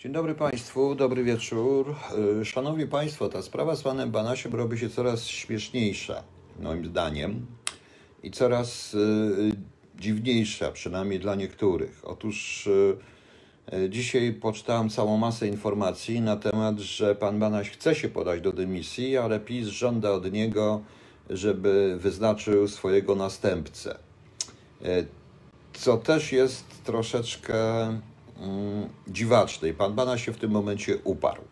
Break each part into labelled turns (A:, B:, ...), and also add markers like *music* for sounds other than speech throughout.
A: Dzień dobry Państwu, dobry wieczór. Y, Szanowni Państwo, ta sprawa z panem Banasiem robi się coraz śmieszniejsza, moim zdaniem, i coraz y, dziwniejsza, przynajmniej dla niektórych. Otóż y, y, dzisiaj poczytałem całą masę informacji na temat, że pan Banaś chce się podać do dymisji, ale PiS żąda od niego, żeby wyznaczył swojego następcę. Y, co też jest troszeczkę mm, dziwaczne i pan Bana się w tym momencie uparł.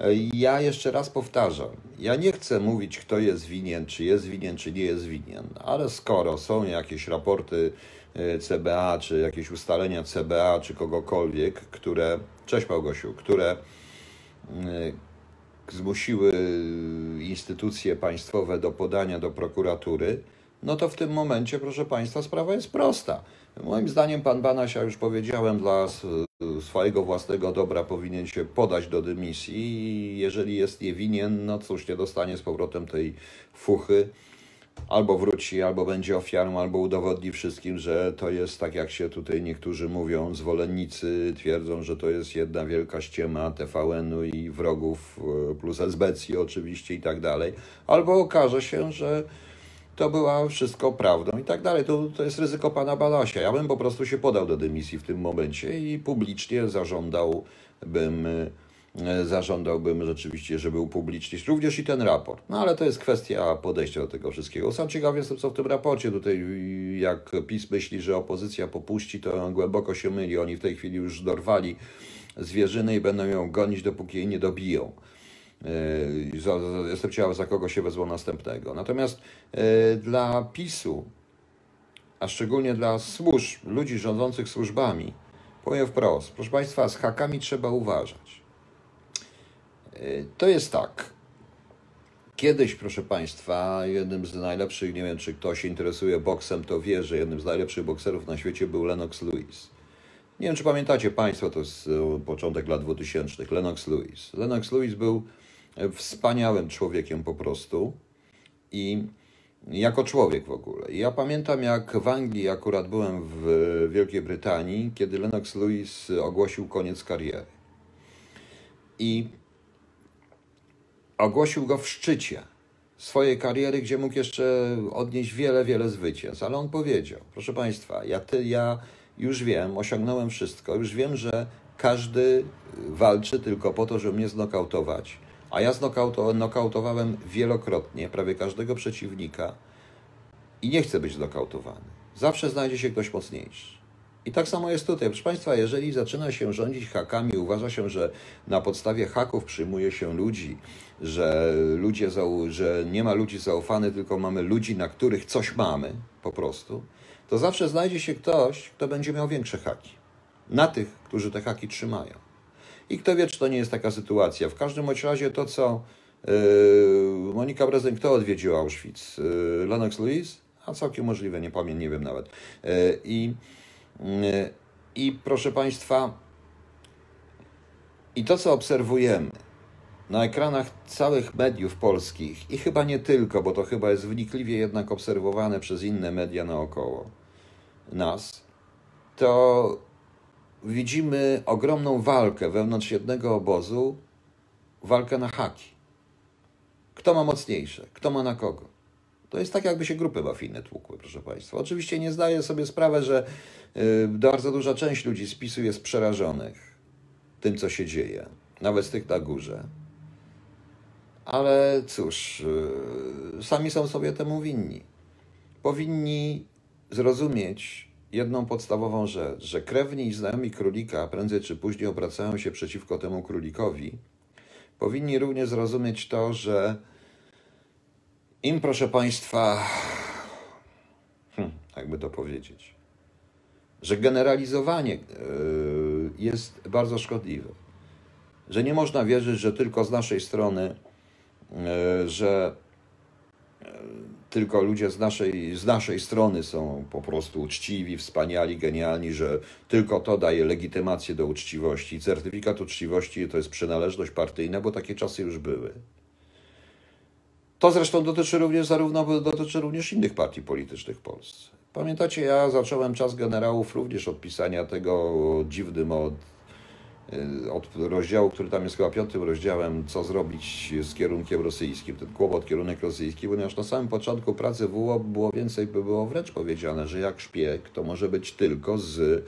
A: E, Ja jeszcze raz powtarzam, ja nie chcę mówić, kto jest winien, czy jest winien, czy nie jest winien, ale skoro są jakieś raporty e, CBA, czy jakieś ustalenia CBA, czy kogokolwiek, które, cześć Małgosiu, które mm, zmusiły instytucje państwowe do podania do prokuratury, no to w tym momencie, proszę Państwa, sprawa jest prosta. Moim zdaniem pan Banaś, ja już powiedziałem, dla swojego własnego dobra powinien się podać do dymisji i jeżeli jest niewinien, no cóż, nie dostanie z powrotem tej fuchy. Albo wróci, albo będzie ofiarą, albo udowodni wszystkim, że to jest tak, jak się tutaj niektórzy mówią, zwolennicy twierdzą, że to jest jedna wielka ściema TVN-u i wrogów, e, plus SBC oczywiście i tak dalej. Albo okaże się, że to była wszystko prawdą i tak dalej. To, to jest ryzyko pana Balasia. Ja bym po prostu się podał do dymisji w tym momencie i publicznie zażądałbym, e, zażądałbym rzeczywiście, żeby upublicznić również i ten raport. No ale to jest kwestia podejścia do tego wszystkiego. Sam ciekaw jestem, co w tym raporcie tutaj, jak PiS myśli, że opozycja popuści, to głęboko się myli. Oni w tej chwili już dorwali zwierzynę i będą ją gonić, dopóki jej nie dobiją. Yy, za- za- kogo się wezmą następnego. Natomiast yy, dla PiSu, a szczególnie dla służb, ludzi rządzących służbami, powiem wprost, proszę Państwa, z hakami trzeba uważać. Yy, To jest tak. Kiedyś, proszę Państwa, jednym z najlepszych, nie wiem czy ktoś się interesuje boksem, to wie, że jednym z najlepszych bokserów na świecie był Lennox Lewis. Nie wiem, czy pamiętacie Państwo, to jest początek lat 2000. Lennox Lewis. Lennox Lewis był wspaniałym człowiekiem po prostu i jako człowiek w ogóle. Ja pamiętam, jak w Anglii akurat byłem w Wielkiej Brytanii, kiedy Lennox Lewis ogłosił koniec kariery. I ogłosił go w szczycie swojej kariery, gdzie mógł jeszcze odnieść wiele, wiele zwycięstw. Ale on powiedział, proszę Państwa, ja, ty, ja już wiem, osiągnąłem wszystko, już wiem, że każdy walczy tylko po to, żeby mnie znokautować. A ja znokauto, nokautowałem wielokrotnie prawie każdego przeciwnika i nie chcę być znokautowany. Zawsze znajdzie się ktoś mocniejszy. I tak samo jest tutaj. Proszę Państwa, jeżeli zaczyna się rządzić hakami, uważa się, że na podstawie haków przyjmuje się ludzi, że, ludzie że nie ma ludzi zaufanych, tylko mamy ludzi, na których coś mamy po prostu, to zawsze znajdzie się ktoś, kto będzie miał większe haki. Na tych, którzy te haki trzymają. I kto wie, czy to nie jest taka sytuacja. W każdym bądź razie to, co yy, Monika Brezyn, kto odwiedził Auschwitz? Yy, Lennox Lewis? A całkiem możliwe, nie pamiętam, nie wiem nawet. Yy, I yy, i proszę Państwa, i to, co obserwujemy na ekranach całych mediów polskich, i chyba nie tylko, bo to chyba jest wnikliwie jednak obserwowane przez inne media naokoło nas, to widzimy ogromną walkę wewnątrz jednego obozu, walkę na haki. Kto ma mocniejsze? Kto ma na kogo? To jest tak, jakby się grupy mafijne tłukły, proszę Państwa. Oczywiście nie zdaję sobie sprawy, że y, bardzo duża część ludzi z PiSu jest przerażonych tym, co się dzieje, nawet z tych na górze. Ale cóż, y, sami są sobie temu winni. Powinni zrozumieć jedną podstawową rzecz, że krewni i znajomi królika prędzej czy później obracają się przeciwko temu królikowi. Powinni również zrozumieć to, że im, proszę Państwa, hmm, jakby to powiedzieć, że generalizowanie yy, jest bardzo szkodliwe. Że nie można wierzyć, że tylko z naszej strony, yy, że yy, tylko ludzie z naszej, z naszej strony są po prostu uczciwi, wspaniali, genialni, że tylko to daje legitymację do uczciwości. Certyfikat uczciwości to jest przynależność partyjna, bo takie czasy już były. To zresztą dotyczy również zarówno dotyczy również innych partii politycznych w Polsce. Pamiętacie, ja zacząłem czas generałów również od pisania tego dziwnym, od od rozdziału, który tam jest chyba piątym rozdziałem, co zrobić z kierunkiem rosyjskim, ten kłopot, kierunek rosyjski, ponieważ na samym początku pracy WO było więcej, by było wręcz powiedziane, że jak szpieg, to może być tylko z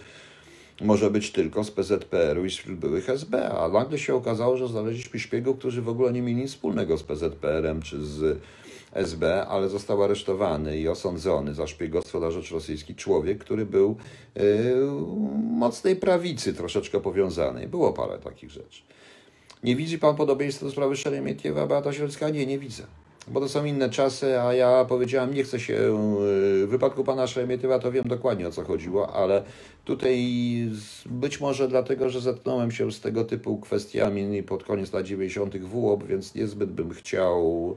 A: może być tylko z PZPR-u i z byłych SB, a nagle się okazało, że znaleźliśmy szpiegów, którzy w ogóle nie mieli nic wspólnego z PZPR-em czy z SB, ale został aresztowany i osądzony za szpiegostwo na rzecz rosyjski człowiek, który był yy, mocnej prawicy, troszeczkę powiązany. Było parę takich rzeczy. Nie widzi pan podobieństwa do sprawy Szeremiettiewa, Beata Środzka? Nie, nie widzę. Bo to są inne czasy, a ja powiedziałem, nie chcę się. W wypadku pana Szeremietywa to wiem dokładnie o co chodziło, ale tutaj być może dlatego, że zetknąłem się z tego typu kwestiami pod koniec lat 90. w więc niezbyt bym chciał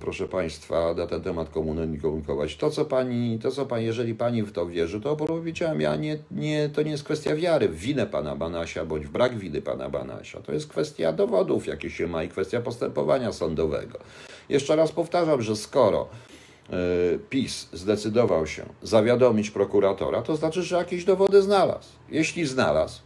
A: proszę Państwa, na ten temat komunikować. To, co Pani, to, co Pani, jeżeli Pani w to wierzy, to powiedziałem, ja nie, nie, to nie jest kwestia wiary w winę Pana Banasia, bądź w brak winy Pana Banasia. To jest kwestia dowodów, jakie się ma i kwestia postępowania sądowego. Jeszcze raz powtarzam, że skoro e, PiS zdecydował się zawiadomić prokuratora, to znaczy, że jakieś dowody znalazł. Jeśli znalazł,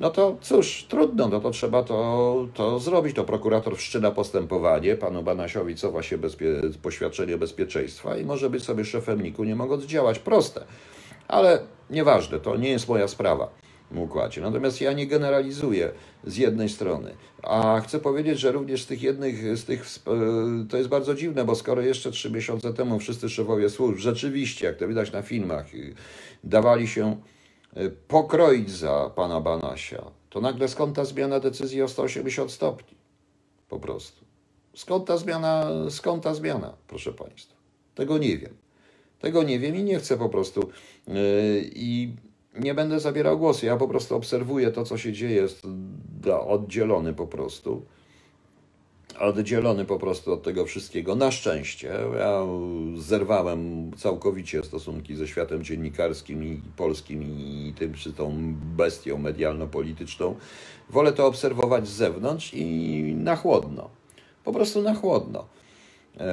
A: no to cóż, trudno, no to trzeba to, to zrobić. To prokurator wszczyna postępowanie, panu Banasiowi cofa się bezpie, poświadczenie bezpieczeństwa i może być sobie szefem NIK-u, nie mogąc działać. Proste, ale nieważne, to nie jest moja sprawa układzie. Natomiast ja nie generalizuję z jednej strony, a chcę powiedzieć, że również z tych jednych, z tych, to jest bardzo dziwne, bo skoro jeszcze trzy miesiące temu wszyscy szefowie służb rzeczywiście, jak to widać na filmach, dawali się pokroić za pana Banasia, to nagle skąd ta zmiana decyzji o 180 stopni? Po prostu. Skąd ta zmiana, skąd ta zmiana, proszę państwa? Tego nie wiem. Tego nie wiem i nie chcę po prostu. Yy, I nie będę zabierał głosu. Ja po prostu obserwuję to, co się dzieje, jest oddzielony po prostu oddzielony po prostu od tego wszystkiego. Na szczęście ja zerwałem całkowicie stosunki ze światem dziennikarskim i polskim i tym, czy tą bestią medialno-polityczną. Wolę to obserwować z zewnątrz i na chłodno. Po prostu na chłodno. E,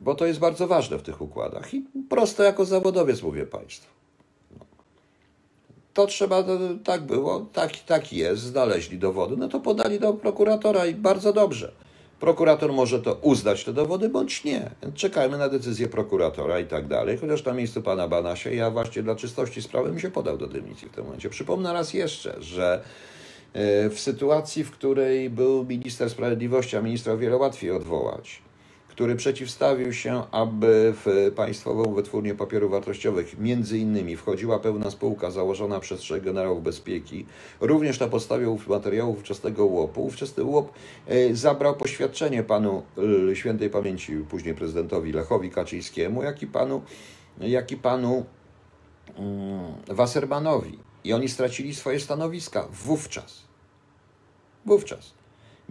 A: bo to jest bardzo ważne w tych układach. I prosto jako zawodowiec mówię Państwu to trzeba, tak było, tak, tak jest, znaleźli dowody, no to podali do prokuratora i bardzo dobrze. Prokurator może to uznać te dowody, bądź nie. Czekajmy na decyzję prokuratora i tak dalej. Chociaż na miejscu pana Banasia ja właśnie dla czystości sprawy bym się podał do dymisji w tym momencie. Przypomnę raz jeszcze, że e, w sytuacji, w której był minister sprawiedliwości, a ministra wiele łatwiej odwołać, który przeciwstawił się, aby w państwową wytwórnię papierów wartościowych między innymi wchodziła pełna spółka założona przez trzech generałów bezpieki, również na podstawie materiałów ówczesnego łopu. Ówczesny łop e, zabrał poświadczenie panu świętej pamięci, później prezydentowi Lechowi Kaczyńskiemu, jak i panu, jak i panu mm, Wassermanowi. I oni stracili swoje stanowiska wówczas. Wówczas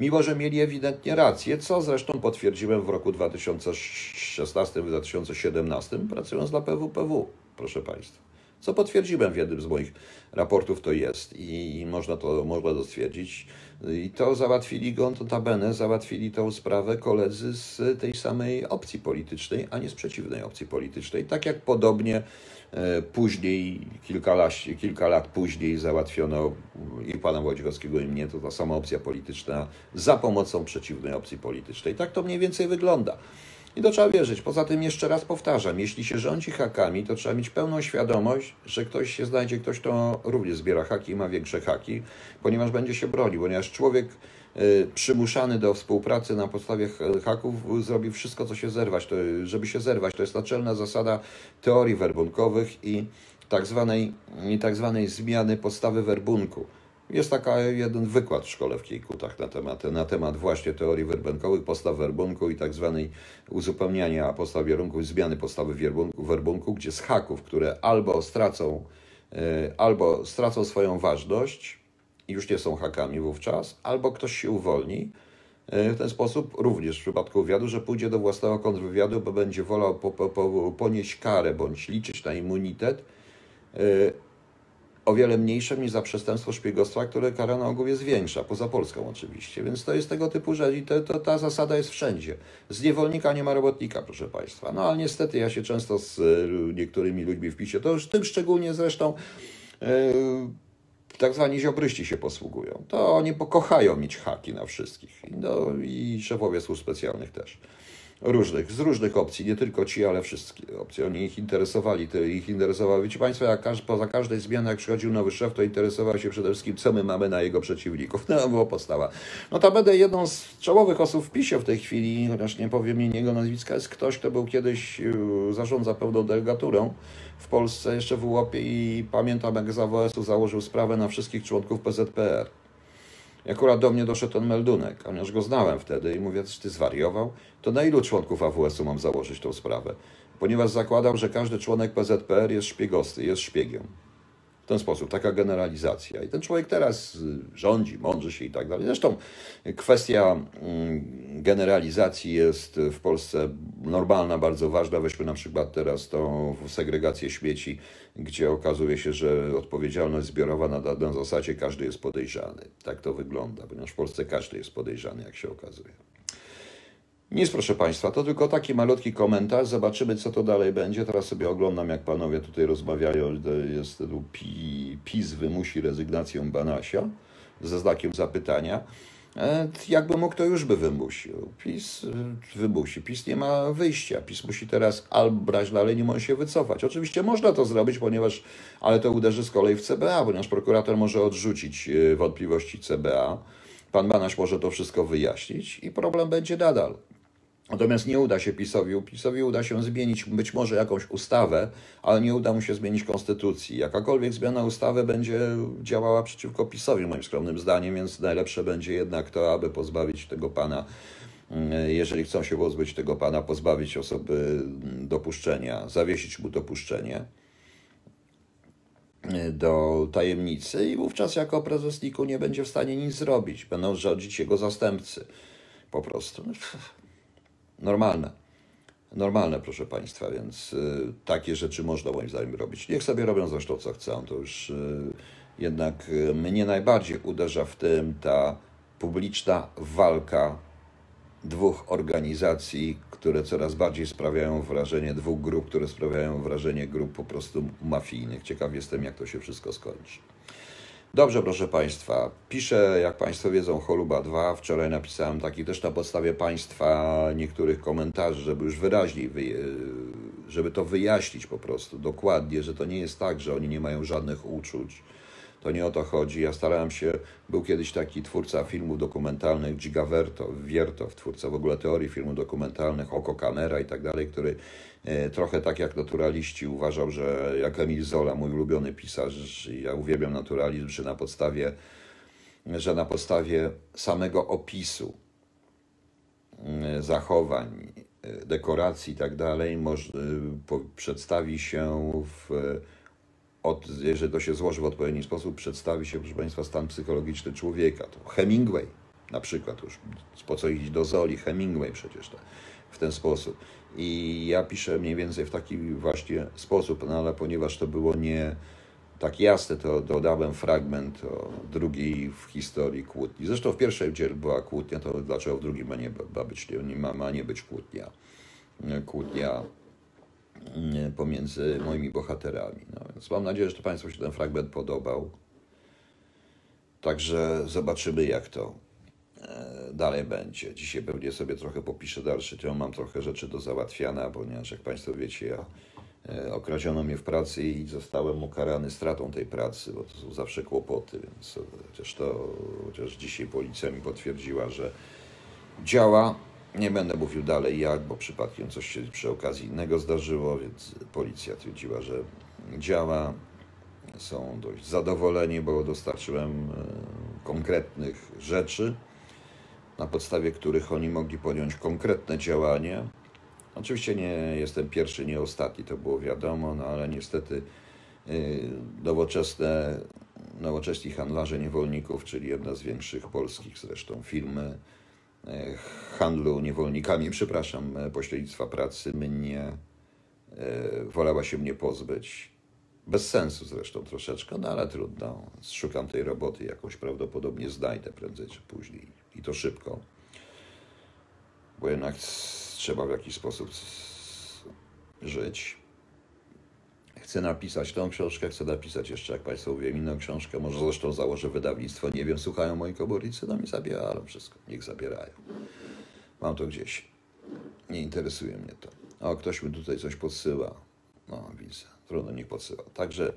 A: mimo że mieli ewidentnie rację, co zresztą potwierdziłem w roku 2016-2017, pracując dla PWPW, proszę Państwa. Co potwierdziłem w jednym z moich raportów, to jest i, można to można to stwierdzić. I to załatwili go, to tabene, załatwili tą sprawę koledzy z tej samej opcji politycznej, a nie z przeciwnej opcji politycznej. Tak jak podobnie później, kilka lat, kilka lat później załatwiono i pana Włodzikowskiego i mnie, to ta sama opcja polityczna za pomocą przeciwnej opcji politycznej. Tak to mniej więcej wygląda. I to trzeba wierzyć. Poza tym jeszcze raz powtarzam, jeśli się rządzi hakami, to trzeba mieć pełną świadomość, że ktoś się znajdzie, ktoś, kto również zbiera haki i ma większe haki, ponieważ będzie się bronił, ponieważ człowiek przymuszany do współpracy na podstawie haków zrobi wszystko, co się zerwać, to, żeby się zerwać. To jest naczelna zasada teorii werbunkowych i tak zwanej, tak zwanej zmiany podstawy werbunku. Jest taka jeden wykład w szkole w Kiejkutach na temat, na temat właśnie teorii werbunkowych, postaw werbunku i tak zwanej uzupełniania postaw werbunku, zmiany podstawy werbunku, werbunku, gdzie z haków, które albo stracą, e, albo stracą swoją ważność już nie są hakami wówczas, albo ktoś się uwolni, e, w ten sposób również w przypadku wywiadu, że pójdzie do własnego kontrwywiadu, bo będzie wolał po, po, po, ponieść karę bądź liczyć na immunitet, e, o wiele mniejsze niż za przestępstwo szpiegostwa, które kara na ogół jest większa, poza Polską oczywiście. Więc to jest tego typu rzecz i to, to, ta zasada jest wszędzie. Z niewolnika nie ma robotnika, proszę Państwa. No ale niestety ja się często z e, niektórymi ludźmi w PiSie, to już tym szczególnie zresztą yy, tak zwani ziobryści się posługują. To oni pokochają mieć haki na wszystkich. No i szefowie służb specjalnych też. Różnych, z różnych opcji, nie tylko ci, ale wszystkie opcje. Oni ich interesowali, to ich interesowały. Wiecie Państwo, jak każ, poza każdej zmiany, jak przychodził nowy szef, to interesował się przede wszystkim, co my mamy na jego przeciwników. *laughs* No, była podstawa. No ta będę jedną z czołowych osób w PiSie w tej chwili, chociaż nie powiem jego nazwiska, jest ktoś, kto był kiedyś, yy, zarządza pełną delegaturą w Polsce, jeszcze w UOP i pamiętam, jak z AWS-u założył sprawę na wszystkich członków PZPR. I akurat do mnie doszedł ten meldunek, a już go znałem wtedy i mówię, czy ty zwariował? To na ilu członków AWS-u mam założyć tą sprawę? Ponieważ zakładał, że każdy członek PZPR jest szpiegosty, jest szpiegiem. Ten sposób, taka generalizacja. I ten człowiek teraz y, rządzi, mądrzy się i tak dalej. Zresztą kwestia mm, generalizacji jest w Polsce normalna, bardzo ważna. Weźmy na przykład teraz tą segregację śmieci, gdzie okazuje się, że odpowiedzialność zbiorowa na, na zasadzie każdy jest podejrzany. Tak to wygląda, ponieważ w Polsce każdy jest podejrzany, jak się okazuje. Nic, proszę Państwa, to tylko taki malutki komentarz. Zobaczymy, co to dalej będzie. Teraz sobie oglądam, jak panowie tutaj rozmawiają. Jest tu Pi- PiS wymusi rezygnację Banasia ze znakiem zapytania. E, Jakby mógł, to już by wymusił. PiS e, wymusi. PiS nie ma wyjścia. PiS musi teraz albo brać dalej, nie może się wycofać. Oczywiście można to zrobić, ponieważ, ale to uderzy z kolei w CBA, ponieważ prokurator może odrzucić e, wątpliwości CBA. Pan Banaś może to wszystko wyjaśnić i problem będzie nadal. Natomiast nie uda się PiSowi. PiSowi uda się zmienić być może jakąś ustawę, ale nie uda mu się zmienić konstytucji. Jakakolwiek zmiana ustawy będzie działała przeciwko PiSowi, moim skromnym zdaniem, więc najlepsze będzie jednak to, aby pozbawić tego pana, mm, jeżeli chcą się pozbyć tego pana, pozbawić osoby mm, dopuszczenia, zawiesić mu dopuszczenie y, do tajemnicy i wówczas jako prezes nie będzie w stanie nic zrobić. Będą rządzić jego zastępcy. Po prostu. No, Normalne. Normalne, proszę Państwa, więc y, takie rzeczy można moim zdaniem robić. Niech sobie robią zresztą co chcą. To już y, jednak y, mnie najbardziej uderza w tym ta publiczna walka dwóch organizacji, które coraz bardziej sprawiają wrażenie, dwóch grup, które sprawiają wrażenie grup po prostu mafijnych. Ciekaw jestem, jak to się wszystko skończy. Dobrze, proszę Państwa. Piszę, jak Państwo wiedzą, Choluba 2. Wczoraj napisałem taki też na podstawie Państwa niektórych komentarzy, żeby już wyraźniej, żeby to wyjaśnić po prostu dokładnie, że to nie jest tak, że oni nie mają żadnych uczuć. To nie o to chodzi. Ja starałem się, był kiedyś taki twórca filmów dokumentalnych, Giga Verto, Wiertow, twórca w ogóle teorii filmów dokumentalnych, Oko Kamera i tak dalej, który trochę tak jak naturaliści uważał, że jak Emil Zola, mój ulubiony pisarz, ja uwielbiam naturalizm, że na podstawie, że na podstawie samego opisu mm, zachowań, e, dekoracji i tak dalej, e, przedstawi się w od, jeżeli to się złoży w odpowiedni sposób, przedstawi się, proszę Państwa, stan psychologiczny człowieka. To Hemingway na przykład, już po co iść do Zoli, Hemingway przecież to, w ten sposób. I ja piszę mniej więcej w taki właśnie sposób, no ale ponieważ to było nie tak jasne, to dodałem fragment o drugiej w historii kłótni. Zresztą w pierwszej dziele była kłótnia, to dlaczego w drugim ma nie, ma być, nie ma, ma nie być kłótnia? Kłótnia pomiędzy moimi bohaterami. No, więc mam nadzieję, że Państwu się ten fragment podobał. Także zobaczymy, jak to dalej będzie. Dzisiaj pewnie sobie trochę popiszę dalszy ciąg. Mam trochę rzeczy do załatwiania, ponieważ jak Państwo wiecie, ja e, okradziono mnie w pracy i zostałem ukarany stratą tej pracy, bo to są zawsze kłopoty, więc e, chociaż to, chociaż dzisiaj policja mi potwierdziła, że działa. Nie będę mówił dalej jak, bo przypadkiem coś się przy okazji innego zdarzyło, więc policja twierdziła, że działa. Są dość zadowoleni, bo dostarczyłem e, konkretnych rzeczy, na podstawie których oni mogli podjąć konkretne działanie. Oczywiście nie jestem pierwszy, nie ostatni, to było wiadomo, no ale niestety y, nowoczesne, nowocześni handlarze niewolników, czyli jedna z większych polskich zresztą firmy handlu niewolnikami, przepraszam, e, pośrednictwa pracy, mnie e, wolała się mnie pozbyć. Bez sensu zresztą troszeczkę, no ale trudno. Szukam tej roboty, jakąś prawdopodobnie znajdę prędzej czy później i to szybko. Bo jednak trzeba w jakiś sposób żyć. Chcę napisać tą książkę, chcę napisać jeszcze, jak Państwo mówią, inną książkę. Może zresztą założę wydawnictwo, nie wiem, słuchają moi komornicy, no mi zabierają wszystko, niech zabierają. Mam to gdzieś. Nie interesuje mnie to. O, ktoś mi tutaj coś podsyła. No, widzę. Trudno, niech podsyła. Także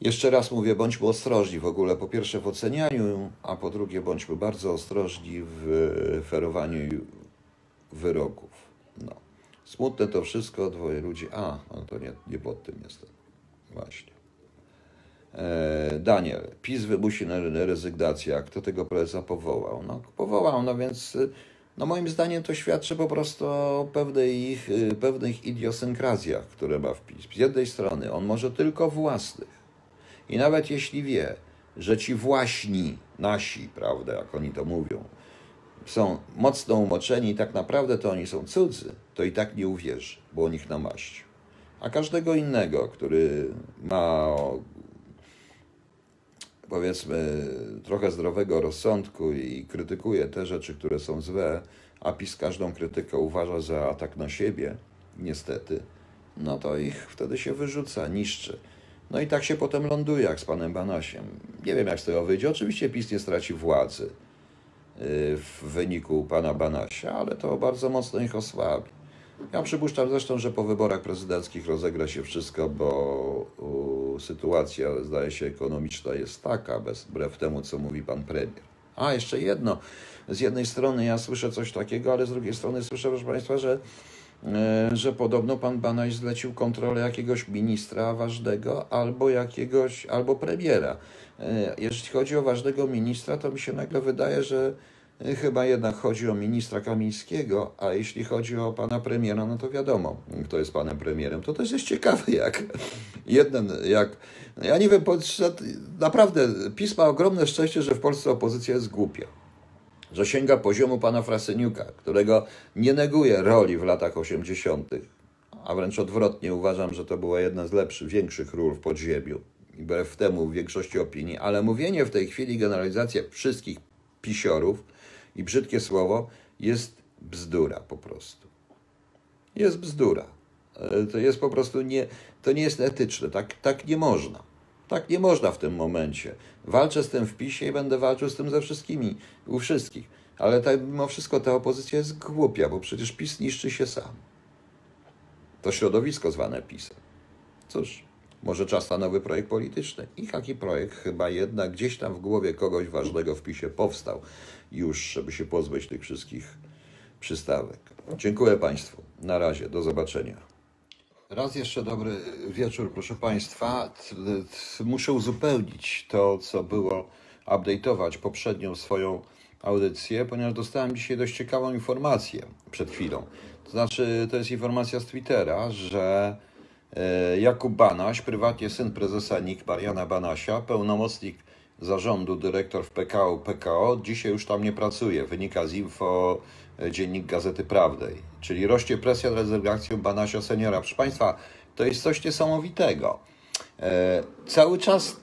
A: jeszcze raz mówię, bądźmy ostrożni w ogóle, po pierwsze w ocenianiu, a po drugie bądźmy bardzo ostrożni w ferowaniu wyroków. No. Smutne to wszystko, dwoje ludzi. A, no to nie, nie pod tym jestem. Właśnie. E, Daniel, PiS wymusi rezygnację. Kto tego prezesa powołał? No, powołał, no więc no moim zdaniem to świadczy po prostu o pewnej ich, pewnych idiosynkrazjach, które ma w PiS. Z jednej strony on może tylko własnych. I nawet jeśli wie, że ci właśnie nasi, prawda, jak oni to mówią, są mocno umoczeni i tak naprawdę to oni są cudzy, to i tak nie uwierzy, bo o nich namaścił. A każdego innego, który ma powiedzmy trochę zdrowego rozsądku i krytykuje te rzeczy, które są złe, a PiS każdą krytykę uważa za atak na siebie, niestety, no to ich wtedy się wyrzuca, niszczy. No i tak się potem ląduje, jak z panem Banasiem. Nie wiem, jak z tego wyjdzie. Oczywiście PiS nie straci władzy w wyniku pana Banasia, ale to bardzo mocno ich osłabi. Ja przypuszczam zresztą, że po wyborach prezydenckich rozegra się wszystko, bo sytuacja, zdaje się, ekonomiczna jest taka, bez, wbrew temu, co mówi pan premier. A, jeszcze jedno. Z jednej strony ja słyszę coś takiego, ale z drugiej strony słyszę, proszę państwa, że, że podobno pan Banaś zlecił kontrolę jakiegoś ministra ważnego albo jakiegoś, albo premiera. E, jeśli chodzi o ważnego ministra, to mi się nagle wydaje, że e, chyba jednak chodzi o ministra Kamińskiego, a jeśli chodzi o pana premiera, no to wiadomo, kto jest panem premierem. To też jest ciekawe, jak jeden, jak, ja nie wiem, naprawdę PiS ma ogromne szczęście, że w Polsce opozycja jest głupia. Że sięga poziomu pana Frasyniuka, którego nie neguje roli w latach 80., a wręcz odwrotnie uważam, że to była jedna z lepszych, większych ról w podziemiu wbrew temu w większości opinii, ale mówienie w tej chwili, generalizacja wszystkich pisiorów i brzydkie słowo jest bzdura po prostu. Jest bzdura. E, to jest po prostu nie, to nie jest etyczne. Tak, tak nie można. Tak nie można w tym momencie. Walczę z tym w PiSie i będę walczył z tym ze wszystkimi, u wszystkich. Ale tak, mimo wszystko ta opozycja jest głupia, bo przecież PiS niszczy się sam. To środowisko zwane PiSem. Cóż, może czas na nowy projekt polityczny. I taki projekt chyba jednak gdzieś tam w głowie kogoś ważnego w PiSie powstał już, żeby się pozbyć tych wszystkich przystawek. Dziękuję Państwu. Na razie. Do zobaczenia. Raz jeszcze dobry wieczór, proszę Państwa. Muszę uzupełnić to, co było, update'ować poprzednią swoją audycję, ponieważ dostałem dzisiaj dość ciekawą informację przed chwilą. To znaczy, to jest informacja z Twittera, że E, Jakub Banaś, prywatnie syn prezesa NIK Mariana Banasia, pełnomocnik zarządu, dyrektor w PKO, PKO, dzisiaj już tam nie pracuje. Wynika z info e, Dziennik Gazety Prawnej. Czyli rośnie presja nad rezygnacją Banasia seniora. Proszę Państwa, to jest coś niesamowitego. E, cały czas,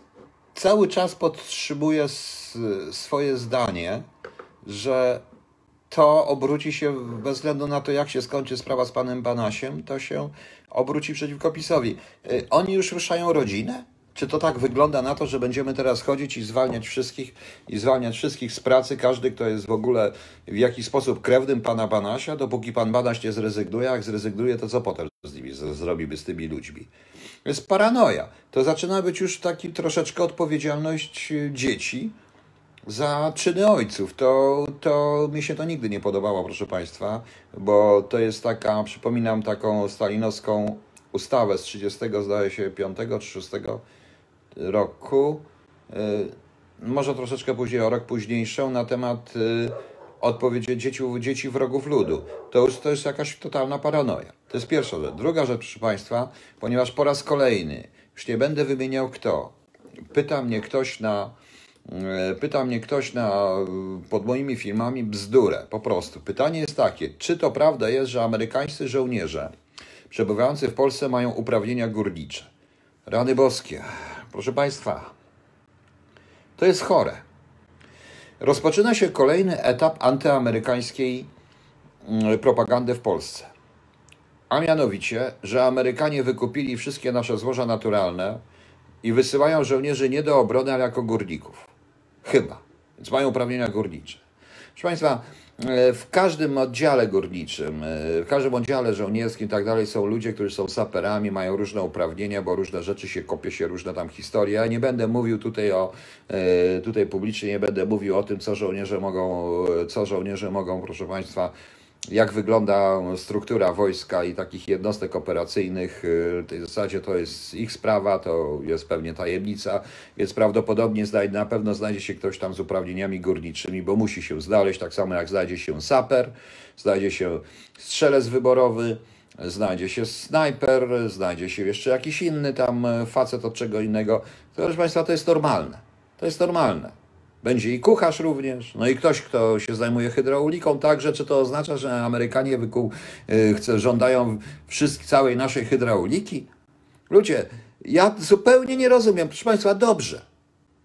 A: cały czas podtrzymuję swoje zdanie, że to obróci się, bez względu na to, jak się skończy sprawa z panem Banasiem, to się obróci przeciwko PiSowi. Y, oni już ruszają rodzinę? Czy to tak wygląda na to, że będziemy teraz chodzić i zwalniać wszystkich i zwalniać wszystkich z pracy, każdy, kto jest w ogóle w jakiś sposób krewnym pana Banasia, dopóki pan Banaś nie zrezygnuje, jak zrezygnuje, to co potem z nimi zrobimy z tymi ludźmi? Jest paranoja. To zaczyna być już taki troszeczkę odpowiedzialność dzieci, za czyny ojców. To, to mi się to nigdy nie podobało, proszę Państwa, bo to jest taka, przypominam taką stalinowską ustawę z 30, zdaje się, 5 czy 6 roku, y, może troszeczkę później, o rok późniejszą, na temat y, odpowiedzi dzieci, dzieci wrogów ludu. To już to jest jakaś totalna paranoja. To jest pierwsza rzecz. Druga rzecz, proszę Państwa, ponieważ po raz kolejny, już nie będę wymieniał kto, pyta mnie ktoś na E, pyta mnie ktoś na, pod moimi filmami bzdurę, po prostu. Pytanie jest takie, czy to prawda jest, że amerykańscy żołnierze przebywający w Polsce mają uprawnienia górnicze? Rany boskie. Proszę Państwa, to jest chore. Rozpoczyna się kolejny etap antyamerykańskiej mm, propagandy w Polsce. a mianowicie, że Amerykanie wykupili wszystkie nasze złoża naturalne i wysyłają żołnierzy nie do obrony, ale jako górników. Chyba. Więc mają uprawnienia górnicze. Proszę Państwa, w każdym oddziale górniczym, e, w każdym oddziale żołnierskim i tak dalej są ludzie, którzy są saperami, mają różne uprawnienia, bo różne rzeczy się kopie się, różne tam historie. Nie będę mówił tutaj o, e, tutaj publicznie nie będę mówił o tym, co żołnierze mogą, co żołnierze mogą, proszę Państwa, jak wygląda struktura wojska i takich jednostek operacyjnych. W tej zasadzie to jest ich sprawa, to jest pewnie tajemnica, więc prawdopodobnie na pewno znajdzie się ktoś tam z uprawnieniami górniczymi, bo musi się znaleźć, tak samo jak znajdzie się saper, znajdzie się strzelec wyborowy, znajdzie się snajper, znajdzie się jeszcze jakiś inny tam facet od czego innego. To, proszę Państwa, to jest normalne. To jest normalne. Będzie i kucharz również, no i ktoś, kto się zajmuje hydrauliką także. Czy to oznacza, że Amerykanie wykuł, yy, żądają wszystkich, całej naszej hydrauliki? Ludzie, ja zupełnie nie rozumiem. Proszę Państwa, dobrze.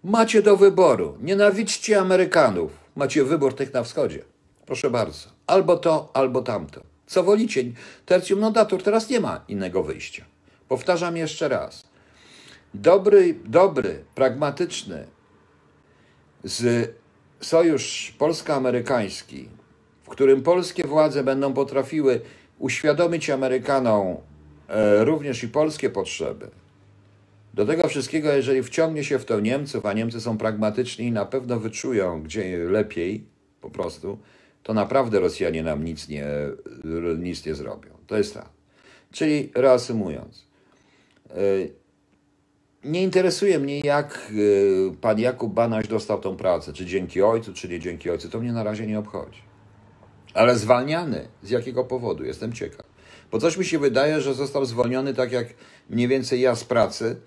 A: Macie do wyboru. Nienawidźcie Amerykanów. Macie wybór tych na wschodzie. Proszę bardzo. Albo to, albo tamto. Co wolicie? Tertium non datur. Teraz nie ma innego wyjścia. Powtarzam jeszcze raz. Dobry, dobry, pragmatyczny, z sojusz polsko-amerykański, w którym polskie władze będą potrafiły uświadomić Amerykanom e, również i polskie potrzeby. Do tego wszystkiego, jeżeli wciągnie się w to Niemców, a Niemcy są pragmatyczni i na pewno wyczują, gdzie lepiej po prostu, to naprawdę Rosjanie nam nic nie, nic nie zrobią. To jest tak. Czyli reasumując, e, nie interesuje mnie, jak y, pan Jakub Banaś dostał tą pracę, czy dzięki ojcu, czy nie dzięki ojcu, to mnie na razie nie obchodzi. Ale zwalniany, z jakiego powodu? Jestem ciekaw. Bo coś mi się wydaje, że został zwolniony tak jak mniej więcej ja z pracy,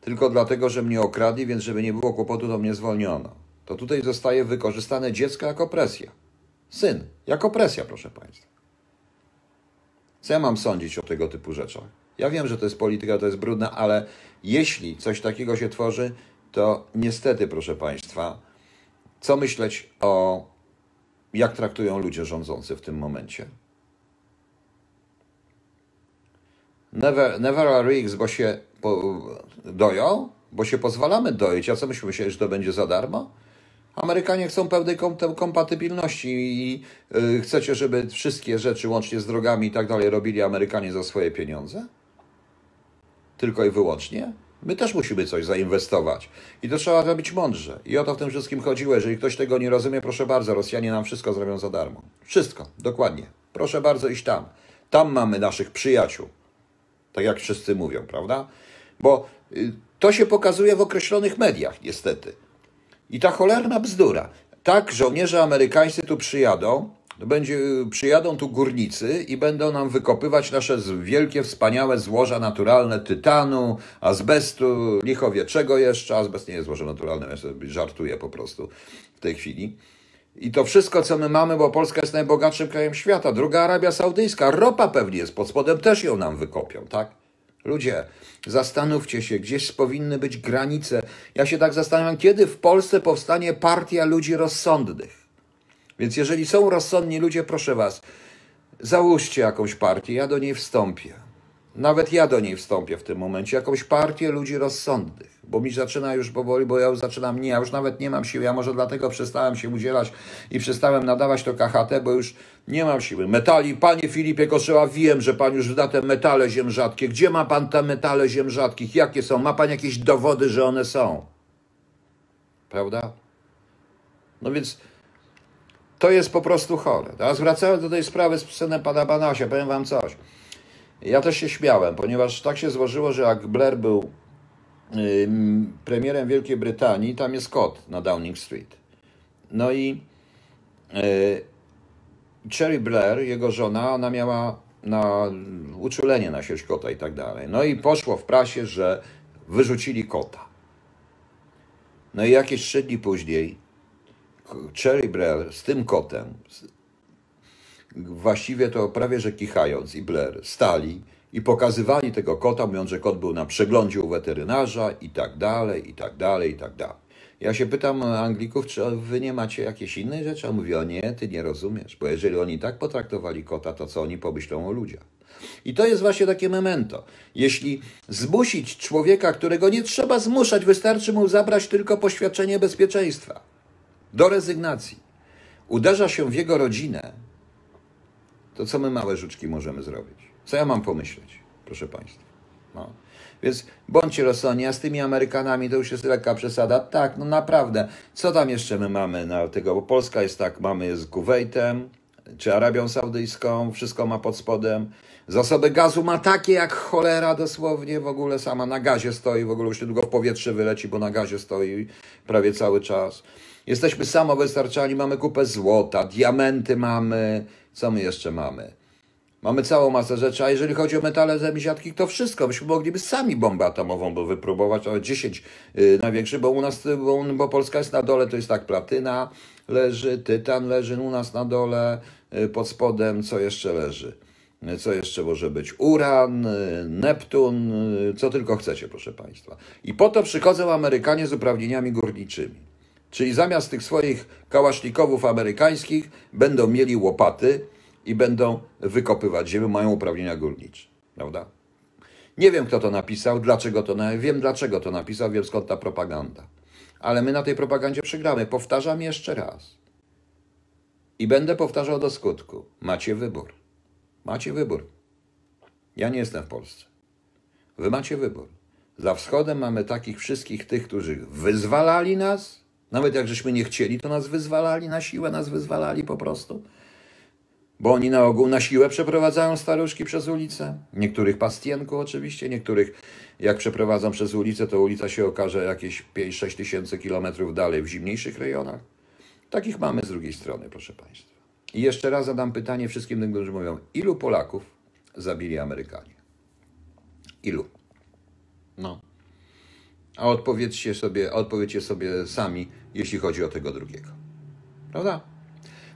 A: tylko dlatego, że mnie okradli, więc żeby nie było kłopotu, to mnie zwolniono. To tutaj zostaje wykorzystane dziecko jako presja. Syn, jako presja, proszę Państwa. Co ja mam sądzić o tego typu rzeczach? Ja wiem, że to jest polityka, to jest brudne, ale jeśli coś takiego się tworzy, to niestety, proszę Państwa, co myśleć o jak traktują ludzie rządzący w tym momencie? Never, never a rigs, bo się po, doją, bo się pozwalamy doić. A co myśmy myśleli, że to będzie za darmo? Amerykanie chcą pełnej kompatybilności i yy, chcecie, żeby wszystkie rzeczy, łącznie z drogami i tak dalej, robili Amerykanie za swoje pieniądze? Tylko i wyłącznie. My też musimy coś zainwestować. I to trzeba robić mądrze. I o to w tym wszystkim chodziło. Jeżeli ktoś tego nie rozumie, proszę bardzo, Rosjanie nam wszystko zrobią za darmo. Wszystko, dokładnie. Proszę bardzo iść tam. Tam mamy naszych przyjaciół. Tak jak wszyscy mówią, prawda? Bo y, to się pokazuje w określonych mediach, niestety. I ta cholerna bzdura. Tak, żołnierze amerykańscy tu przyjadą, będzie, przyjadą tu górnicy i będą nam wykopywać nasze wielkie, wspaniałe złoża naturalne tytanu, azbestu, lichowie czego jeszcze. Azbest nie jest złoże naturalne, ja sobie żartuję po prostu w tej chwili. I to wszystko, co my mamy, bo Polska jest najbogatszym krajem świata. Druga Arabia Saudyjska, ropa pewnie jest pod spodem, też ją nam wykopią, tak? Ludzie, zastanówcie się, gdzieś powinny być granice. Ja się tak zastanawiam, kiedy w Polsce powstanie partia ludzi rozsądnych. Więc jeżeli są rozsądni ludzie, proszę was, załóżcie jakąś partię, ja do niej wstąpię. Nawet ja do niej wstąpię w tym momencie, jakąś partię ludzi rozsądnych, bo mi zaczyna już powoli, bo ja już zaczynam, nie, ja już nawet nie mam siły, ja może dlatego przestałem się udzielać i przestałem nadawać to KHT, bo już nie mam siły. Metali, panie Filipie Koszyła, wiem, że pan już da te metale ziem rzadkie. Gdzie ma pan te metale ziem rzadkich? Jakie są? Ma pan jakieś dowody, że one są? Prawda? No więc to jest po prostu chore. Teraz wracając do tej sprawy z synem pana Banasia, powiem wam coś. Ja też się śmiałem, ponieważ tak się złożyło, że jak Blair był premierem Wielkiej Brytanii, tam jest kot na Downing Street. No i yy, Cherry Blair, jego żona, ona miała na uczulenie na sieć kota i tak dalej. No i poszło w prasie, że wyrzucili kota. No i jakieś trzy dni później Cherry Blair z tym kotem, właściwie to prawie że kichając i Blair, stali i pokazywali tego kota, mówiąc, że kot był na przeglądzie u weterynarza i tak dalej, i tak dalej, i tak dalej. Ja się pytam Anglików, czy wy nie macie jakiejś innej rzeczy? A mówi, o nie, ty nie rozumiesz, bo jeżeli oni tak potraktowali kota, to co oni pomyślą o ludziach? I to jest właśnie takie memento. Jeśli zmusić człowieka, którego nie trzeba zmuszać, wystarczy mu zabrać tylko poświadczenie bezpieczeństwa do rezygnacji, uderza się w jego rodzinę, to co my małe żuczki możemy zrobić? Co ja mam pomyśleć, proszę Państwa? No. Więc bądźcie rozsądni, a z tymi Amerykanami to już jest lekka przesada. Tak, no naprawdę. Co tam jeszcze my mamy na tego? Bo Polska jest tak, mamy z Kuwejtem, czy Arabią Saudyjską, wszystko ma pod spodem. Zasoby gazu ma takie jak cholera dosłownie, w ogóle sama na gazie stoi, w ogóle już niedługo w powietrze wyleci, bo na gazie stoi prawie cały czas. Jesteśmy samowystarczalni, mamy kupę złota, diamenty mamy, co my jeszcze mamy? Mamy całą masę rzeczy, a jeżeli chodzi o metale zemiziatki, to wszystko. Myśmy mogliby sami bombę atomową by wypróbować, ale 10 yy, największych, bo u nas, bo, bo Polska jest na dole, to jest tak, platyna leży, tytan leży u nas na dole, yy, pod spodem, co jeszcze leży? Yy, Co jeszcze może być? Uran, yy, Neptun, yy, co tylko chcecie, proszę Państwa. I po to przychodzą Amerykanie z uprawnieniami górniczymi. Czyli zamiast tych swoich kałasznikowów amerykańskich będą mieli łopaty i będą wykopywać ziemię, mają uprawnienia górnicze. Prawda? Nie wiem, kto to napisał, dlaczego to wiem, dlaczego to napisał, wiem skąd ta propaganda. Ale my na tej propagandzie przegramy. Powtarzam jeszcze raz. I będę powtarzał do skutku. Macie wybór. Macie wybór. Ja nie jestem w Polsce. Wy macie wybór. Za wschodem mamy takich wszystkich tych, którzy wyzwalali nas, nawet jak żeśmy nie chcieli, to nas wyzwalali, na siłę nas wyzwalali po prostu. Bo oni na ogół na siłę przeprowadzają staruszki przez ulicę. Niektórych pastienku oczywiście, niektórych jak przeprowadzą przez ulicę, to ulica się okaże jakieś 5-6 tysięcy kilometrów dalej w zimniejszych rejonach. Takich mamy z drugiej strony, proszę Państwa. I jeszcze raz zadam pytanie wszystkim tym, którzy mówią, ilu Polaków zabili Amerykanie? Ilu? No. A odpowiedzcie sobie, odpowiedzcie sobie sami, jeśli chodzi o tego drugiego. Prawda?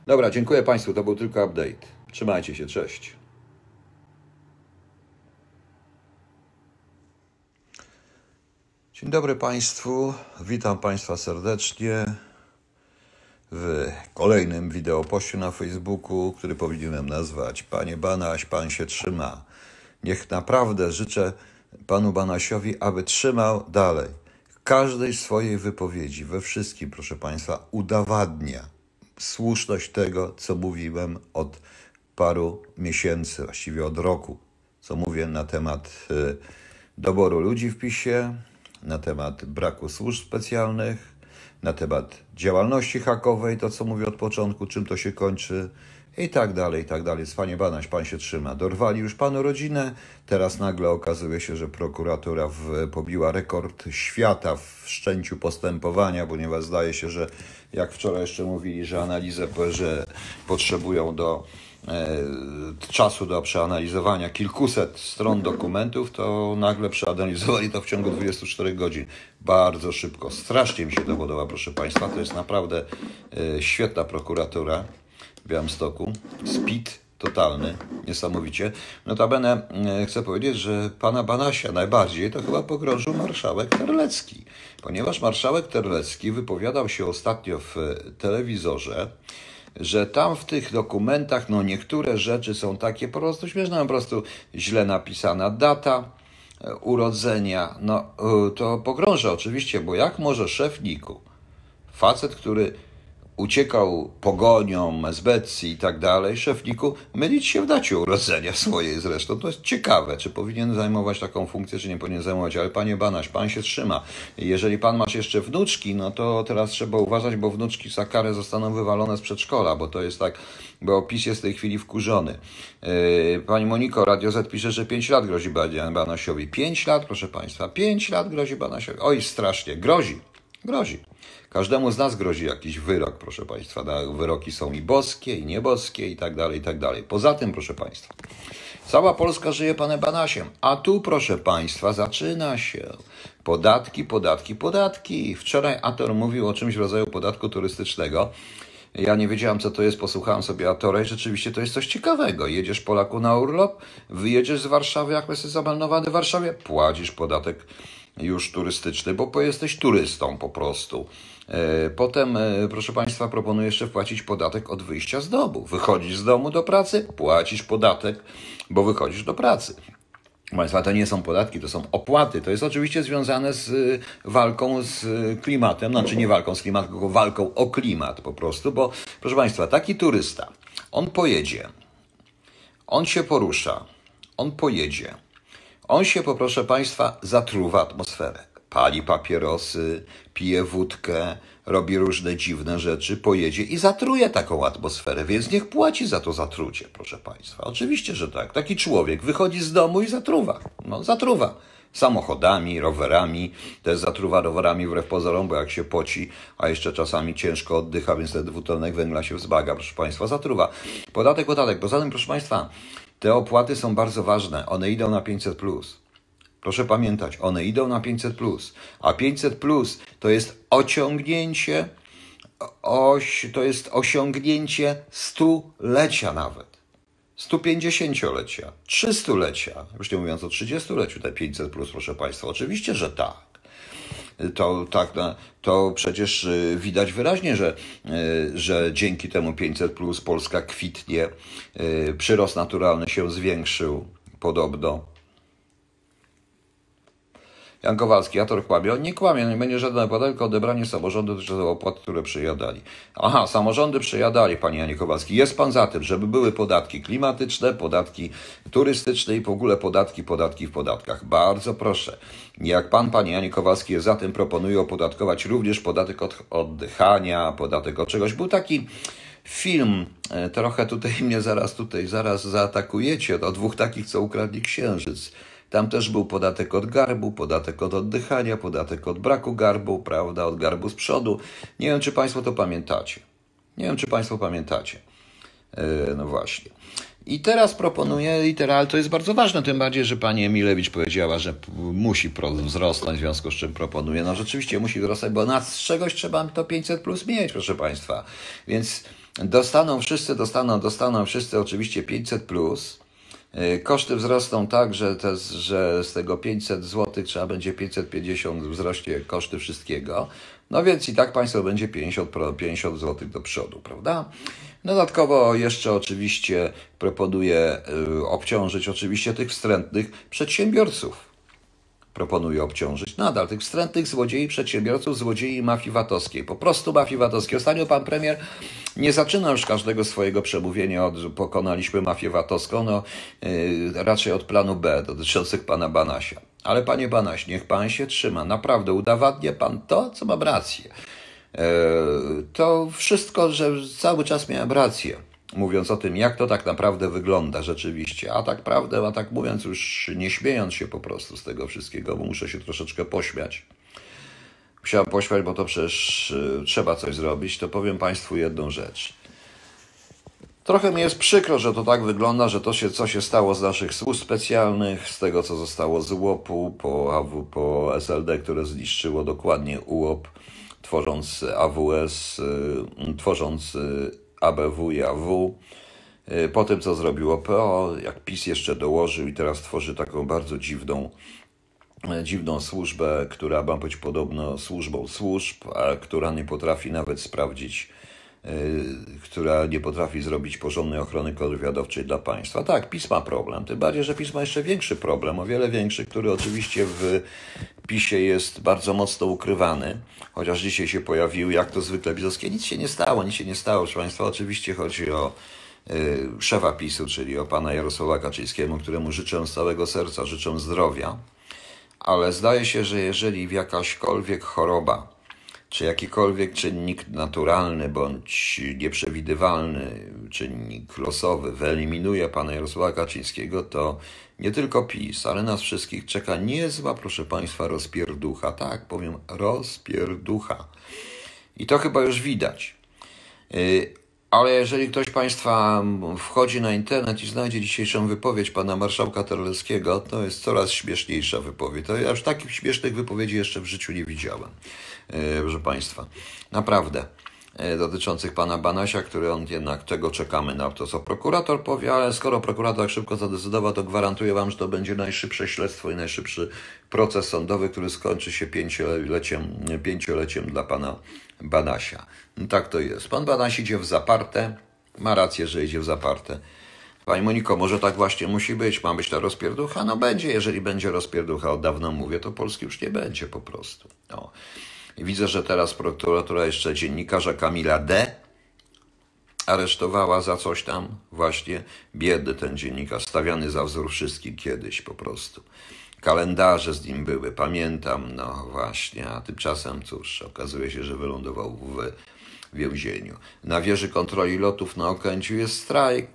A: Dobra, dziękuję Państwu. To był tylko update. Trzymajcie się, cześć. Dzień dobry Państwu. Witam Państwa serdecznie w kolejnym wideopoście na Facebooku, który powinienem nazwać Panie Banaś, Pan się trzyma. Niech naprawdę życzę Panu Banasiowi, aby trzymał dalej. Każdej swojej wypowiedzi, we wszystkim, proszę Państwa, udowadnia słuszność tego, co mówiłem od paru miesięcy, właściwie od roku, co mówię na temat y, doboru ludzi w PiSie, na temat braku służb specjalnych, na temat działalności hakowej, to co mówię od początku, czym to się kończy i tak dalej, i tak dalej. Panie Banaś, pan się trzyma. Dorwali już panu rodzinę, teraz nagle okazuje się, że prokuratura w, pobiła rekord świata w wszczęciu postępowania, ponieważ zdaje się, że jak wczoraj jeszcze mówili, że analizę, że potrzebują do e, czasu do przeanalizowania kilkuset stron dokumentów, to nagle przeanalizowali to w ciągu 24 godzin. Bardzo szybko. Strasznie mi się to podoba, proszę Państwa. To jest naprawdę e, świetna prokuratura w Białymstoku. Speed totalny, niesamowicie. Notabene e, chcę powiedzieć, że pana Banasia najbardziej to chyba pogrążył marszałek Terlecki, ponieważ marszałek Terlecki wypowiadał się ostatnio w telewizorze, że tam w tych dokumentach no niektóre rzeczy są takie po prostu śmieszne, po prostu źle napisana data e, urodzenia. No e, to pogrąża oczywiście, bo jak może szef NIK-u, facet, który uciekał pogonią, SBC i tak dalej, szefniku, mylić się w dacie urodzenia swojej zresztą. To jest ciekawe, czy powinien zajmować taką funkcję, czy nie powinien zajmować, ale panie Banaś, pan się trzyma. Jeżeli pan masz jeszcze wnuczki, no to teraz trzeba uważać, bo wnuczki za karę zostaną wywalone z przedszkola, bo to jest tak, bo opis jest w tej chwili wkurzony. Yy, pani Moniko, Radio Z pisze, że 5 lat grozi Banasiowi. 5 lat, proszę państwa, 5 lat grozi Banasiowi. Oj, strasznie, grozi, grozi. Każdemu z nas grozi jakiś wyrok, proszę Państwa. Wyroki są i boskie, i nieboskie, i tak dalej, i tak dalej. Poza tym, proszę Państwa, cała Polska żyje Panem Banasiem, a tu, proszę Państwa, zaczyna się podatki, podatki, podatki. Wczoraj Ator mówił o czymś w rodzaju podatku turystycznego. Ja nie wiedziałam, co to jest, posłuchałem sobie Atora i rzeczywiście to jest coś ciekawego. Jedziesz Polaku na urlop, wyjedziesz z Warszawy, jak jesteś zameldowany w Warszawie, płacisz podatek już turystyczny, bo jesteś turystą po prostu. E, potem, e, proszę Państwa, proponuję jeszcze wpłacić podatek od wyjścia z domu. Wychodzisz z domu do pracy, płacisz podatek, bo wychodzisz do pracy. Państwa, to nie są podatki, to są opłaty. To jest oczywiście związane z y, walką z klimatem, znaczy nie walką z klimatem, tylko walką o klimat po prostu, bo proszę Państwa, taki turysta, on pojedzie, on się porusza, on pojedzie, on się, poproszę Państwa, zatruwa atmosferę. Pali papierosy, pije wódkę, robi różne dziwne rzeczy, pojedzie i zatruje taką atmosferę, więc niech płaci za to zatrucie, proszę Państwa. Oczywiście, że tak. Taki człowiek wychodzi z domu i zatruwa. No, zatruwa. Samochodami, rowerami, też zatruwa rowerami wbrew pozorom, bo jak się poci, a jeszcze czasami ciężko oddycha, więc ten dwutlenek węgla się wzbaga, proszę Państwa, zatruwa. Podatek, podatek. Poza tym, proszę Państwa, te opłaty są bardzo ważne. One idą na 500. Proszę pamiętać, one idą na 500, a 500 to jest ociągnięcie, oś, to jest osiągnięcie stulecia nawet. 150-lecia, 300-lecia, już nie mówiąc o 30-leciu, te 500 plus, proszę Państwa. Oczywiście, że tak. To, tak, to przecież y, widać wyraźnie, że, y, że dzięki temu 500 plus Polska kwitnie, y, przyrost naturalny się zwiększył podobno. Jan Kowalski, ja to kłamie. On nie kłamie, nie będzie żadne podatek, odebranie samorządu dotyczące opłat, które przejadali. Aha, samorządy przejadali, panie Janie Kowalski. Jest pan za tym, żeby były podatki klimatyczne, podatki turystyczne i w ogóle podatki, podatki w podatkach. Bardzo proszę. Jak pan, panie Janie Kowalski jest za tym, proponuję opodatkować również podatek od oddychania, podatek od czegoś. Był taki film, e, trochę tutaj *laughs* mnie zaraz tutaj, zaraz zaatakujecie, o dwóch takich, co ukradli księżyc. Tam też był podatek od garbu, podatek od oddychania, podatek od braku garbu, prawda, od garbu z przodu. Nie wiem, czy Państwo to pamiętacie. Nie wiem, czy Państwo pamiętacie. Yy, no właśnie. I teraz proponuję literal, to jest bardzo ważne, tym bardziej, że pani Emilewicz powiedziała, że musi wzrosnąć, w związku z czym proponuję. No rzeczywiście musi wzrosnąć, bo na z czegoś trzeba to 500 plus mieć, proszę Państwa. Więc dostaną wszyscy, dostaną, dostaną wszyscy oczywiście 500 plus. Y, koszty wzrosną tak, że, te, że z tego 500 zł trzeba będzie 550 wzrośnie koszty wszystkiego. No więc i tak państwo będzie 50, 50 zł do przodu, prawda? Dodatkowo jeszcze oczywiście proponuję y, obciążyć oczywiście tych wstrętnych przedsiębiorców proponuje obciążyć nadal tych wstrętnych złodziei, przedsiębiorców, złodziei mafii VAT-owskiej. Po prostu mafii VAT-owskiej. Ostatnio pan premier nie zaczyna już każdego swojego przemówienia od pokonaliśmy mafię VAT-owską, no yy, raczej od planu B dotyczących pana Banasia. Ale panie Banaś, niech pan się trzyma. Naprawdę udowadnia pan to, co mam rację. Yy, to wszystko, że cały czas miałem rację mówiąc o tym, jak to tak naprawdę wygląda rzeczywiście. A tak prawdę, a tak mówiąc, już nie śmiejąc się po prostu z tego wszystkiego, bo muszę się troszeczkę pośmiać. Musiałem pośmiać, bo to przecież y, trzeba coś zrobić, to powiem Państwu jedną rzecz. Trochę mi jest przykro, że to tak wygląda, że to się, co się stało z naszych służb specjalnych, z tego, co zostało z UOP-u po, AW, po SLD, które zniszczyło dokładnie UOP, tworząc AWS, y, tworząc y, ABW i AW. Y, po tym, co zrobiło PO, jak PiS jeszcze dołożył i teraz tworzy taką bardzo dziwną, y, dziwną służbę, która ma być podobno służbą służb, a która nie potrafi nawet sprawdzić, która nie potrafi zrobić porządnej ochrony kontrwywiadowczej dla państwa. Tak, PiS ma problem, tym bardziej, że PiS ma jeszcze większy problem, o wiele większy, który oczywiście w PiSie jest bardzo mocno ukrywany, chociaż dzisiaj się pojawił, jak to zwykle pisowskie. Nic się nie stało, nic się nie stało, proszę Państwa. Oczywiście chodzi o y, szefa PiSu, czyli o pana Jarosława Kaczyńskiego, któremu życzę z całego serca, życzę zdrowia, ale zdaje się, że jeżeli w jakaśkolwiek choroba czy jakikolwiek czynnik naturalny bądź nieprzewidywalny, czynnik losowy wyeliminuje pana Jarosława Kaczyńskiego, to nie tylko PiS, ale nas wszystkich czeka niezła, proszę państwa, rozpierducha. Tak, powiem, rozpierducha. I to chyba już widać. Y, ale jeżeli ktoś Państwa wchodzi na internet i znajdzie dzisiejszą wypowiedź pana marszałka Terleckiego, to jest coraz śmieszniejsza wypowiedź. To ja już takich śmiesznych wypowiedzi jeszcze w życiu nie widziałem, proszę Państwa. Naprawdę. e, dotyczących pana Banasia, który on jednak tego czekamy na to, co prokurator powie, ale skoro prokurator tak szybko zadecydował, to gwarantuję wam, że to będzie najszybsze śledztwo i najszybszy proces sądowy, który skończy się pięcioleciem, pięcioleciem dla pana Banasia. No tak to jest. Pan Banaś idzie w zaparte, ma rację, że idzie w zaparte. Pani Moniko, może tak właśnie musi być, ma być ta rozpierducha? No będzie, jeżeli będzie rozpierducha, od dawna mówię, to Polski już nie będzie po prostu. No. Widzę, że teraz prokuratura jeszcze dziennikarza Kamila D. aresztowała za coś tam. Właśnie biedny ten dziennikarz, stawiany za wzór wszystkim kiedyś po prostu. Kalendarze z nim były, pamiętam, no właśnie, a tymczasem cóż, okazuje się, że wylądował w więzieniu. Na wieży kontroli lotów na Okęciu jest strajk.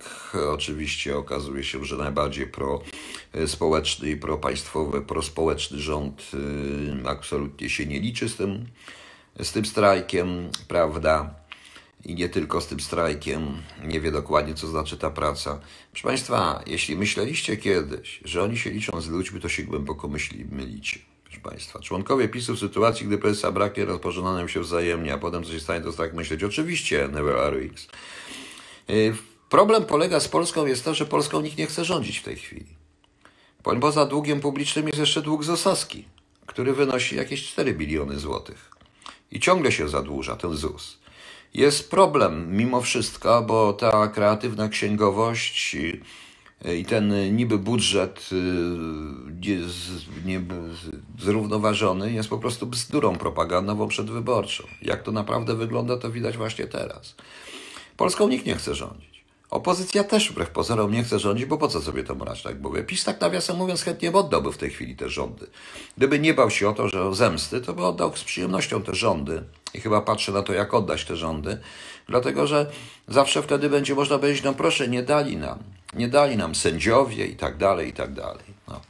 A: Oczywiście okazuje się, że najbardziej prospołeczny i propaństwowy, prospołeczny rząd y, absolutnie się nie liczy z tym, z tym strajkiem, prawda? I nie tylko z tym strajkiem, nie wie dokładnie, co znaczy ta praca. Proszę Państwa, jeśli myśleliście kiedyś, że oni się liczą z ludźmi, to się głęboko myśli, mylicie proszę Państwa. Członkowie PiSu w sytuacji, gdy prezesa braknie, rozporządzają się wzajemnie, a potem co się stanie, to tak myśleć. Oczywiście, never RX. Y, problem polega z Polską jest to, że Polską nikt nie chce rządzić w tej chwili. Poza długiem publicznym jest jeszcze dług ZOSowski, który wynosi jakieś 4 biliony złotych. I ciągle się zadłuża ten ZUS. Jest problem mimo wszystko, bo ta kreatywna księgowość i ten niby budżet y, zrównoważony jest po prostu bzdurą propagandową przedwyborczą. Jak to naprawdę wygląda, to widać właśnie teraz. Polską nikt nie chce rządzić. Opozycja też wbrew pozorom nie chce rządzić, bo po co sobie to brać, tak mówię. PiS tak nawiasem mówiąc chętnie oddałby w tej chwili te rządy. Gdyby nie bał się o to, że o zemsty, to by oddał z przyjemnością te rządy. I chyba patrzy na to, jak oddać te rządy. Dlatego, że zawsze wtedy będzie można powiedzieć, no proszę, nie dali nam. Nie dali nam sędziowie i tak dalej, i tak dalej. No.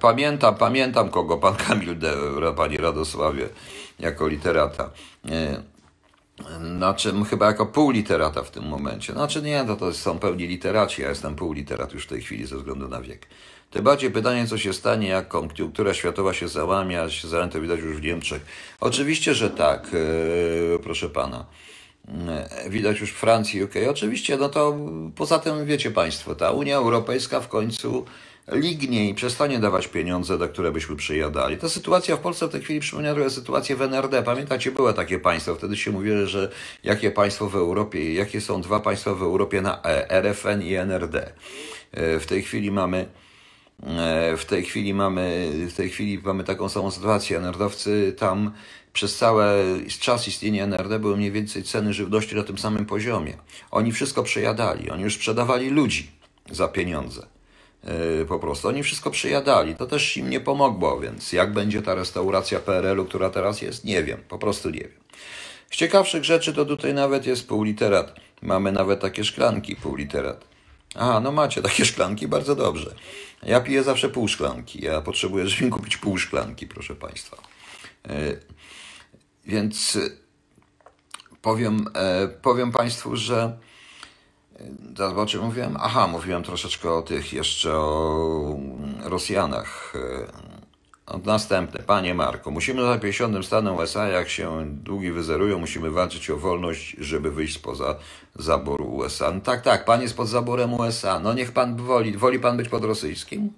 A: Pamiętam, pamiętam kogo pan *laughs* Kamil De, pani Radosławie, jako literata. Znaczy, chyba jako pół literata w tym momencie. Znaczy nie, to, to są pełni literaci, ja jestem pół literat już w tej chwili ze względu na wiek. Tym bardziej pytanie, co się stanie, jak koniunktura światowa się załamie, a się załamie to widać już w Niemczech. Oczywiście, że tak, yy, proszę pana. Yy, widać już Francji, UK. Oczywiście, no to poza tym wiecie Państwo, ta Unia Europejska w końcu lignie i przestanie dawać pieniądze, do które byśmy przyjadali. Ta sytuacja w Polsce w tej chwili przypomina trochę sytuację w NRD. Pamiętacie, było takie państwo, wtedy się mówiło, że jakie państwo w Europie, jakie są dwa państwa w Europie na e, RFN i NRD. E, w tej chwili mamy e, w tej chwili mamy, w tej chwili mamy taką samą sytuację. Nerdowcy tam przez cały czas istnienia NRD były mniej więcej ceny żywności na tym samym poziomie. Oni wszystko przejadali, oni już sprzedawali ludzi za pieniądze. E, po prostu. Oni wszystko przyjadali. To też im nie pomogło, więc jak będzie ta restauracja PRL-u, która teraz jest, nie wiem. Po prostu nie wiem. Z ciekawszych rzeczy to tutaj nawet jest półliterat. Mamy nawet takie szklanki półliterat. A, no macie takie szklanki, bardzo dobrze. Ja piję zawsze pół szklanki. Ja potrzebuję, żeby kupić pół szklanki, proszę Państwa. E, więc powiem, e, powiem Państwu, że o czym mówiłem? Aha, mówiłem troszeczkę o tych jeszcze o Rosjanach. E, następne. Panie Marko, musimy za 50 stanem USA, jak się długi wyzerują, musimy walczyć o wolność, żeby wyjść spoza zaboru USA. No tak, tak, pan jest pod zaborem USA. No niech pan woli. Woli pan być pod rosyjskim?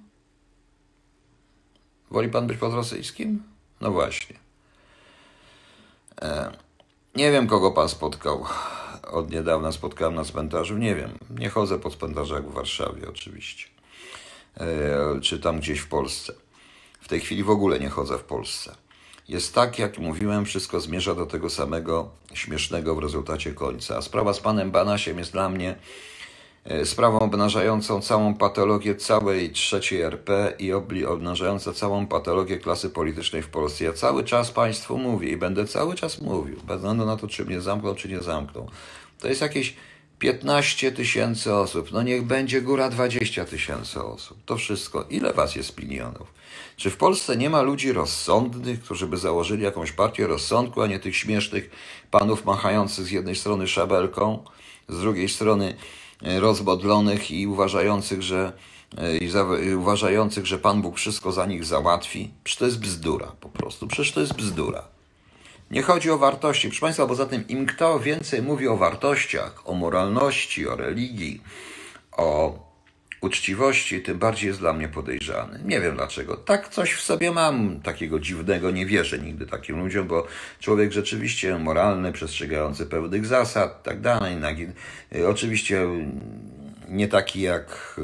A: Woli pan być pod rosyjskim? No właśnie. E, nie wiem, kogo pan spotkał od niedawna spotkałem na cmentarzu. Nie wiem, nie chodzę po cmentarzach w Warszawie oczywiście, e, czy tam gdzieś w Polsce. W tej chwili w ogóle nie chodzę w Polsce. Jest tak, jak mówiłem, wszystko zmierza do tego samego śmiesznego w rezultacie końca. A sprawa z panem Banasiem jest dla mnie sprawą obnażającą całą patologię całej trzeciej RP i obnażającą całą patologię klasy politycznej w Polsce. Ja cały czas Państwu mówię i będę cały czas mówił, bez względu na to, czy mnie zamkną, czy nie zamkną. To jest jakieś 15 tysięcy osób. No niech będzie góra 20 tysięcy osób. To wszystko. Ile was jest milionów? Czy w Polsce nie ma ludzi rozsądnych, którzy by założyli jakąś partię rozsądku, a nie tych śmiesznych panów machających z jednej strony szabelką, z drugiej strony e, rozbodlonych i uważających, że e, i, za, i uważających, że Pan Bóg wszystko za nich załatwi? Przecież to jest bzdura po prostu. Przecież to jest bzdura. Nie chodzi o wartości. Proszę Państwa, poza tym im kto więcej mówi o wartościach, o moralności, o religii, o uczciwości, tym bardziej jest dla mnie podejrzany. Nie wiem dlaczego. Tak coś w sobie mam takiego dziwnego, nie wierzę nigdy takim ludziom, bo człowiek rzeczywiście moralny, przestrzegający pewnych zasad, tak dalej. Oczywiście nie taki jak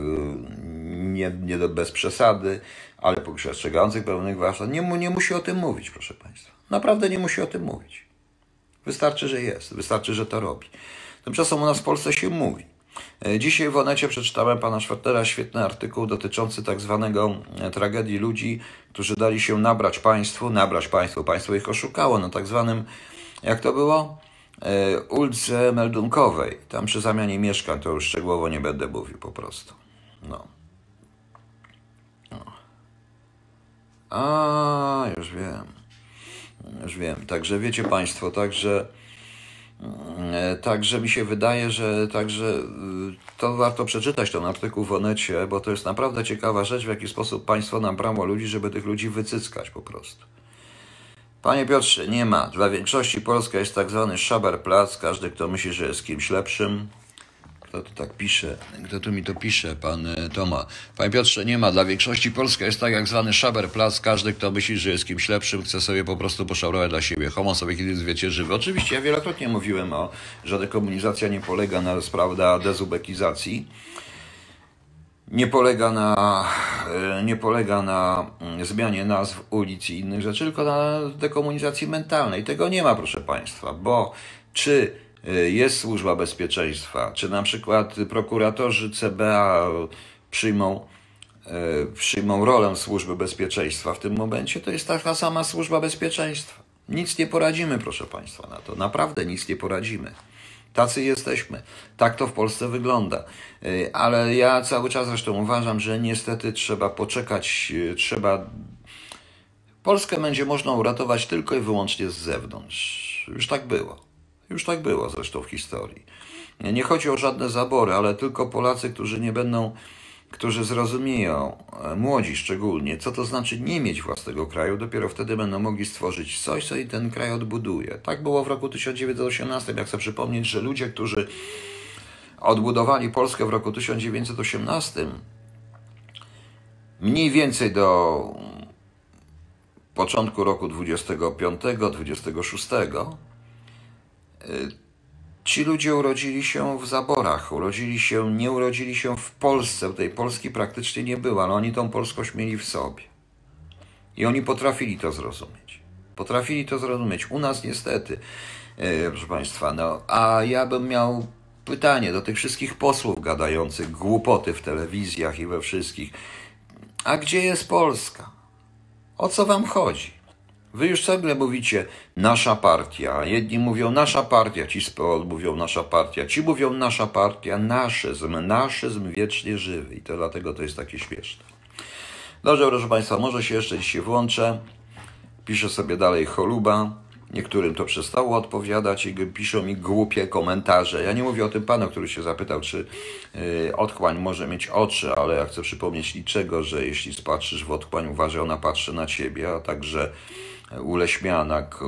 A: nie, nie bez przesady, ale przestrzegający pewnych zasad. Nie, nie musi o tym mówić, proszę Państwa. Naprawdę nie musi o tym mówić. Wystarczy, że jest, wystarczy, że to robi. Tymczasem u nas w Polsce się mówi. E, dzisiaj w Onecie przeczytałem pana Schwertera świetny artykuł dotyczący tak zwanego e, tragedii ludzi, którzy dali się nabrać państwu, nabrać państwu, państwo ich oszukało na tak zwanym, jak to było? E, ulicy Meldunkowej. Tam przy zamianie mieszkań, to już szczegółowo nie będę mówił po prostu. No. no. A, już wiem. Już wiem. Także wiecie Państwo, także. E, także mi się wydaje, że także e, to warto przeczytać ten artykuł w Onecie, bo to jest naprawdę ciekawa rzecz, w jaki sposób państwo nabrało ludzi, żeby tych ludzi wycyckać po prostu. Panie Piotrze, nie ma. Dla większości Polska jest tak zwany szaberplac. Każdy, kto myśli, że jest kimś lepszym, kto tu tak pisze? Kto tu mi to pisze? Pan e, Toma. Panie Piotrze, nie ma. Dla większości Polska jest tak jak zwany szaberplac. Każdy, kto myśli, że jest kimś lepszym, chce sobie po prostu poszaurować dla siebie. Homo sobie kiedyś zwiecie żywy. Oczywiście ja wielokrotnie mówiłem o, że dekomunizacja nie polega na, prawda, dezubekizacji. Nie polega na, e, nie polega na mm, zmianie nazw ulic i innych rzeczy, tylko na dekomunizacji mentalnej. Tego nie ma, proszę Państwa, bo czy jest służba bezpieczeństwa, czy na przykład prokuratorzy CBA przyjmą, y, przyjmą rolę służby bezpieczeństwa w tym momencie, to jest taka sama służba bezpieczeństwa. Nic nie poradzimy, proszę Państwa, na to. Naprawdę nic nie poradzimy. Tacy jesteśmy. Tak to w Polsce wygląda. Y, ale ja cały czas zresztą uważam, że niestety trzeba poczekać, trzeba. Polskę będzie można uratować tylko i wyłącznie z zewnątrz. Już tak było. Już tak było zresztą w historii. Nie chodzi o żadne zabory, ale tylko Polacy, którzy nie będą, którzy zrozumieją, e, młodzi szczególnie, co to znaczy nie mieć własnego kraju, dopiero wtedy będą mogli stworzyć coś, co i ten kraj odbuduje. Tak było w roku 1918. Jak chcę przypomnieć, że ludzie, którzy odbudowali Polskę w roku 1918, mniej więcej do początku roku 25-26, Ci ludzie urodzili się w zaborach, urodzili się, nie urodzili się w Polsce, tej Polski praktycznie nie było, ale oni tą polskość mieli w sobie. I oni potrafili to zrozumieć. Potrafili to zrozumieć. U nas niestety, e, proszę Państwa, no, a ja bym miał pytanie do tych wszystkich posłów gadających głupoty w telewizjach i we wszystkich. A gdzie jest Polska? O co wam chodzi? Wy już ciągle mówicie nasza partia. Jedni mówią nasza partia, ci z PO mówią nasza partia, ci mówią nasza partia, naszyzm, naszyzm wiecznie żywy. I to dlatego to jest takie śmieszne. Dobrze, proszę Państwa, może się jeszcze dzisiaj włączę. Piszę sobie dalej choluba. Niektórym to przestało odpowiadać i piszą mi głupie komentarze. Ja nie mówię o tym panu, który się zapytał, czy yy, otchłań może mieć oczy, ale ja chcę przypomnieć niczego, że jeśli spatrzysz w otchłań, uważaj, ona patrzy na ciebie, a także uleśmianak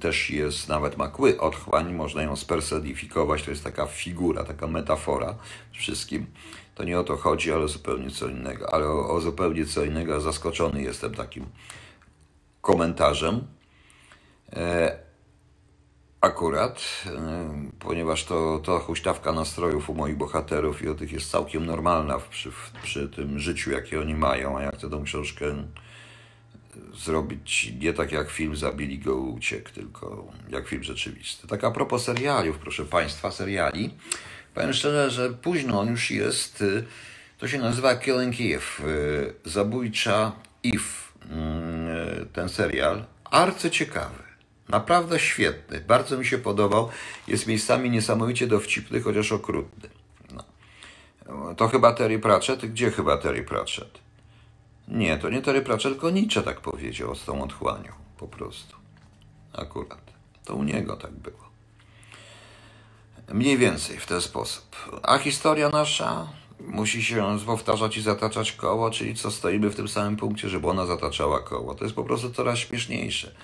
A: też jest, nawet ma kły otchłań, można ją spersonifikować, to jest taka figura, taka metafora wszystkim. To nie o to chodzi, ale zupełnie co innego. Ale o, o zupełnie co innego zaskoczony jestem takim komentarzem. E, akurat, e, ponieważ to, to huśtawka nastrojów u moich bohaterów i o tych jest całkiem normalna przy, przy tym życiu, jakie oni mają, a jak chcę tą książkę zrobić nie tak jak film Zabili go uciekł, tylko jak film rzeczywisty. Tak a propos serialiów, proszę Państwa, seriali. Powiem szczerze, że późno on już jest. Y, to się nazywa Killing Eve. Y, Zabójcza Eve. Y, ten serial. Arcy ciekawy. Naprawdę świetny. Bardzo mi się podobał. Jest miejscami niesamowicie dowcipny, chociaż okrutny. No. To chyba Terry Pratchett? Gdzie chyba Terry Pratchett? Nie, to nie Terry Pratchett, tylko Nietzsche tak powiedział z tą otchłanią. Po prostu. Akurat. To u niego tak było. Mniej więcej w ten sposób. A historia nasza musi się powtarzać i zataczać koło, czyli co stoimy w tym samym punkcie, żeby ona zataczała koło. To jest po prostu coraz śmieszniejsze.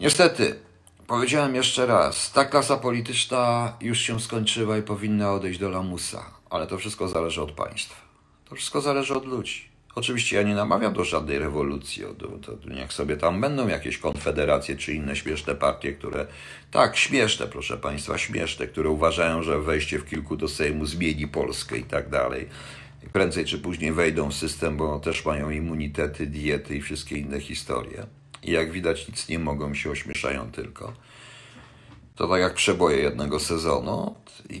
A: Niestety, powiedziałem jeszcze raz, ta klasa polityczna już się skończyła i powinna odejść do lamusa, ale to wszystko zależy od państwa. To wszystko zależy od ludzi. Oczywiście ja nie namawiam do żadnej rewolucji. To, niech sobie tam będą jakieś konfederacje czy inne śmieszne partie, które. Tak, śmieszne, proszę Państwa, śmieszne, które uważają, że wejście w kilku do Sejmu zmieni Polskę i tak dalej. Prędzej czy później wejdą w system, bo też mają immunitety, diety i wszystkie inne historie. I jak widać, nic nie mogą, się ośmieszają tylko. To tak jak przeboje jednego sezonu.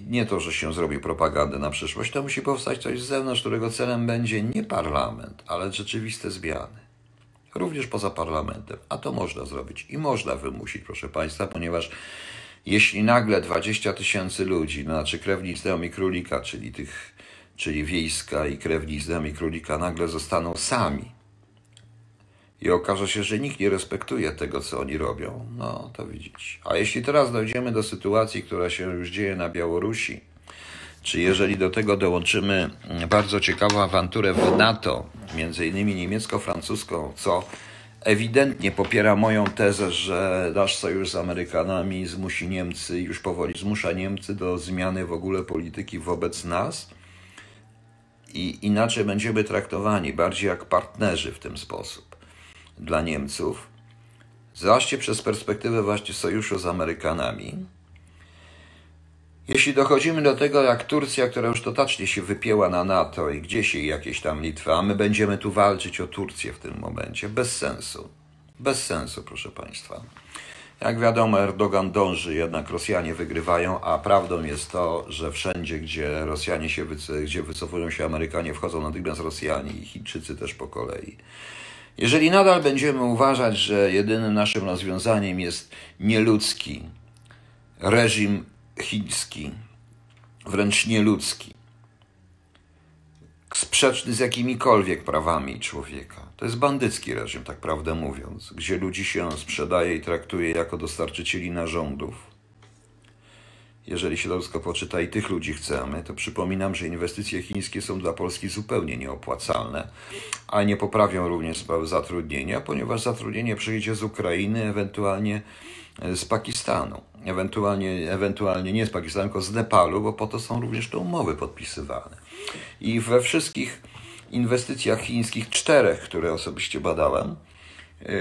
A: Nie to, że się zrobi propagandę na przyszłość, to musi powstać coś z zewnątrz, którego celem będzie nie parlament, ale rzeczywiste zmiany. Również poza parlamentem. A to można zrobić i można wymusić, proszę Państwa, ponieważ jeśli nagle 20 tysięcy ludzi, no, znaczy krewni z królika, czyli tych, czyli wiejska i krewni z królika, nagle zostaną sami, i okaże się, że nikt nie respektuje tego, co oni robią, no to widzicie. A jeśli teraz dojdziemy do sytuacji, która się już dzieje na Białorusi, czy jeżeli do tego dołączymy bardzo ciekawą awanturę w NATO, między innymi niemiecko-francuską, co ewidentnie popiera moją tezę, że nasz sojusz z Amerykanami zmusi Niemcy, już powoli zmusza Niemcy do zmiany w ogóle polityki wobec nas. I inaczej będziemy traktowani, bardziej jak partnerzy w tym sposób dla Niemców, zwłaszcza przez perspektywę właśnie sojuszu z Amerykanami. Jeśli dochodzimy do tego, jak Turcja, która już totalnie się wypięła na NATO i gdzieś jej jakieś tam Litwa, a my będziemy tu walczyć o Turcję w tym momencie, bez sensu. Bez sensu, proszę Państwa. Jak wiadomo, Erdogan dąży, jednak Rosjanie wygrywają, a prawdą jest to, że wszędzie, gdzie Rosjanie się gdzie wycofują się Amerykanie, wchodzą natychmiast Rosjanie i Chińczycy też po kolei. Jeżeli nadal będziemy uważać, że jedynym naszym rozwiązaniem jest nieludzki reżim chiński, wręcz nieludzki, sprzeczny z jakimikolwiek prawami człowieka, to jest bandycki reżim, tak prawdę mówiąc, gdzie ludzi się sprzedaje i traktuje jako dostarczycieli narządów, jeżeli to poczyta i tych ludzi chcemy, to przypominam, że inwestycje chińskie są dla Polski zupełnie nieopłacalne, a nie poprawią również sprawy zatrudnienia, ponieważ zatrudnienie przyjdzie z Ukrainy, ewentualnie z Pakistanu, ewentualnie, ewentualnie nie z Pakistanu, tylko z Nepalu, bo po to są również te umowy podpisywane. I we wszystkich inwestycjach chińskich, czterech, które osobiście badałem,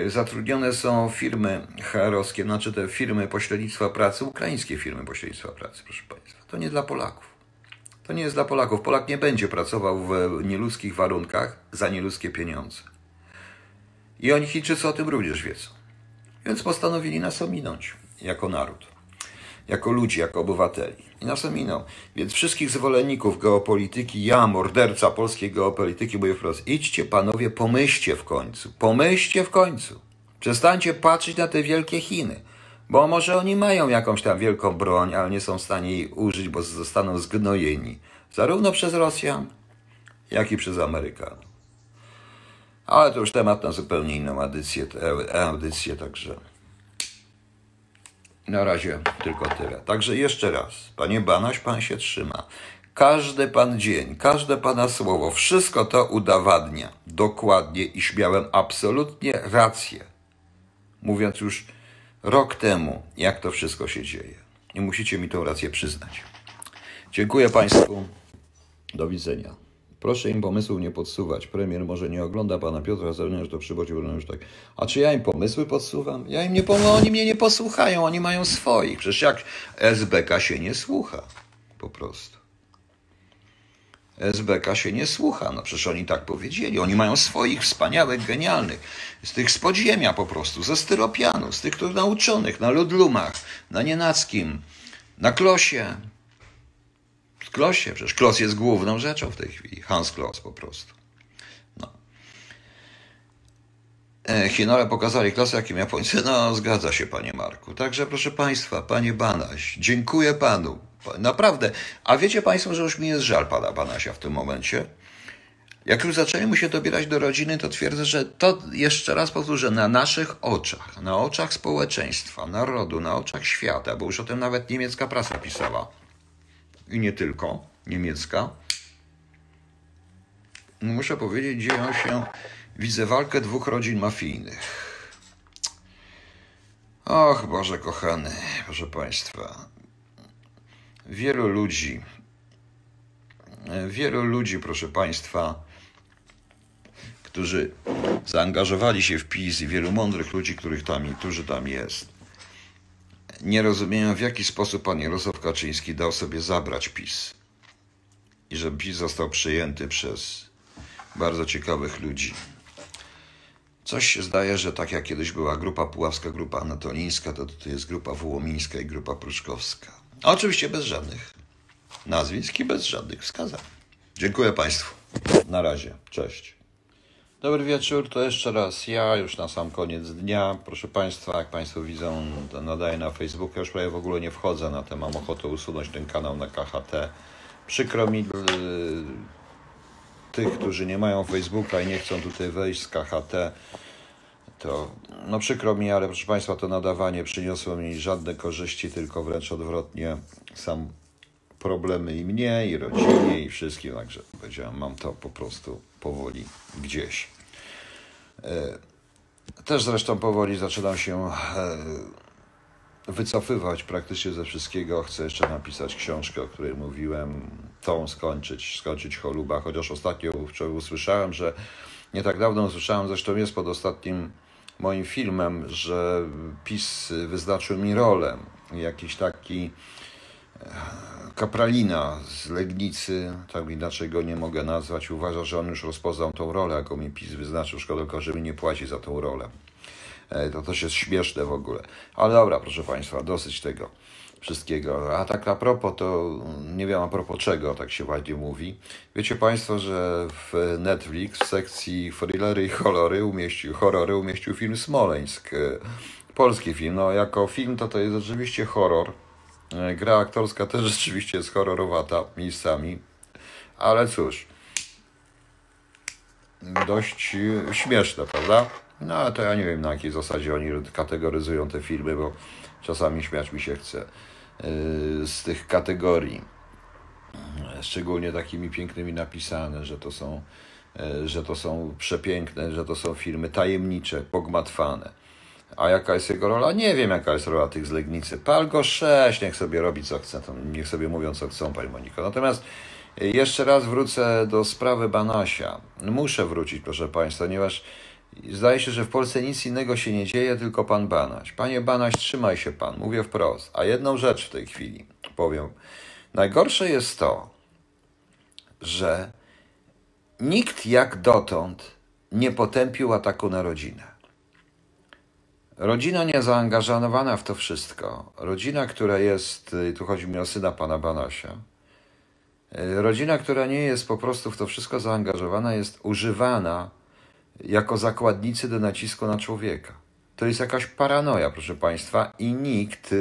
A: zatrudnione są firmy HR-owskie, znaczy te firmy pośrednictwa pracy, ukraińskie firmy pośrednictwa pracy, proszę Państwa. To nie dla Polaków. To nie jest dla Polaków. Polak nie będzie pracował w nieludzkich warunkach za nieludzkie pieniądze. I oni Chińczycy o tym również wiedzą. Więc postanowili nas ominąć jako naród jako ludzi, jako obywateli. I nas ominą. Więc wszystkich zwolenników geopolityki, ja, morderca polskiej geopolityki, mówię wprost, idźcie panowie, pomyślcie w końcu. Pomyślcie w końcu. Przestańcie patrzeć na te wielkie Chiny. Bo może oni mają jakąś tam wielką broń, ale nie są w stanie jej użyć, bo zostaną zgnojeni. Zarówno przez Rosjan, jak i przez Amerykanów. Ale to już temat na zupełnie inną edycję, edycję także. Na razie tylko tyle. Także jeszcze raz, panie Banaś, pan się trzyma. Każdy pan dzień, każde pana słowo, wszystko to udowadnia dokładnie, iż miałem absolutnie rację. Mówiąc już rok temu, jak to wszystko się dzieje. I musicie mi tą rację przyznać. Dziękuję Państwu. Do widzenia. Proszę im pomysłów nie podsuwać. Premier może nie ogląda pana Piotra Zewnętrz, to przychodzi już tak. A czy ja im pomysły podsuwam? Ja im nie pomogę, oni mnie nie posłuchają, oni mają swoich. Przecież jak SBK się nie słucha. Po prostu. SBK się nie słucha. No przecież oni tak powiedzieli. Oni mają swoich wspaniałych, genialnych. Z tych z podziemia po prostu, ze styropianu, z tych, których nauczonych na Ludlumach, na Nienackim, na Klosie, Klosie. Przecież Klos jest główną rzeczą w tej chwili. Hans Klos po prostu. No. E, Chinole pokazali klasę, jakim Japońcy. No, zgadza się, panie Marku. Także, proszę państwa, panie Banaś, dziękuję panu. Naprawdę. A wiecie państwo, że już mi jest żal pana Banasia w tym momencie? Jak już zaczęli mu się dobierać do rodziny, to twierdzę, że to jeszcze raz powtórzę, na naszych oczach, na oczach społeczeństwa, narodu, na oczach świata, bo już o tym nawet niemiecka prasa pisała i nie tylko, niemiecka, muszę powiedzieć, dzieją się, widzę walkę dwóch rodzin mafijnych. Och, Boże kochany, proszę Państwa. Wielu ludzi, wielu ludzi, proszę Państwa, którzy zaangażowali się w PiS i wielu mądrych ludzi, których tam, którzy tam jest, nie rozumieją, w jaki sposób pan Jarosław Kaczyński dał sobie zabrać PiS. I że PiS został przyjęty przez bardzo ciekawych ludzi. Coś się zdaje, że tak jak kiedyś była grupa puławska, grupa anatolińska, to tu jest grupa wołomińska i grupa pruszkowska. Oczywiście bez żadnych nazwisk i bez żadnych wskazań. Dziękuję Państwu. Na razie. Cześć. Dobry wieczór, to jeszcze raz ja, już na sam koniec dnia. Proszę Państwa, jak Państwo widzą, nadaję na Facebooka, już prawie w ogóle nie wchodzę na ten, mam ochotę usunąć ten kanał na KHT. Przykro mi tych, którzy nie mają Facebooka i nie chcą tutaj wejść z KHT, to no przykro mi, ale proszę Państwa, to nadawanie przyniosło mi żadne korzyści, tylko wręcz odwrotnie, sam problemy i mnie, i rodzinie, i wszystkim, także powiedziałem, mam to po prostu powoli gdzieś. E, też zresztą powoli zaczynam się e, wycofywać praktycznie ze wszystkiego. Chcę jeszcze napisać książkę, o której mówiłem, tą skończyć, skończyć choluba, chociaż ostatnio wczoraj usłyszałem, że nie tak dawno usłyszałem, zresztą jest pod ostatnim moim filmem, że PiS wyznaczył mi rolę. Jakiś taki kapralina z Legnicy, tak inaczej go nie mogę nazwać, uważa, że on już rozpoznał tą rolę, jaką mi PiS wyznaczył. Szkoda że mi nie płaci za tą rolę. E, to też jest śmieszne w ogóle. Ale dobra, proszę Państwa, dosyć tego wszystkiego. A tak a propos, to nie wiem a propos czego tak się ładnie mówi. Wiecie Państwo, że w Netflix w sekcji thrillery i horrory umieścił, horrory umieścił film Smoleńsk. E, polski film. No, jako film to to jest oczywiście horror. E, gra aktorska też rzeczywiście jest horrorowata miejscami. Ale cóż, dość śmieszne, prawda? No ale to ja nie wiem na jakiej zasadzie oni kategoryzują te filmy, bo czasami śmiać mi się chce yy, z tych kategorii. Szczególnie takimi pięknymi napisane, że to są, yy, że to są przepiękne, że to są filmy tajemnicze, pogmatwane. A jaka jest jego rola? Nie wiem, jaka jest rola tych z Legnicy. Pal go sześć, niech sobie robi co chce, niech sobie mówią co chcą, Pani Moniko. Natomiast jeszcze raz wrócę do sprawy Banasia. Muszę wrócić, proszę Państwa, ponieważ Zdaje się, że w Polsce nic innego się nie dzieje, tylko pan Banaś. Panie Banaś, trzymaj się pan, mówię wprost. A jedną rzecz w tej chwili powiem. Najgorsze jest to, że nikt jak dotąd nie potępił ataku na rodzinę. Rodzina nie zaangażowana w to wszystko. Rodzina, która jest, tu chodzi mi o syna pana Banasia, rodzina, która nie jest po prostu w to wszystko zaangażowana, jest używana jako zakładnicy do nacisku na człowieka. To jest jakaś paranoja, proszę Państwa, i nikt,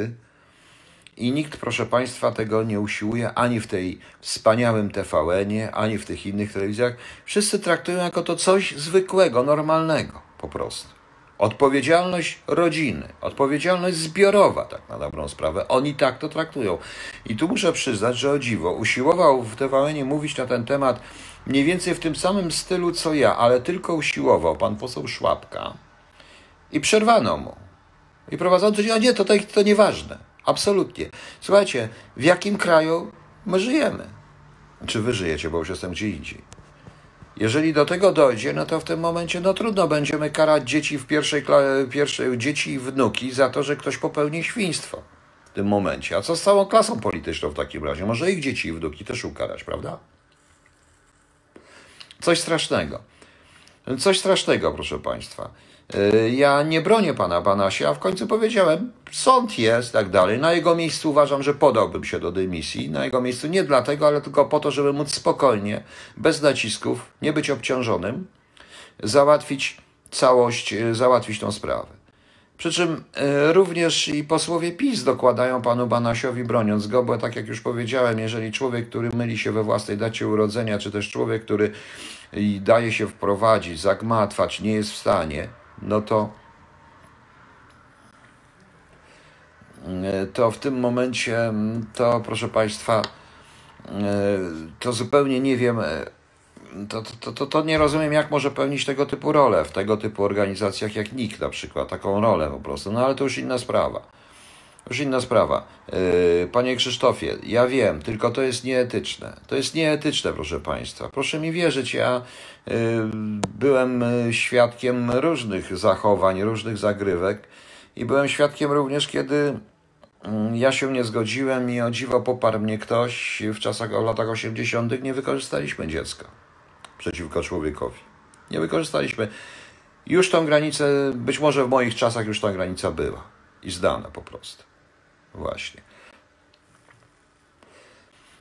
A: i nikt, proszę Państwa, tego nie usiłuje ani w tej wspaniałym TVN-ie, ani w tych innych telewizjach. Wszyscy traktują jako to coś zwykłego, normalnego, po prostu. Odpowiedzialność rodziny, odpowiedzialność zbiorowa, tak na dobrą sprawę. Oni tak to traktują. I tu muszę przyznać, że o dziwo, usiłował w TVN mówić na ten temat mniej więcej w tym samym stylu co ja, ale tylko usiłował pan poseł Szłapka i przerwano mu. I prowadzący powiedział, nie, to, to, to nieważne, absolutnie. Słuchajcie, w jakim kraju my żyjemy? Czy wy żyjecie, bo już jestem gdzie indziej. Jeżeli do tego dojdzie, no to w tym momencie no trudno będziemy karać dzieci w pierwszej, pierwszej dzieci i wnuki za to, że ktoś popełni świństwo w tym momencie. A co z całą klasą polityczną w takim razie? Może ich dzieci i wnuki też ukarać, prawda? Coś strasznego. Coś strasznego, proszę Państwa. Y, ja nie bronię pana Banasia, a w końcu powiedziałem, sąd jest, tak dalej. Na jego miejscu uważam, że podałbym się do dymisji. Na jego miejscu nie dlatego, ale tylko po to, żeby móc spokojnie, bez nacisków, nie być obciążonym, załatwić całość, y, załatwić tą sprawę. Przy czym y, również i posłowie PiS dokładają panu Banasiowi, broniąc go, bo tak jak już powiedziałem, jeżeli człowiek, który myli się we własnej dacie urodzenia, czy też człowiek, który daje się wprowadzić, zagmatwać, nie jest w stanie, no to e, to w tym momencie, mm, to proszę Państwa, e, to zupełnie nie wiem, e, to, to, to, to nie rozumiem, jak może pełnić tego typu rolę w tego typu organizacjach jak NIK na przykład, taką rolę po prostu. No ale to już inna sprawa. Już inna sprawa. Yy, panie Krzysztofie, ja wiem, tylko to jest nieetyczne. To jest nieetyczne, proszę Państwa. Proszę mi wierzyć, ja yy, byłem świadkiem różnych zachowań, różnych zagrywek i byłem świadkiem również, kiedy mm, ja się nie zgodziłem i o dziwo poparł mnie ktoś w czasach, w latach 80. nie wykorzystaliśmy dziecka przeciwko człowiekowi. Nie wykorzystaliśmy. Już tą granicę, być może w moich czasach już ta granica była i zdana po prostu. Właśnie.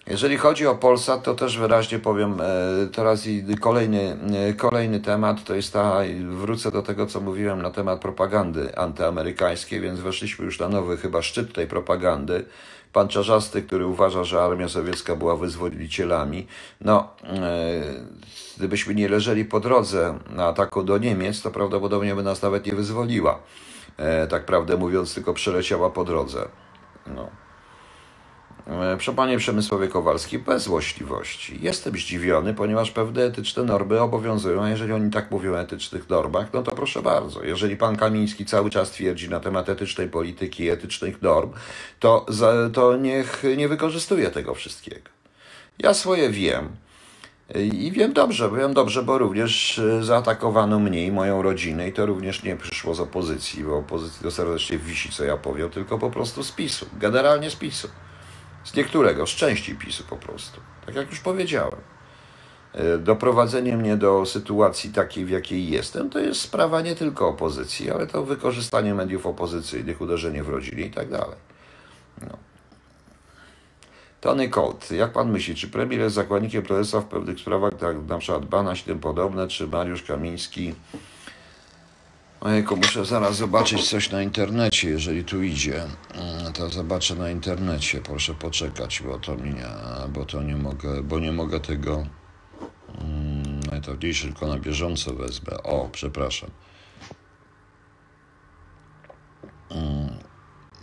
A: Jeżeli chodzi o Polsat, to też wyraźnie powiem e, teraz i kolejny, e, kolejny temat, to jest ta, wrócę do tego, co mówiłem na temat propagandy antyamerykańskiej, więc weszliśmy już na nowy chyba szczyt tej propagandy. Pan Czarzasty, który uważa, że armia sowiecka była wyzwolicielami, no, e, gdybyśmy nie leżeli po drodze na ataku do Niemiec, to prawdopodobnie by nas nawet nie wyzwoliła. Tak prawdę mówiąc, tylko przeleciała po drodze. No. E, Panie Przemysławie Kowalski, bez złośliwości. Jestem zdziwiony, ponieważ pewne etyczne normy obowiązują, a jeżeli oni tak mówią o etycznych normach, no to proszę bardzo. Jeżeli Pan Kamiński cały czas twierdzi na temat etycznej polityki i etycznych norm, to, to niech nie wykorzystuje tego wszystkiego. Ja swoje wiem. I wiem dobrze, wiem dobrze, bo również e, zaatakowano mnie i moją rodzinę i to również nie przyszło z opozycji, bo opozycji to serdecznie wisi, co ja powiem, tylko po prostu z PiSu, generalnie z PiSu. Z niektórego, z części PiSu po prostu. Tak jak już powiedziałem. E, doprowadzenie mnie do sytuacji takiej, w jakiej jestem, to jest sprawa nie tylko opozycji, ale to wykorzystanie mediów opozycyjnych, uderzenie w rodzinie i tak dalej. No. Tony Colt, jak pan myśli, czy premier jest zakładnikiem prezesa w pewnych sprawach, tak na przykład Banaś i tym podobne, czy Mariusz Kamiński? Ojejku, muszę zaraz zobaczyć coś na internecie, jeżeli tu idzie, mm, to zobaczę na internecie, proszę poczekać, bo to nie, bo to nie mogę, bo nie mogę tego mm, najtrudniejsze tylko na bieżąco wezmę. O, przepraszam.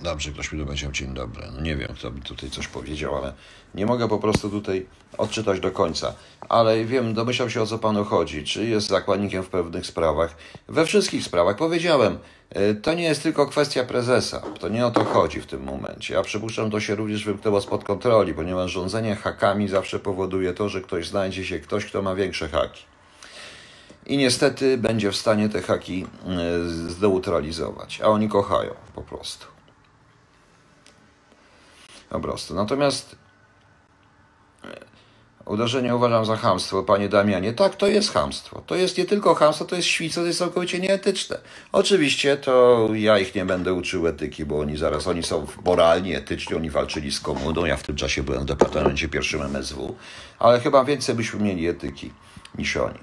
A: Dobrze, ktoś mi powiedział dzień dobry. No nie wiem, kto mi tutaj coś powiedział, ale nie mogę po prostu tutaj odczytać do końca. Ale wiem, domyślam się o co panu chodzi. Czy jest zakładnikiem w pewnych sprawach? We wszystkich sprawach. Powiedziałem, e, to nie jest tylko kwestia prezesa. To nie o to chodzi w tym momencie. Ja przypuszczam, to się również wymknęło spod kontroli, ponieważ rządzenie hakami zawsze powoduje to, że ktoś znajdzie się ktoś, kto ma większe haki. I niestety będzie w stanie te haki e, zneutralizować. A oni kochają po prostu po prostu. Natomiast e, uderzenie uważam za hamstwo, panie Damianie. Tak, to jest hamstwo. To jest nie tylko hamstwo, to jest świństwo, to jest całkowicie nieetyczne. Oczywiście to ja ich nie będę uczył etyki, bo oni zaraz, oni są moralni, etyczni, oni walczyli z komuną. Ja w tym czasie byłem w departamencie pierwszym MSW, ale chyba więcej byśmy mieli etyki niż oni.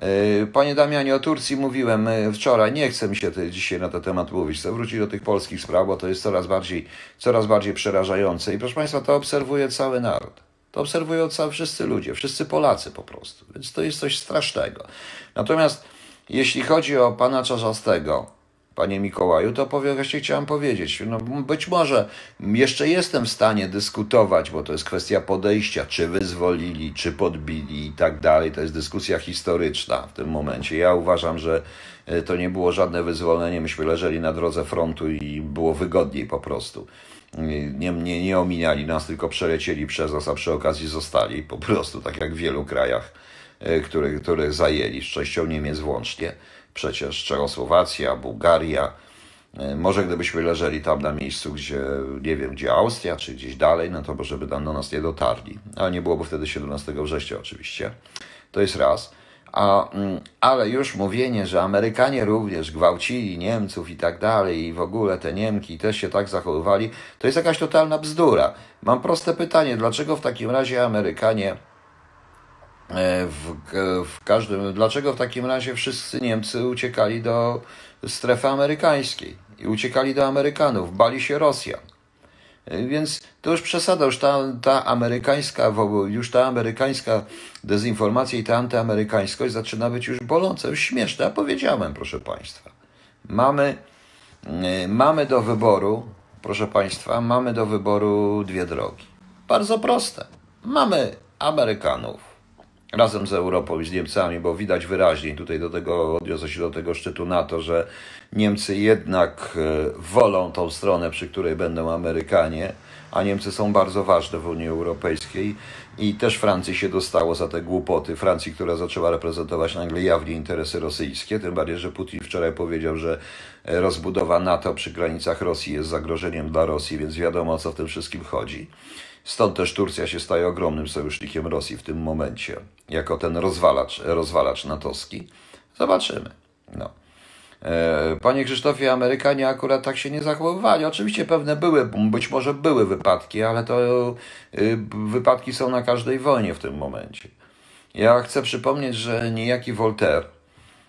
A: E, panie Damianie, o Turcji mówiłem e, wczoraj, nie chcę mi się dzisiaj na ten temat mówić, chcę wrócić do tych polskich spraw, bo to jest coraz bardziej, coraz bardziej przerażające i proszę Państwa, to obserwuje cały naród. To obserwują cały, wszyscy ludzie, wszyscy Polacy po prostu, więc to jest coś strasznego. Natomiast jeśli chodzi o pana Czarzastego, panie Mikołaju, to właśnie chciałem powiedzieć, no być może jeszcze jestem w stanie dyskutować, bo to jest kwestia podejścia, czy wyzwolili, czy podbili i tak dalej. To jest dyskusja historyczna w tym momencie. Ja uważam, że e, to nie było żadne wyzwolenie. Myśmy leżeli na drodze frontu i było wygodniej po prostu. Nie, nie, nie ominiali nas, tylko przelecieli przez nas, a przy okazji zostali po prostu, tak jak w wielu krajach, e, które, które zajęli, z częścią Niemiec włącznie przecież Czechosłowacja, Bułgaria. E, może gdybyśmy leżeli tam na miejscu, gdzie nie wiem, gdzie Austria, czy gdzieś dalej, no to może by tam do nas nie dotarli. Ale nie byłoby wtedy 17 września oczywiście. To jest raz. A, mm, ale już mówienie, że Amerykanie również gwałcili Niemców i tak dalej, i w ogóle te Niemki też się tak zachowywali, to jest jakaś totalna bzdura. Mam proste pytanie, dlaczego w takim razie Amerykanie w, w każdym. Dlaczego w takim razie wszyscy Niemcy uciekali do strefy amerykańskiej i uciekali do Amerykanów, bali się Rosjan? E, więc to już przesada, już ta, ta amerykańska, już ta amerykańska dezinformacja i ta antyamerykańskość zaczyna być już boląca, już śmieszna. Ja powiedziałem, proszę Państwa. Mamy, e, mamy do wyboru, proszę Państwa, mamy do wyboru dwie drogi. Bardzo proste. Mamy Amerykanów, razem z Europą i z Niemcami, bo widać wyraźnie, tutaj do tego odniosę się do tego szczytu NATO, że Niemcy jednak e, wolą tą stronę, przy której będą Amerykanie, a Niemcy są bardzo ważne w Unii Europejskiej i też Francji się dostało za te głupoty. Francji, która zaczęła reprezentować nagle jawnie interesy rosyjskie, tym bardziej, że Putin wczoraj powiedział, że rozbudowa NATO przy granicach Rosji jest zagrożeniem dla Rosji, więc wiadomo o co w tym wszystkim chodzi. Stąd też Turcja się staje ogromnym sojusznikiem Rosji w tym momencie, jako ten rozwalacz, rozwalacz natowski. Zobaczymy. No. E, panie Krzysztofie, Amerykanie akurat tak się nie zachowywali. Oczywiście pewne były, być może były wypadki, ale to y, wypadki są na każdej wojnie w tym momencie. Ja chcę przypomnieć, że niejaki Voltaire,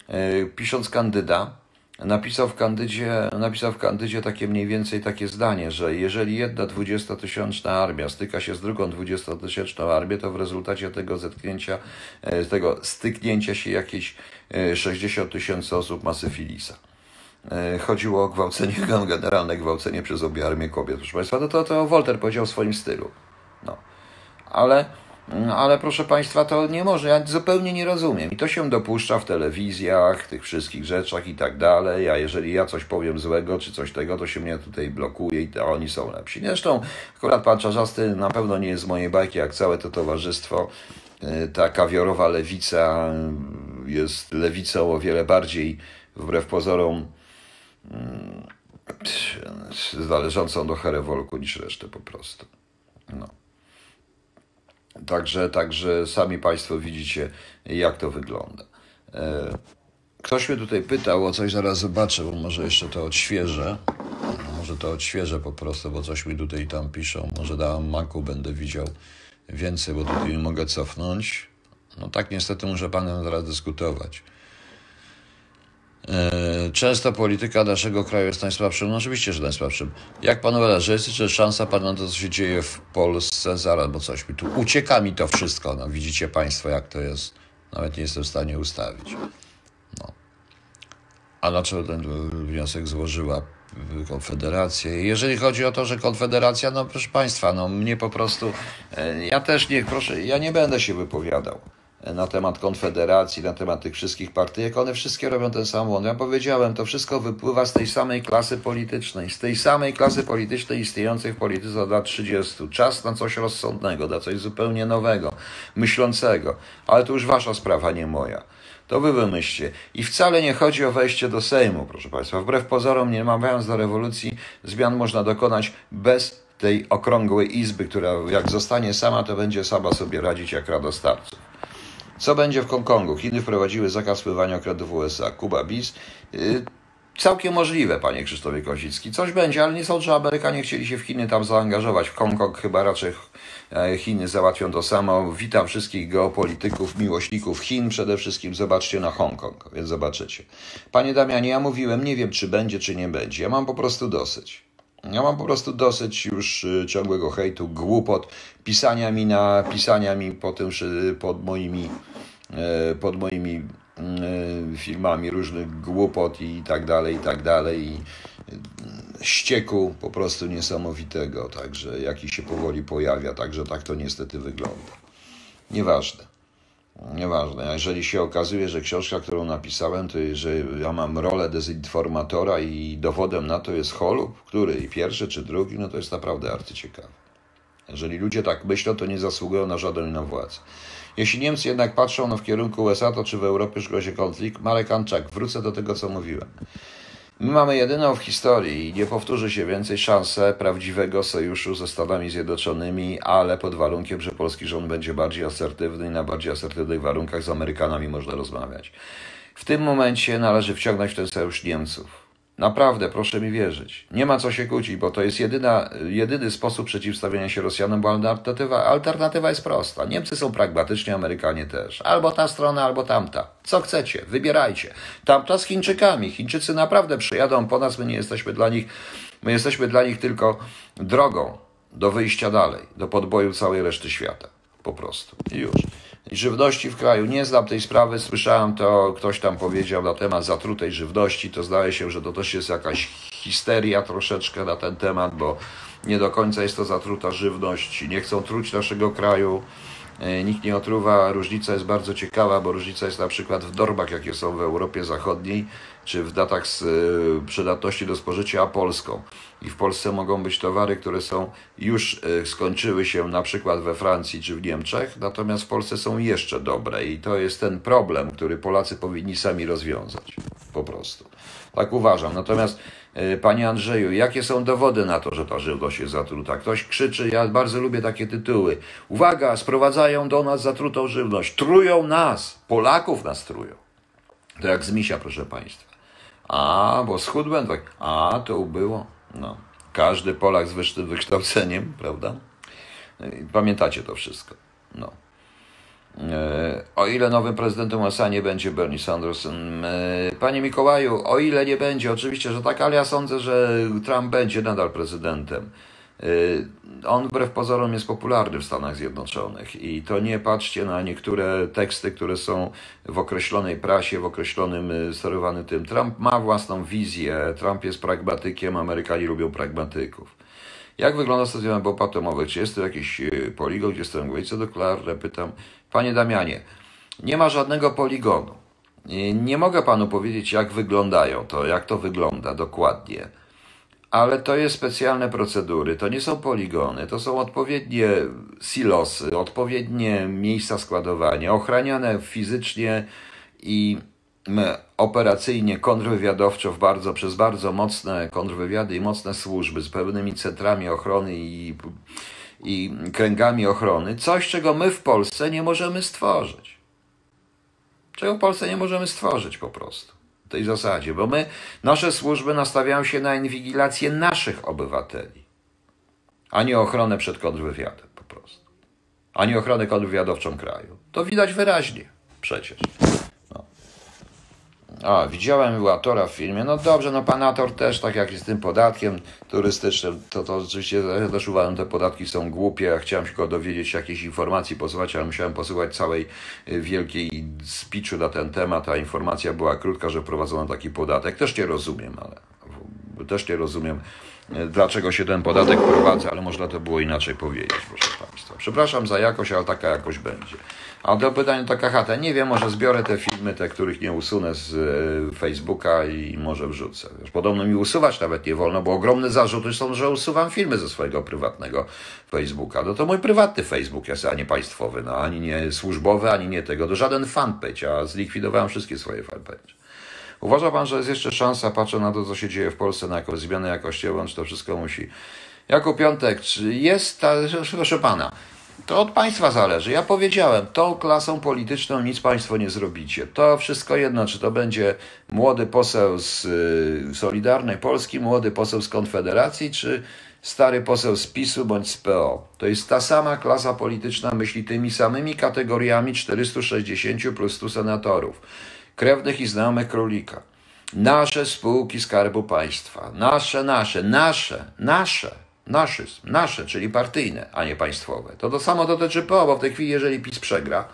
A: y, pisząc Kandyda, napisał w Kandydzie, napisał w Kandydzie takie mniej więcej takie zdanie, że jeżeli jedna dwudziestotysięczna armia styka się z drugą dwudziestotysięczną armią, to w rezultacie tego zetknięcia, e, tego styknięcia się jakieś 60 e, tysięcy osób ma syfilisa. E, chodziło o gwałcenie, *laughs* generalne gwałcenie przez obie armie kobiet. Proszę Państwa, no to, to Wolter powiedział w swoim stylu. No. Ale ale proszę Państwa, to nie może, ja zupełnie nie rozumiem. I to się dopuszcza w telewizjach, tych wszystkich rzeczach i tak dalej, a jeżeli ja coś powiem złego czy coś tego, to się mnie tutaj blokuje i to oni są lepsi. Zresztą akurat pan Czarzasty na pewno nie jest z mojej bajki, jak całe to towarzystwo. E, ta kawiorowa lewica jest lewicą o wiele bardziej, wbrew pozorom, mm, należącą do Herewolku niż resztę po prostu. No. Także, także sami Państwo widzicie, jak to wygląda. E, ktoś mnie tutaj pytał o coś, zaraz zobaczę, bo może jeszcze to odświeżę. Może to odświeżę po prostu, bo coś mi tutaj tam piszą. Może na Macu będę widział więcej, bo tutaj mogę cofnąć. No tak niestety muszę Panem zaraz dyskutować. E, często polityka naszego kraju jest najsłabszym. No oczywiście, że najsłabszym. Jak panu że jest jeszcze szansa pan na to, co się dzieje w Polsce? Zaraz, bo coś mi tu ucieka mi to wszystko. No, widzicie państwo, jak to jest. Nawet nie jestem w stanie ustawić. No. A dlaczego ten wniosek złożyła Konfederacja? Jeżeli chodzi o to, że Konfederacja, no proszę państwa, no mnie po prostu, e, ja też nie, proszę, ja nie będę się wypowiadał na temat Konfederacji, na temat tych wszystkich partyjek, one wszystkie robią ten sam błąd. Ja powiedziałem, to wszystko wypływa z tej samej klasy politycznej, z tej samej klasy politycznej istniejącej w polityce od lat 30. Czas na coś rozsądnego, na coś zupełnie nowego, myślącego, ale to już wasza sprawa, nie moja. To wy wymyślcie. I wcale nie chodzi o wejście do Sejmu, proszę Państwa. Wbrew pozorom, nie namawiając do rewolucji, zmian można dokonać bez tej okrągłej izby, która jak zostanie sama, to będzie sama sobie radzić jak rada. Co będzie w Hongkongu? Chiny wprowadziły zakaz spływania kredów USA. Kuba bis. Yy, całkiem możliwe, panie Krzysztofie Kozicki. Coś będzie, ale nie sądzę, że Amerykanie chcieli się w Chiny tam zaangażować. W Hongkong chyba raczej e, Chiny załatwią to samo. Witam wszystkich geopolityków, miłośników Chin. Przede wszystkim zobaczcie na Hongkong, więc zobaczycie. Panie Damianie, ja mówiłem, nie wiem, czy będzie, czy nie będzie. Ja mam po prostu dosyć. Ja mam po prostu dosyć już y, ciągłego hejtu, głupot, pisania mi na, pisania mi po tym, pod moimi, e, pod moimi e, filmami różnych głupot i tak dalej, i tak dalej. I y, ścieku po prostu niesamowitego, także jaki się powoli pojawia, także tak to niestety wygląda. Nieważne. Nieważne. A jeżeli się okazuje, że książka, którą napisałem, to że ja mam rolę dezinformatora i dowodem na to jest Holub, który pierwszy czy drugi, no to jest naprawdę arcyciekawe. Jeżeli ludzie tak myślą, to nie zasługują na żaden inną władzę. Jeśli Niemcy jednak patrzą no, w kierunku USA, to czy w Europie już grozi konflikt? Marek Anczak, wrócę do tego, co mówiłem. My mamy jedyną w historii i nie powtórzy się więcej szansę prawdziwego sojuszu ze Stanami Zjednoczonymi, ale pod warunkiem, że polski rząd będzie bardziej asertywny i na bardziej asertywnych warunkach z Amerykanami można rozmawiać. W tym momencie należy wciągnąć w ten sojusz Niemców. Naprawdę, proszę mi wierzyć. Nie ma co się kłócić, bo to jest jedyna, jedyny sposób przeciwstawienia się Rosjanom, bo alternatywa, alternatywa jest prosta. Niemcy są pragmatyczni, Amerykanie też. Albo ta strona, albo tamta. Co chcecie, wybierajcie. Tamta z Chińczykami. Chińczycy naprawdę przyjadą po nas, my nie jesteśmy dla nich, my jesteśmy dla nich tylko drogą do wyjścia dalej, do podboju całej reszty świata. Po prostu. I już żywności w kraju. Nie znam tej sprawy, słyszałem to, ktoś tam powiedział na temat zatrutej żywności, to zdaje się, że to też jest jakaś histeria troszeczkę na ten temat, bo nie do końca jest to zatruta żywność, nie chcą truć naszego kraju. e, nikt nie otruwa. Różnica jest bardzo ciekawa, bo różnica jest na przykład w normach, jakie są w Europie Zachodniej, czy w datach z e, przydatności do spożycia, Polską. I w Polsce mogą być towary, które są już e, skończyły się na przykład we Francji czy w Niemczech, natomiast w Polsce są jeszcze dobre i to jest ten problem, który Polacy powinni sami rozwiązać. Po prostu. Tak uważam. Natomiast E, panie Andrzeju, jakie są dowody na to, że ta żywność jest zatruta? Ktoś krzyczy, ja bardzo lubię takie tytuły. Uwaga, sprowadzają do nas zatrutą żywność. Trują nas. Polaków nas trują. To jak z misia, proszę Państwa. A, bo schudłem, tak. A, to ubyło. No. Każdy Polak z wykształceniem, prawda? Pamiętacie to wszystko. No. E, o ile nowym prezydentem USA nie będzie Bernie Sanders. E, panie Mikołaju, o ile nie będzie, oczywiście, że tak, ale ja sądzę, że Trump będzie nadal prezydentem. E, on wbrew pozorom jest popularny w Stanach Zjednoczonych i to nie patrzcie na niektóre teksty, które są w określonej prasie, w określonym sterowany tym. Trump ma własną wizję, Trump jest pragmatykiem, Amerykanie lubią pragmatyków. Jak wygląda stacja bomb atomowych? Czy jest to jakiś poligon, gdzie co do Clarne? Pytam. Panie Damianie, nie ma żadnego poligonu. Nie mogę panu powiedzieć, jak wyglądają to, jak to wygląda dokładnie. Ale to jest specjalne procedury, to nie są poligony, to są odpowiednie silosy, odpowiednie miejsca składowania, ochraniane fizycznie i operacyjnie, kontrwywiadowczo w bardzo, przez bardzo mocne kontrwywiady i mocne służby z pewnymi centrami ochrony i i kręgami ochrony, coś, czego my w Polsce nie możemy stworzyć. Czego w Polsce nie możemy stworzyć po prostu. Tej zasadzie, bo my, nasze służby nastawiają się na inwigilację naszych obywateli, a nie ochronę przed kontrwywiadem po prostu. A nie ochronę kontrwywiadowczą kraju. To widać wyraźnie przecież. A, widziałem Łatora w filmie. No dobrze, no pan Ator też, tak jak jest tym podatkiem turystycznym, to, to oczywiście ja też uważam, te podatki są głupie. Ja chciałem tylko dowiedzieć jakiejś informacji, posłuchać, ale musiałem posłuchać całej y, wielkiej speechu na ten temat, a informacja była krótka, że prowadzono taki podatek. Też nie rozumiem, ale też nie rozumiem, y, dlaczego się ten podatek prowadza, ale można to było inaczej powiedzieć, proszę Państwa. Przepraszam za jakość, ale taka jakość będzie. A do pytania to KHT. Nie wiem, może zbiorę te filmy, te, których nie usunę z e, Facebooka i może wrzucę. Wiesz, podobno mi usuwać nawet nie wolno, bo ogromne zarzuty są, że usuwam filmy ze swojego prywatnego Facebooka. No to mój prywatny Facebook jest, a nie państwowy, no ani nie służbowy, ani nie tego. To żaden fanpage, a zlikwidowałem wszystkie swoje fanpage. Uważa pan, że jest jeszcze szansa, patrzę na to, co się dzieje w Polsce, na jakąś zmianę jakościową, czy to wszystko musi. Jako piątek, czy jest ta, proszę pana, to od państwa zależy. Ja powiedziałem, tą klasą polityczną nic państwo nie zrobicie. To wszystko jedno, czy to będzie młody poseł z y, Solidarnej Polski, młody poseł z Konfederacji, czy stary poseł z PiSu bądź z PO. To jest ta sama klasa polityczna, myśli tymi samymi kategoriami 460 plus 100 senatorów, krewnych i znajomych królika. Nasze spółki Skarbu Państwa, nasze, nasze, nasze, nasze naszyzm, nasze, czyli partyjne, a nie państwowe. To to samo dotyczy PO, bo w tej chwili, jeżeli PiS przegra,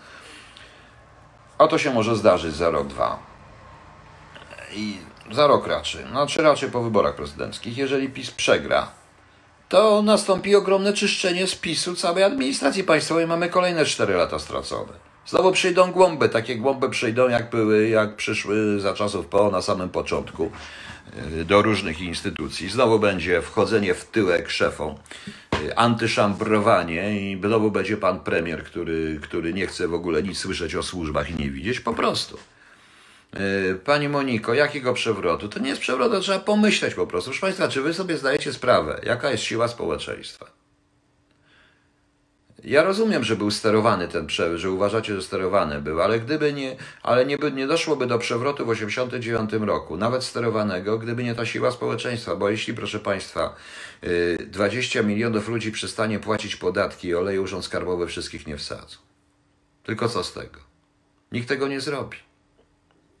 A: a to się może zdarzyć za rok, dwa, i za rok raczej, no czy raczej po wyborach prezydenckich, jeżeli PiS przegra, to nastąpi ogromne czyszczenie spisu całej administracji państwowej. Mamy kolejne 4 lata stracone. Znowu przyjdą głąby, takie głąby przyjdą, jak były, jak przyszły za czasów PO na samym początku. Y, do różnych instytucji. Znowu będzie wchodzenie w tyłek szefom, y, antyszambrowanie i znowu będzie pan premier, który, który nie chce w ogóle nic słyszeć o służbach i nie widzieć, po prostu. Y, pani Moniko, jakiego przewrotu? To nie jest przewrot, to trzeba pomyśleć po prostu. Proszę Państwa, czy Wy sobie zdajecie sprawę, jaka jest siła społeczeństwa? Ja rozumiem, że był sterowany ten przewrót, że uważacie, że sterowany był, ale gdyby nie, ale nie, by, nie doszłoby do przewrotu w 1989 roku, nawet sterowanego, gdyby nie ta siła społeczeństwa, bo jeśli, proszę Państwa, 20 y, milionów ludzi przestanie płacić podatki i oleje urząd skarbowy wszystkich nie wsadzą. Tylko co z tego? Nikt tego nie zrobi.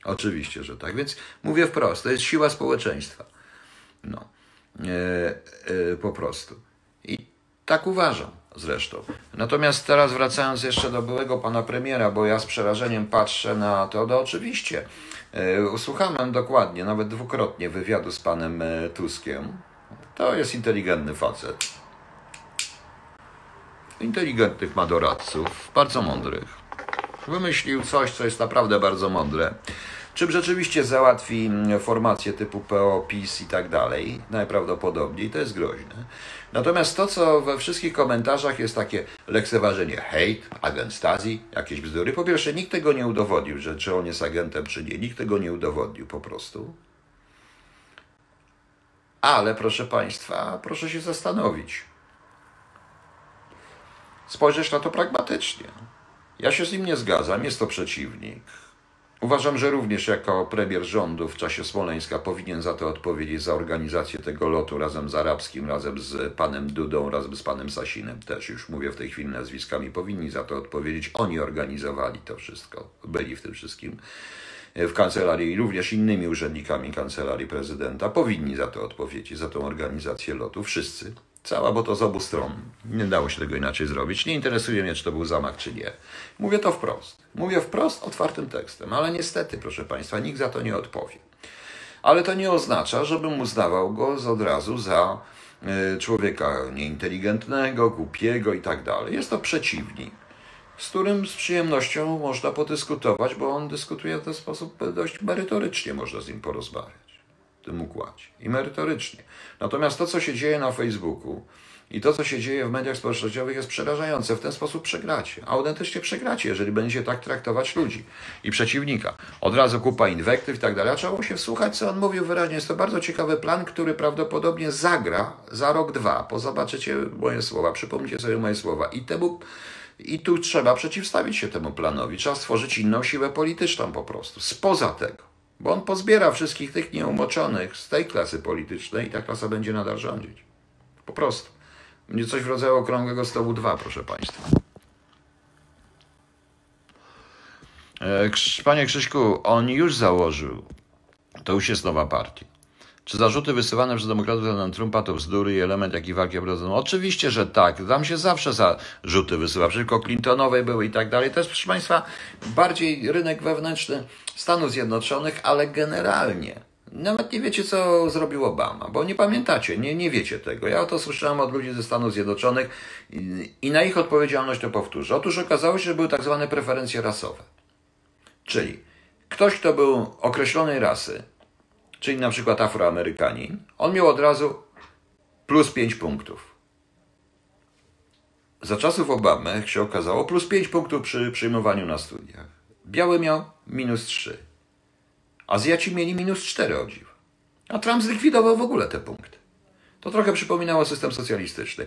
A: Oczywiście, że tak. Więc mówię wprost, to jest siła społeczeństwa. No. E, e, po prostu. I tak uważam zresztą. Natomiast teraz wracając jeszcze do byłego pana premiera, bo ja z przerażeniem patrzę na to, no oczywiście e, usłuchałem dokładnie, nawet dwukrotnie wywiadu z panem e, Tuskiem. To jest inteligentny facet. inteligentnych ma doradców, bardzo mądrych. Wymyślił coś, co jest naprawdę bardzo mądre. Czym rzeczywiście załatwi formacje typu PO, PiS i tak dalej, najprawdopodobniej to jest groźne. Natomiast to, co we wszystkich komentarzach jest takie lekceważenie, hejt, agent Stasi, jakieś bzdury. Po pierwsze, nikt tego nie udowodnił, że czy on jest agentem, czy nie. Nikt tego nie udowodnił po prostu. Ale proszę Państwa, proszę się zastanowić. Spojrzeć na to pragmatycznie. Ja się z nim nie zgadzam, jest to przeciwnik. Uważam, że również jako premier rządu w czasie Smoleńska powinien za to odpowiedzieć za organizację tego lotu razem z Arabskim, razem z panem Dudą, razem z panem Sasinem. Też już mówię w tej chwili nazwiskami, powinni za to odpowiedzieć. Oni organizowali to wszystko, byli w tym wszystkim w kancelarii i również innymi urzędnikami kancelarii prezydenta. Powinni za to odpowiedzieć, za tą organizację lotu, wszyscy. Cała, bo to z obu stron. Nie dało się tego inaczej zrobić. Nie interesuje mnie, czy to był zamach, czy nie. Mówię to wprost. Mówię wprost, otwartym tekstem, ale niestety, proszę Państwa, nikt za to nie odpowie. Ale to nie oznacza, żebym uznawał go od razu za e, człowieka nieinteligentnego, głupiego i tak dalej. Jest to przeciwnik, z którym z przyjemnością można podyskutować, bo on dyskutuje w ten sposób dość merytorycznie, można z nim porozmawiać tym układzie i merytorycznie. Natomiast to, co się dzieje na Facebooku i to, co się dzieje w mediach społecznościowych jest przerażające. W ten sposób przegracie. Autentycznie przegracie, jeżeli będziecie tak traktować ludzi i przeciwnika. Od razu kupa inwektyw i tak dalej. Trzeba się wsłuchać, co on mówił wyraźnie. Jest to bardzo ciekawy plan, który prawdopodobnie zagra za rok, dwa. Pozobaczycie moje słowa, przypomnijcie sobie moje słowa. I temu i tu trzeba przeciwstawić się temu planowi. Trzeba stworzyć inną siłę polityczną po prostu. Spoza tego. Bo on pozbiera wszystkich tych nieumoczonych z tej klasy politycznej i ta klasa będzie nadal rządzić. Po prostu. Będzie coś w rodzaju okrągłego stołu 2, proszę Państwa. E, panie Krzyśku, on już założył, to już jest nowa partia. Czy zarzuty wysyłane przez demokratów względem Trumpa to bzdury i element jakiej walki prowadzą? Oczywiście, że tak. Tam się zawsze zarzuty wysyła. Przeciwko Clintonowej były i tak dalej. To jest, proszę Państwa, bardziej rynek wewnętrzny Stanów Zjednoczonych, ale generalnie. Nawet nie wiecie, co zrobił Obama, bo nie pamiętacie, nie, nie wiecie tego. Ja o to słyszałem od ludzi ze Stanów Zjednoczonych i, i na ich odpowiedzialność to powtórzę. Otóż okazało się, że były tak zwane preferencje rasowe. Czyli ktoś, kto był określonej rasy, czyli na przykład Afroamerykanin, on miał od razu plus 5 punktów. Za czasów Obamy, jak się okazało, plus 5 punktów przy przyjmowaniu na studiach. Biały miał minus 3. Azjaci mieli minus 4 o. A Trump zlikwidował w ogóle te punkty. To trochę przypominało system socjalistyczny.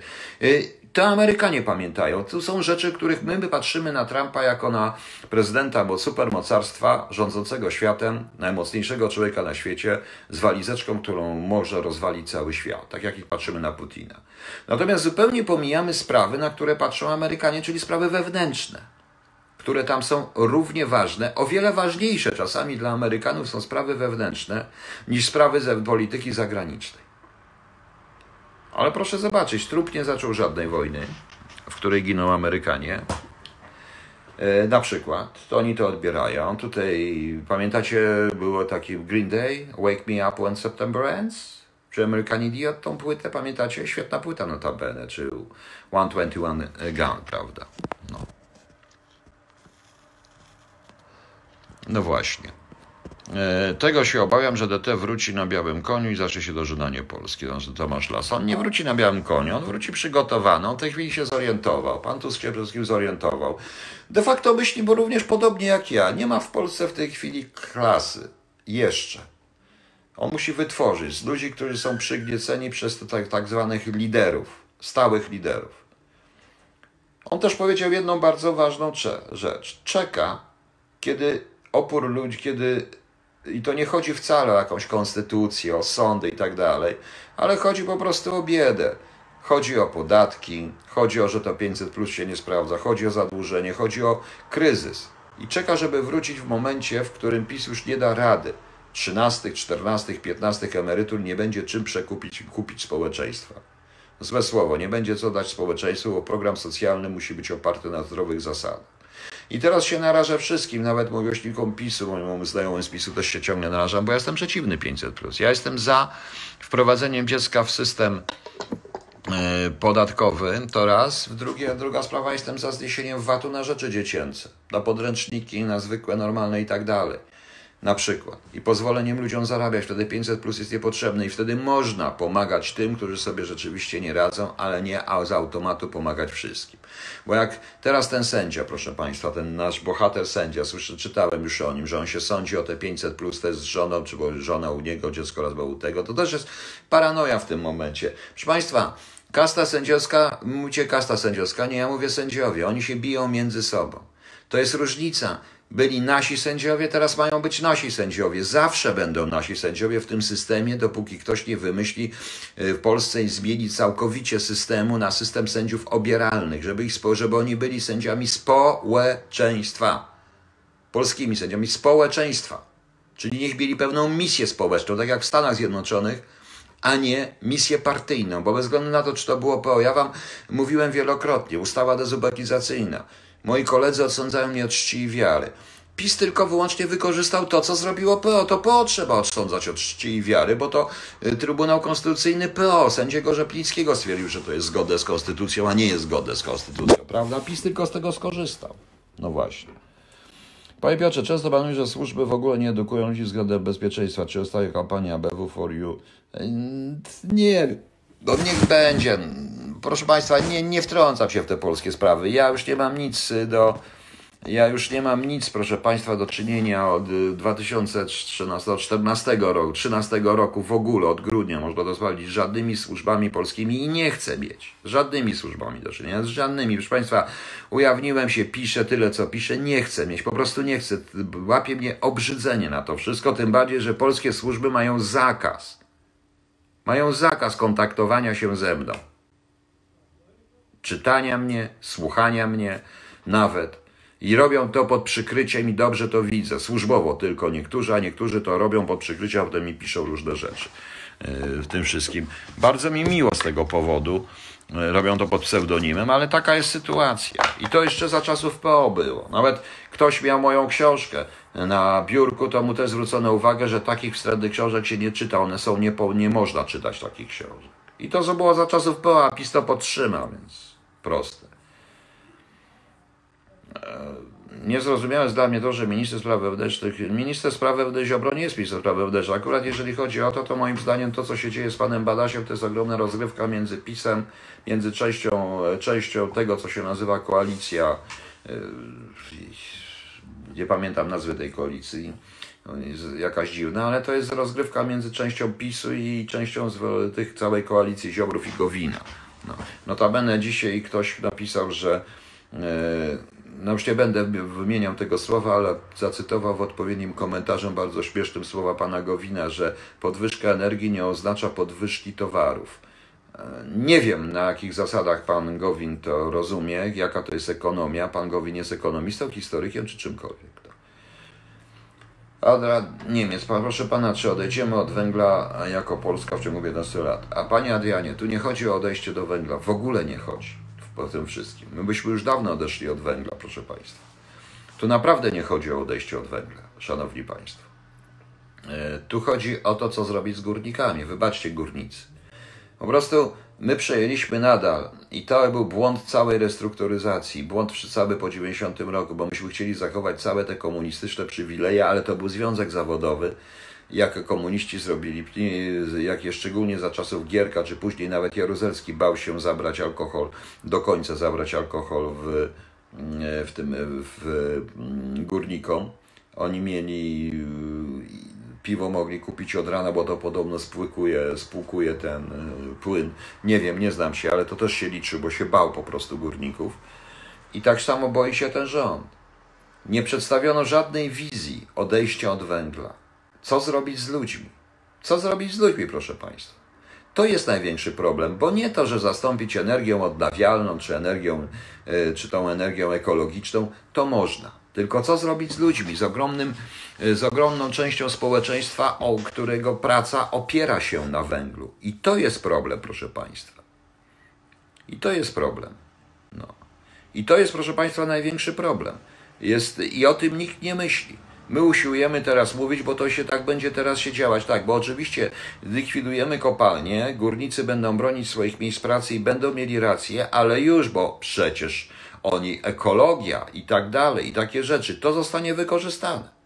A: To Amerykanie pamiętają. To są rzeczy, których my patrzymy na Trumpa jako na prezydenta bo supermocarstwa rządzącego światem, najmocniejszego człowieka na świecie, z walizeczką, którą może rozwalić cały świat, tak jak ich patrzymy na Putina. Natomiast zupełnie pomijamy sprawy, na które patrzą Amerykanie, czyli sprawy wewnętrzne, które tam są równie ważne, o wiele ważniejsze czasami dla Amerykanów są sprawy wewnętrzne niż sprawy polityki zagranicznej. Ale proszę zobaczyć, trup nie zaczął żadnej wojny, w której giną Amerykanie. E, na przykład, to oni to odbierają. Tutaj, pamiętacie, było taki Green Day, Wake Me Up When September Ends? Czy American Idiot tą płytę, pamiętacie? Świetna płyta notabene, czy 121 Gun, prawda? No. No właśnie. E, tego się obawiam, że DT wróci na białym koniu i zacznie się dożynanie Polski. Tomasz Las. On nie wróci na białym koniu, on wróci przygotowany. On w tej chwili się zorientował. Pan się przede wszystkim zorientował. De facto myśli, bo również podobnie jak ja, nie ma w Polsce w tej chwili klasy. Jeszcze. On musi wytworzyć z ludzi, którzy są przygnieceni przez tak, tak zwanych liderów, stałych liderów. On też powiedział jedną bardzo ważną rzecz. Czeka, kiedy opór ludzi, kiedy i to nie chodzi wcale o jakąś konstytucję, o sądy i tak dalej, ale chodzi po prostu o biedę. Chodzi o podatki, chodzi o, że to 500 plus się nie sprawdza, chodzi o zadłużenie, chodzi o kryzys. I czeka, żeby wrócić w momencie, w którym PiS już nie da rady. 13, 14, 15 emerytur nie będzie czym przekupić kupić społeczeństwa. Złe słowo, nie będzie co dać społeczeństwu, bo program socjalny musi być oparty na zdrowych zasadach. I teraz się narażę wszystkim, nawet miłośnikom PiSu, mojemu znajomym z PiSu też się ciągle narażam, bo ja jestem przeciwny 500+. Ja jestem za wprowadzeniem dziecka w system e, podatkowy, to raz. Drugie, druga sprawa, jestem za zniesieniem VAT-u na rzeczy dziecięce, na podręczniki, na zwykłe, normalne i tak dalej na przykład i pozwoleniem ludziom zarabiać, wtedy 500 plus jest niepotrzebne i wtedy można pomagać tym, którzy sobie rzeczywiście nie radzą, ale nie z automatu pomagać wszystkim. Bo jak teraz ten sędzia, proszę Państwa, ten nasz bohater sędzia, słyszę, czytałem już o nim, że on się sądzi o te 500 plus, to jest z żoną, czy bo żona u niego, dziecko raz u tego, to też jest paranoja w tym momencie. Proszę Państwa, kasta sędziowska, mówicie kasta sędziowska, nie, ja mówię sędziowie, oni się biją między sobą. To jest różnica byli nasi sędziowie, teraz mają być nasi sędziowie. Zawsze będą nasi sędziowie w tym systemie, dopóki ktoś nie wymyśli y, w Polsce i zmieni całkowicie systemu na system sędziów obieralnych, żeby, ich, żeby oni byli sędziami społeczeństwa. Polskimi sędziami społeczeństwa. Czyli niech mieli pewną misję społeczną, tak jak w Stanach Zjednoczonych, a nie misję partyjną, bo bez względu na to, czy to było PO, ja wam mówiłem wielokrotnie, ustawa dezubekizacyjna, Moi koledzy odsądzają mnie od czci i wiary. PiS tylko wyłącznie wykorzystał to, co zrobiło PO. To PO trzeba odsądzać od czci i wiary, bo to y, Trybunał Konstytucyjny PO, sędziego Rzeplińskiego stwierdził, że to jest zgodne z konstytucją, a nie jest zgodne z konstytucją, prawda? PiS tylko z tego skorzystał. No właśnie. Panie Piotrze, często pan mówi, że służby w ogóle nie edukują ludzi względem bezpieczeństwa. Czy zostaje kampania BW for you? Nie, no niech będzie proszę Państwa, nie, nie wtrącam się w te polskie sprawy. Ja już nie mam nic do. Ja już nie mam nic, proszę Państwa, do czynienia od 2013-2014 roku, 13 roku w ogóle, od grudnia, można to sprawdzić, żadnymi służbami polskimi i nie chcę mieć. Żadnymi służbami do czynienia, z żadnymi. Proszę Państwa, ujawniłem się, piszę tyle, co piszę, nie chcę mieć, po prostu nie chcę. Łapie mnie obrzydzenie na to wszystko, tym bardziej, że polskie służby mają zakaz. Mają zakaz kontaktowania się ze mną czytania mnie, słuchania mnie nawet. I robią to pod przykryciem i dobrze to widzę, służbowo tylko niektórzy, a niektórzy to robią pod przykryciem, a potem mi piszą różne rzeczy e, w tym wszystkim. Bardzo mi miło z tego powodu. E, robią to pod pseudonimem, ale taka jest sytuacja. I to jeszcze za czasów PO było. Nawet ktoś miał moją książkę na biurku, to mu też zwrócono uwagę, że takich wstępnych książek się nie czyta. One są, nie, nie można czytać takich książek. I to, co było za czasów PO, a PiS to podtrzyma, więc proste. E, niezrozumiałe jest dla mnie to, że minister spraw wewnętrznych, minister spraw wewnętrznych Ziobro nie jest minister spraw wewnętrznych. Akurat jeżeli chodzi o to, to moim zdaniem to, co się dzieje z panem Badasiem, to jest ogromna rozgrywka między PiSem, między częścią, częścią tego, co się nazywa koalicja, e, nie pamiętam nazwy tej koalicji, jest jakaś dziwna, ale to jest rozgrywka między częścią PiSu i częścią tych całej koalicji Ziobrów i Gowina. No. Notabene dzisiaj ktoś napisał, że e, no już nie będę wymieniał tego słowa, ale zacytował w odpowiednim komentarzu bardzo śmiesznym słowa pana Gowina, że podwyżka energii nie oznacza podwyżki towarów. E, nie wiem, na jakich zasadach pan Gowin to rozumie, jaka to jest ekonomia. Pan Gowin jest ekonomistą, historykiem czy czymkolwiek. Adra Niemiec, proszę pana, czy odejdziemy od węgla jako Polska w ciągu 15 lat? A panie Adrianie, tu nie chodzi o odejście do węgla, w ogóle nie chodzi po tym wszystkim. My byśmy już dawno odeszli od węgla, proszę państwa. Tu naprawdę nie chodzi o odejście od węgla, szanowni państwo. E, tu chodzi o to, co zrobić z górnikami. Wybaczcie, górnicy. Po prostu my przejęliśmy nadal i to był błąd całej restrukturyzacji, błąd cały po 90 roku, bo myśmy chcieli zachować całe te komunistyczne przywileje, ale to był związek zawodowy, jak komuniści zrobili, jak szczególnie za czasów Gierka, czy później nawet Jaruzelski bał się zabrać alkohol, do końca zabrać alkohol w, w tym w górnikom. Oni mieli piwo mogli kupić od rana, bo to podobno spłukuje, spłukuje ten y, płyn. Nie wiem, nie znam się, ale to też się liczy, bo się bał po prostu górników. I tak samo boi się ten rząd. Nie przedstawiono żadnej wizji odejścia od węgla. Co zrobić z ludźmi? Co zrobić z ludźmi, proszę Państwa? To jest największy problem, bo nie to, że zastąpić energią odnawialną, czy energią, y, czy tą energią ekologiczną, to można. Tylko co zrobić z ludźmi, z, ogromnym, z ogromną częścią społeczeństwa, o którego praca opiera się na węglu. I to jest problem, proszę Państwa. I to jest problem. No. I to jest, proszę Państwa, największy problem. Jest, I o tym nikt nie myśli. My usiłujemy teraz mówić, bo to się tak będzie teraz się działać. Tak, bo oczywiście likwidujemy kopalnie, górnicy będą bronić swoich miejsc pracy i będą mieli rację, ale już, bo przecież oni, ekologia i tak dalej, i takie rzeczy, to zostanie wykorzystane.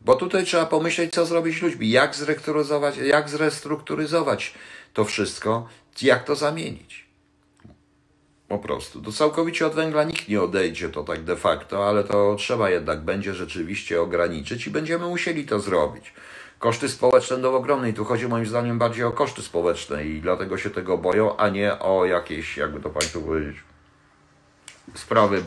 A: Bo tutaj trzeba pomyśleć, co zrobić z ludźmi, jak zrestrukturyzować, jak zrestrukturyzować to wszystko, jak to zamienić. Po prostu. Do całkowicie od węgla nikt nie odejdzie, to tak de facto, ale to trzeba jednak będzie rzeczywiście ograniczyć i będziemy musieli to zrobić. Koszty społeczne będą ogromne i tu chodzi moim zdaniem bardziej o koszty społeczne i dlatego się tego boją, a nie o jakieś, jakby to Państwu powiedzieć, sprawy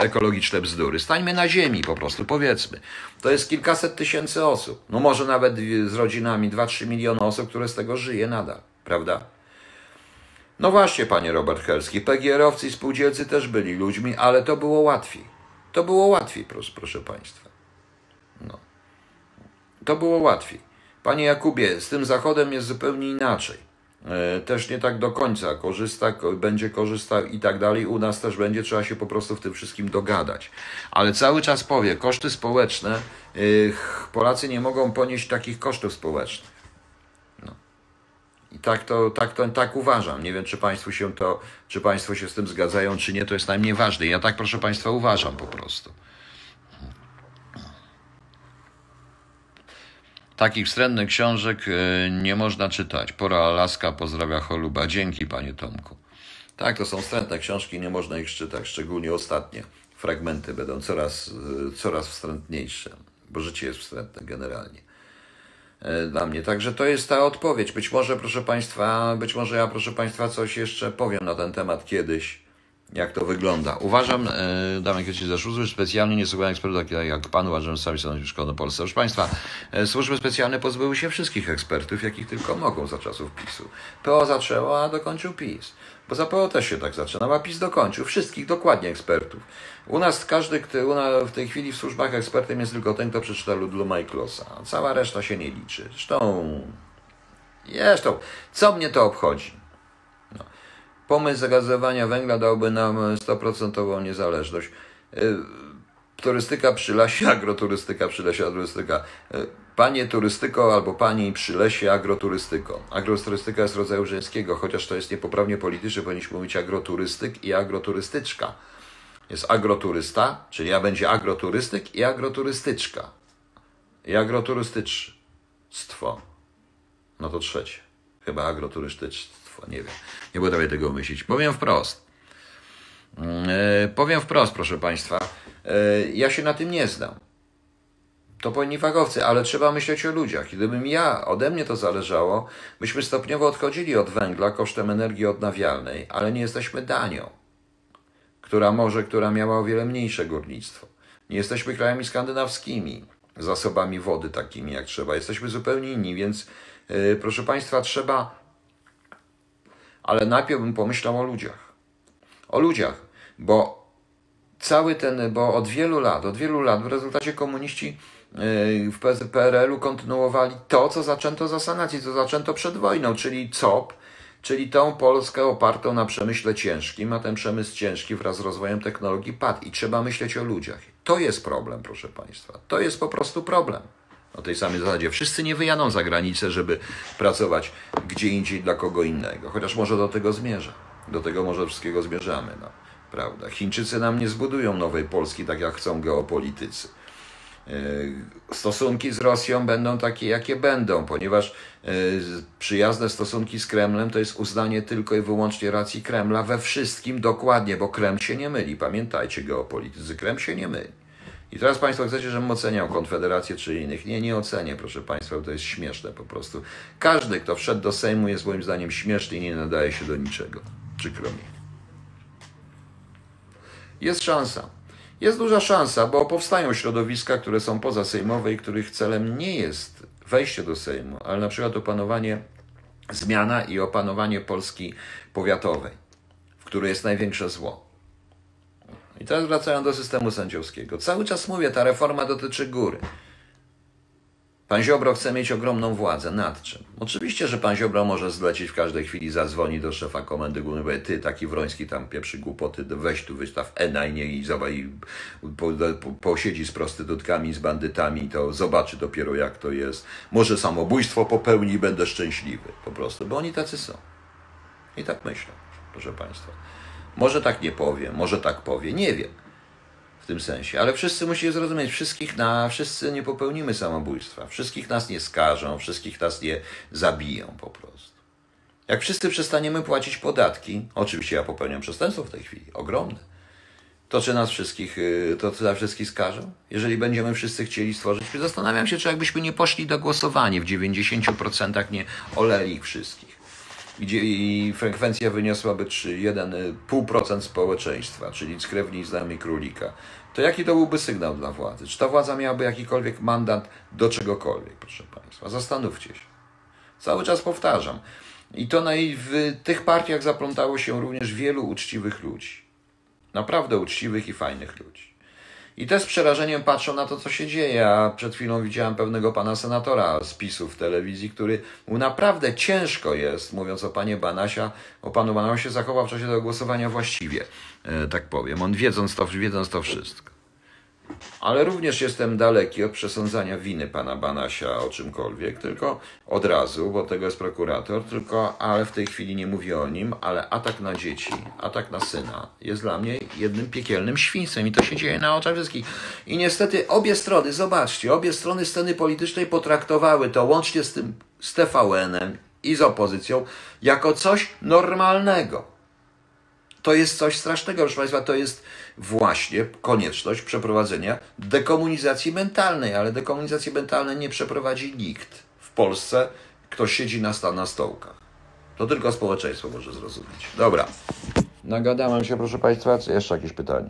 A: ekologiczne bzdury. Stańmy na ziemi po prostu, powiedzmy. To jest kilkaset tysięcy osób. No może nawet z rodzinami 2-3 miliony osób, które z tego żyje nadal, prawda? No właśnie, panie Robert Helski, PGR-owcy i spółdzielcy też byli ludźmi, ale to było łatwiej. To było łatwiej, proszę, proszę państwa. No. To było łatwiej. Panie Jakubie, z tym zachodem jest zupełnie inaczej. E, też nie tak do końca korzysta, będzie korzystał i tak dalej. U nas też będzie trzeba się po prostu w tym wszystkim dogadać. Ale cały czas powie, koszty społeczne, e, Polacy nie mogą ponieść takich kosztów społecznych. No. I tak to, tak to tak uważam. Nie wiem, czy Państwu się to, czy Państwo się z tym zgadzają, czy nie, to jest najmniej ważne. Ja tak, proszę Państwa, uważam po prostu. Takich wstrętnych książek e, nie można czytać. Pora Alaska pozdrawia Choluba. Dzięki, panie Tomku. Tak, to są wstrętne książki, nie można ich czytać, szczególnie ostatnie. Fragmenty będą coraz, e, coraz wstrętniejsze, bo życie jest wstrętne generalnie e, dla mnie. Także to jest ta odpowiedź. Być może, proszę Państwa, być może ja, proszę Państwa, coś jeszcze powiem na ten temat kiedyś jak to wygląda. Uważam, e, ze służby specjalnie, nie słucham ekspertów tak jak pan, uważam, że sami są szkodą Polsce. Proszę Państwa, e, służby specjalne pozbyły się wszystkich ekspertów, jakich tylko mogą za czasów PiSu. PO zaczęło, a dokończył PiS. Bo za PO też się tak zaczyna, a PiS dokończył. Wszystkich dokładnie ekspertów. U nas każdy, kto u nas w tej chwili w służbach ekspertem jest tylko ten, kto przeczyta Ludluma i Klosa. Cała reszta się nie liczy. Zresztą, zresztą, co mnie to obchodzi? Pomysł zagazowania węgla dałby nam 100% niezależność. Y, turystyka przy lesie, *laughs* agroturystyka przy lesie, agroturystyka. Y, panie turystyko albo pani przy lesie, agroturystyko. Agroturystyka jest rodzaju żeńskiego, chociaż to jest niepoprawnie polityczne, powinniśmy mówić agroturystyk i agroturystyczka. Jest agroturysta, czyli ja będzie agroturystyk i agroturystyczka. I agroturystyczstwo. No to trzecie. Chyba agroturystyczstwo nie wiem. Nie potrafię tego myśleć. Powiem wprost. Yy, powiem wprost, proszę Państwa. Yy, ja się na tym nie znam. To powinni fachowcy, ale trzeba myśleć o ludziach. Gdybym ja, ode mnie to zależało, byśmy stopniowo odchodzili od węgla kosztem energii odnawialnej, ale nie jesteśmy Danią, która może, która miała o wiele mniejsze górnictwo. Nie jesteśmy krajami skandynawskimi, zasobami wody takimi jak trzeba. Jesteśmy zupełnie inni, więc yy, proszę Państwa, trzeba ale najpierw bym pomyślał o ludziach. O ludziach, bo cały ten, bo od wielu lat, od wielu lat w rezultacie komuniści yy, w PRL-u kontynuowali to, co zaczęto za sanacji, co zaczęto przed wojną, czyli COP, czyli tą Polskę opartą na przemyśle ciężkim, a ten przemysł ciężki wraz z rozwojem technologii padł i trzeba myśleć o ludziach. To jest problem, proszę Państwa. To jest po prostu problem. O tej samej zasadzie. Wszyscy nie wyjadą za granicę, żeby pracować gdzie indziej dla kogo innego. Chociaż może do tego zmierza. Do tego może wszystkiego zmierzamy. No, prawda? Chińczycy nam nie zbudują nowej Polski tak, jak chcą geopolitycy. E, stosunki z Rosją będą takie, jakie będą, ponieważ e, przyjazne stosunki z Kremlem to jest uznanie tylko i wyłącznie racji Kremla we wszystkim dokładnie, bo Kreml się nie myli. Pamiętajcie, geopolitycy, Kreml się nie myli. I teraz Państwo chcecie, żebym oceniał Konfederację czy innych. Nie, nie ocenię, proszę Państwa, to jest śmieszne po prostu. Każdy, kto wszedł do Sejmu jest moim zdaniem śmieszny i nie nadaje się do niczego. Przykro mi. Jest szansa. Jest duża szansa, bo powstają środowiska, które są pozasejmowe i których celem nie jest wejście do Sejmu, ale na przykład opanowanie, zmiana i opanowanie Polski powiatowej, w której jest największe zło. I teraz wracają do systemu sędziowskiego. Cały czas mówię, ta reforma dotyczy góry. Pan Ziobro chce mieć ogromną władzę. Nad czym? Oczywiście, że pan Ziobro może zlecić w każdej chwili, zadzwoni do szefa komendy głównej, powie, ty, taki Wroński tam pieprzy głupoty, weź tu wystaw ENA i niech i, zobacz, i po, po, posiedzi z prostytutkami, z bandytami, to zobaczy dopiero jak to jest. Może samobójstwo popełni i będę szczęśliwy. Po prostu, bo oni tacy są. I tak myślą, proszę państwa. Może tak nie powie, może tak powie, nie wiem tym sensie. Ale wszyscy musicie zrozumieć, wszystkich na, wszyscy nie popełnimy samobójstwa. Wszystkich nas nie skażą, wszystkich nas nie zabiją po prostu. Jak wszyscy przestaniemy płacić podatki, oczywiście ja popełniam przestępstwo w tej chwili, ogromne, to czy nas wszystkich, y, to czy nas wszystkich skażą? Jeżeli będziemy wszyscy chcieli stworzyć, zastanawiam się, czy jakbyśmy nie poszli do głosowania w 90% nie oleli ich wszystkich i frekwencja wyniosłaby 1,5% społeczeństwa, czyli z krewni z nami królika, to jaki to byłby sygnał dla władzy? Czy ta władza miałaby jakikolwiek mandat do czegokolwiek, proszę Państwa? Zastanówcie się. Cały czas powtarzam. I to w tych partiach zaplątało się również wielu uczciwych ludzi. Naprawdę uczciwych i fajnych ludzi. I też z przerażeniem patrzą na to, co się dzieje. A przed chwilą widziałem pewnego pana senatora z PiSu w telewizji, który mu naprawdę ciężko jest, mówiąc o panie Banasia, o panu Banasie zachował w czasie tego głosowania właściwie, e, tak powiem. On wiedząc to, wiedząc to wszystko. Ale również jestem daleki od przesądzania winy pana Banasia o czymkolwiek, tylko od razu, bo tego jest prokurator, tylko, ale w tej chwili nie mówię o nim, ale atak na dzieci, atak na syna jest dla mnie jednym piekielnym świństwem i to się dzieje na oczach wszystkich. I niestety obie strony, zobaczcie, obie strony sceny politycznej potraktowały to łącznie z tym, z TVN-em i z opozycją, jako coś normalnego to jest coś strasznego, proszę Państwa, to jest właśnie konieczność przeprowadzenia dekomunizacji mentalnej, ale dekomunizacji mentalnej nie przeprowadzi nikt. W Polsce ktoś siedzi na, sta, na stołkach. To tylko społeczeństwo może zrozumieć. Dobra. Nagadałem się, proszę Państwa. Jeszcze jakieś pytanie.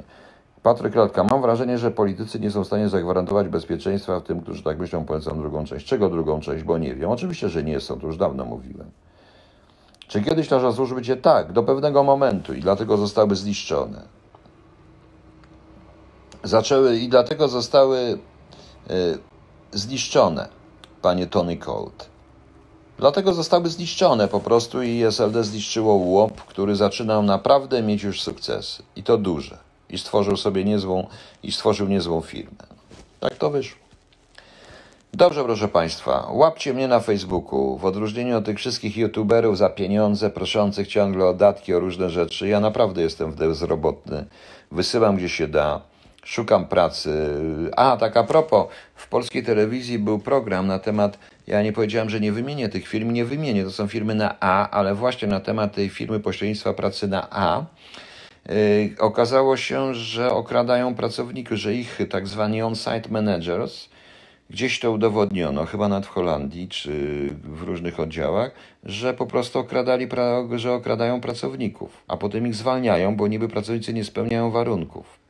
A: Patryk Latka. Mam wrażenie, że politycy nie są w stanie zagwarantować bezpieczeństwa tym, którzy tak myślą, polecam drugą część. Czego drugą część? Bo nie wiem. Oczywiście, że nie są. To już dawno mówiłem. Czy kiedyś nasza służby będzie tak, do pewnego momentu i dlatego zostały zniszczone. Zaczęły i dlatego zostały y, zniszczone, panie Tony Colt. Dlatego zostały zniszczone po prostu i SLD zniszczyło łop, który zaczynał naprawdę mieć już sukcesy. I to duże. I stworzył sobie niezłą, i stworzył niezłą firmę. Tak to wyszło. Dobrze, proszę Państwa, łapcie mnie na Facebooku. W odróżnieniu od tych wszystkich youtuberów za pieniądze, proszących ciągle o datki, o różne rzeczy, ja naprawdę jestem bezrobotny. Wysyłam gdzie się da, szukam pracy. A, tak a propos, w polskiej telewizji był program na temat, ja nie powiedziałem, że nie wymienię tych firm, nie wymienię, to są firmy na A, ale właśnie na temat tej firmy pośrednictwa pracy na A. Yy, okazało się, że okradają pracowników, że ich tak zwani on-site managers, Gdzieś to udowodniono, chyba nawet w Holandii czy w różnych oddziałach, że po prostu okradali, że okradają pracowników, a potem ich zwalniają, bo niby pracownicy nie spełniają warunków.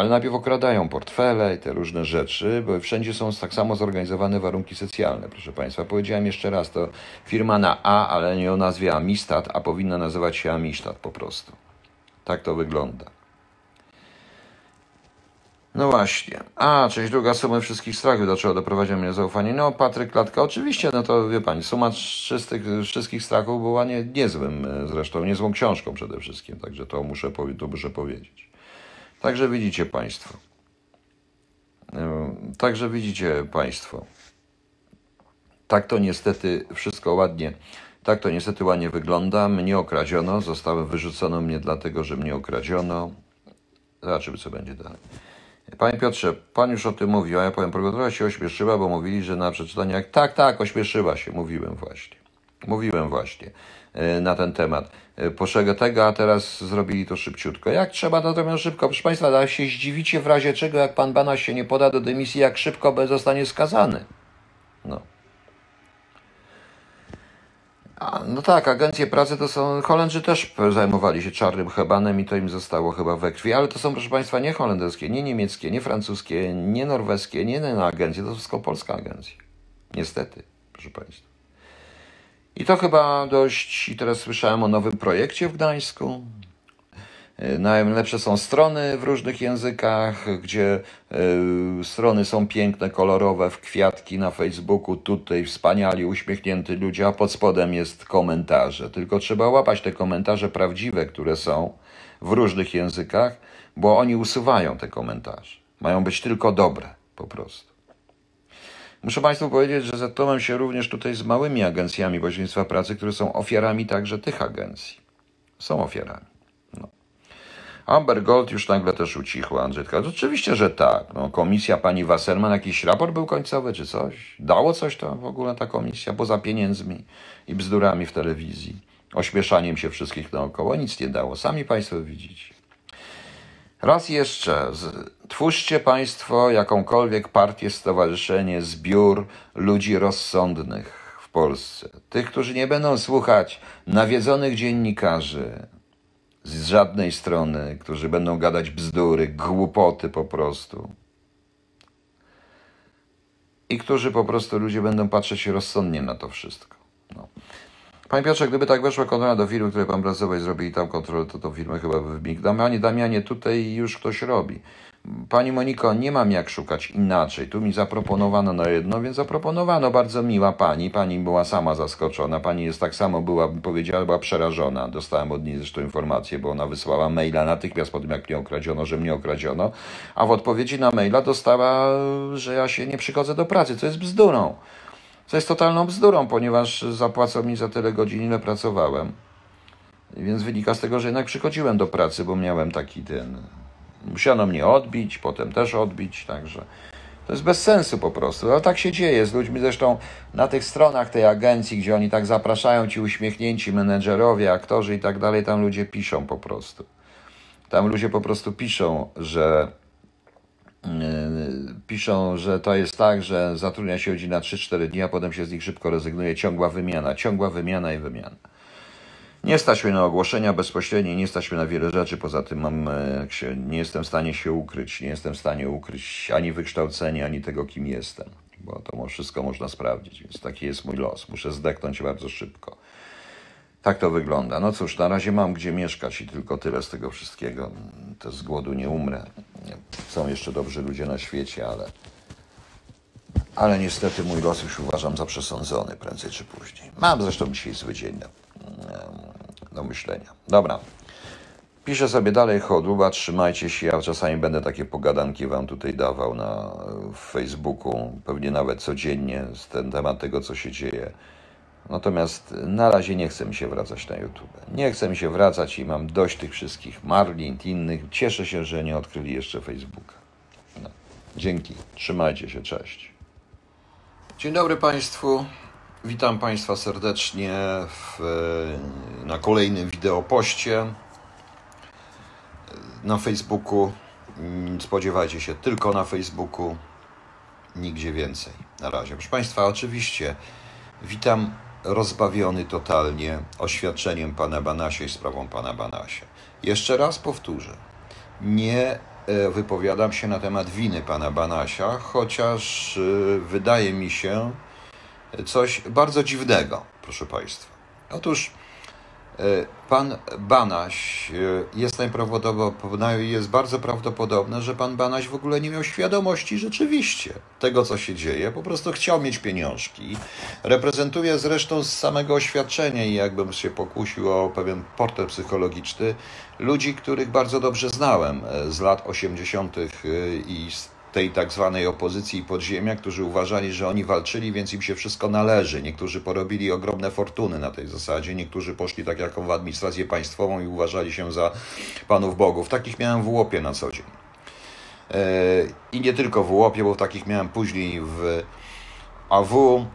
A: Ale najpierw okradają portfele i te różne rzeczy, bo wszędzie są tak samo zorganizowane warunki socjalne, proszę Państwa. Powiedziałem jeszcze raz, to firma na A, ale nie o nazwie Amistat, a powinna nazywać się Amistat po prostu. Tak to wygląda. No właśnie. A, część druga sumy wszystkich strachów zaczęła doprowadzić mnie zaufanie. No, Patryk Klatka, oczywiście, no to wie pani, suma czystych, wszystkich strachów była nie, niezłym, e, zresztą niezłą książką przede wszystkim, także to muszę, to muszę powiedzieć. Także widzicie Państwo. Także widzicie Państwo. Tak to niestety wszystko ładnie, tak to niestety ładnie wygląda. Mnie okradziono, zostałem wyrzucono mnie dlatego, że mnie okradziono. Zobaczymy, co będzie dalej. Panie Piotrze, pan już o tym mówił, a ja powiem, prokuratura się ośmieszyła, bo mówili, że na przeczytanie, jak tak, tak, ośmieszyła się, mówiłem właśnie. Mówiłem właśnie e, na ten temat. E, Poszego tego, a teraz zrobili to szybciutko. Jak trzeba, natomiast szybko. Proszę Państwa, ale się zdziwicie w razie czego, jak pan Banaś się nie poda do dymisji, jak szybko zostanie skazany. No. A, no tak, agencje pracy to są. Holendrzy też zajmowali się czarnym hebanem i to im zostało chyba we krwi, ale to są, proszę Państwa, nie holenderskie, nie niemieckie, nie francuskie, nie norweskie, nie inne agencje, to wszystko polska agencja. Niestety, proszę Państwa. I to chyba dość. I teraz słyszałem o nowym projekcie w Gdańsku. E, Najlepsze są strony w różnych językach, gdzie e, strony są piękne, kolorowe, w kwiatki na Facebooku, tutaj wspaniali, uśmiechnięty ludzie, a pod spodem jest komentarze. Tylko trzeba łapać te komentarze prawdziwe, które są w różnych językach, bo oni usuwają te komentarze. Mają być tylko dobre, po prostu. Muszę Państwu powiedzieć, że zetknąłem się również tutaj z małymi agencjami pośrednictwa pracy, które są ofiarami także tych agencji. Są ofiarami. No. Amber Gold już nagle też ucichła, Andrzejka. Oczywiście, że tak. No, komisja pani Wasserman, jakiś raport był końcowy czy coś? Dało coś to w ogóle ta komisja, poza pieniędzmi i bzdurami w telewizji, ośmieszaniem się wszystkich naokoło? Nic nie dało. Sami Państwo widzicie. Raz jeszcze, twórzcie Państwo jakąkolwiek partię, stowarzyszenie, zbiór ludzi rozsądnych w Polsce. Tych, którzy nie będą słuchać nawiedzonych dziennikarzy z żadnej strony, którzy będą gadać bzdury, głupoty po prostu. I którzy po prostu ludzie będą patrzeć rozsądnie na to wszystko. Panie Piotrze, gdyby tak weszła kontrola do firmy, której pan pracował i zrobili tam kontrolę, to tą firmę chyba by wybiegł. Damianie, Damianie, tutaj już ktoś robi. Pani Moniko, nie mam jak szukać inaczej. Tu mi zaproponowano na jedno, więc zaproponowano. Bardzo miła pani. Pani była sama zaskoczona. Pani jest tak samo, była, powiedziała, była przerażona. Dostałem od niej zresztą informację, bo ona wysłała maila natychmiast po tym, jak mnie okradziono, że mnie okradziono. A w odpowiedzi na maila dostała, że ja się nie przychodzę do pracy, co jest bzdurą. Co jest totalną bzdurą, ponieważ zapłacą mi za tyle godzin, ile pracowałem. Więc wynika z tego, że jednak przychodziłem do pracy, bo miałem taki ten. Musiano mnie odbić, potem też odbić, także to jest bez sensu po prostu. Ale tak się dzieje z ludźmi. Zresztą na tych stronach tej agencji, gdzie oni tak zapraszają ci uśmiechnięci menedżerowie, aktorzy i tak dalej, tam ludzie piszą po prostu. Tam ludzie po prostu piszą, że piszą, że to jest tak, że zatrudnia się ludzi na 3-4 dni, a potem się z nich szybko rezygnuje. Ciągła wymiana, ciągła wymiana i wymiana. Nie stać mnie na ogłoszenia bezpośrednie, nie stać mnie na wiele rzeczy. Poza tym mam, e, nie jestem w stanie się ukryć. Nie jestem w stanie ukryć ani wykształcenia, ani tego, kim jestem. Bo to wszystko można sprawdzić, więc taki jest mój los. Muszę zdechnąć bardzo szybko. Tak to wygląda. No cóż, na razie mam gdzie mieszkać i tylko tyle z tego wszystkiego. To z głodu nie umrę. Są jeszcze dobrzy ludzie na świecie, ale, ale niestety mój los już uważam za przesądzony prędzej czy później. Mam zresztą dzisiaj zły dzień do, do myślenia. Dobra. Piszę sobie dalej chodłuba, trzymajcie się. Ja czasami będę takie pogadanki wam tutaj dawał na w Facebooku, pewnie nawet codziennie z ten temat tego, co się dzieje. Natomiast na razie nie chcę mi się wracać na YouTube. Nie chcę mi się wracać i mam dość tych wszystkich Marlin, innych. Cieszę się, że nie odkryli jeszcze Facebooka. No. Dzięki. Trzymajcie się. Cześć. Dzień dobry Państwu. Witam Państwa serdecznie w, na kolejnym wideopoście na Facebooku. Spodziewajcie się tylko na Facebooku, nigdzie więcej. Na razie. Proszę Państwa, oczywiście witam rozbawiony totalnie oświadczeniem pana Banasia i sprawą pana Banasia. Jeszcze raz powtórzę. Nie e, wypowiadam się na temat winy pana Banasia, chociaż e, wydaje mi się coś bardzo dziwnego, proszę państwa. Otóż pan Banaś e, jest najprawdopodobniej, jest bardzo prawdopodobne, że pan Banaś w ogóle nie miał świadomości rzeczywiście tego, co się dzieje. Po prostu chciał mieć pieniążki. Reprezentuje zresztą z samego oświadczenia i jakbym się pokusił o pewien portret psychologiczny, ludzi, których bardzo dobrze znałem e, z lat 80. i z tej tak zwanej opozycji podziemia, którzy uważali, że oni walczyli, więc im się wszystko należy. Niektórzy porobili ogromne fortuny na tej zasadzie, niektórzy poszli tak jak w administrację państwową i uważali się za panów bogów. Takich miałem w łopie na co dzień. E, I nie tylko w łopie, bo takich miałem później w AW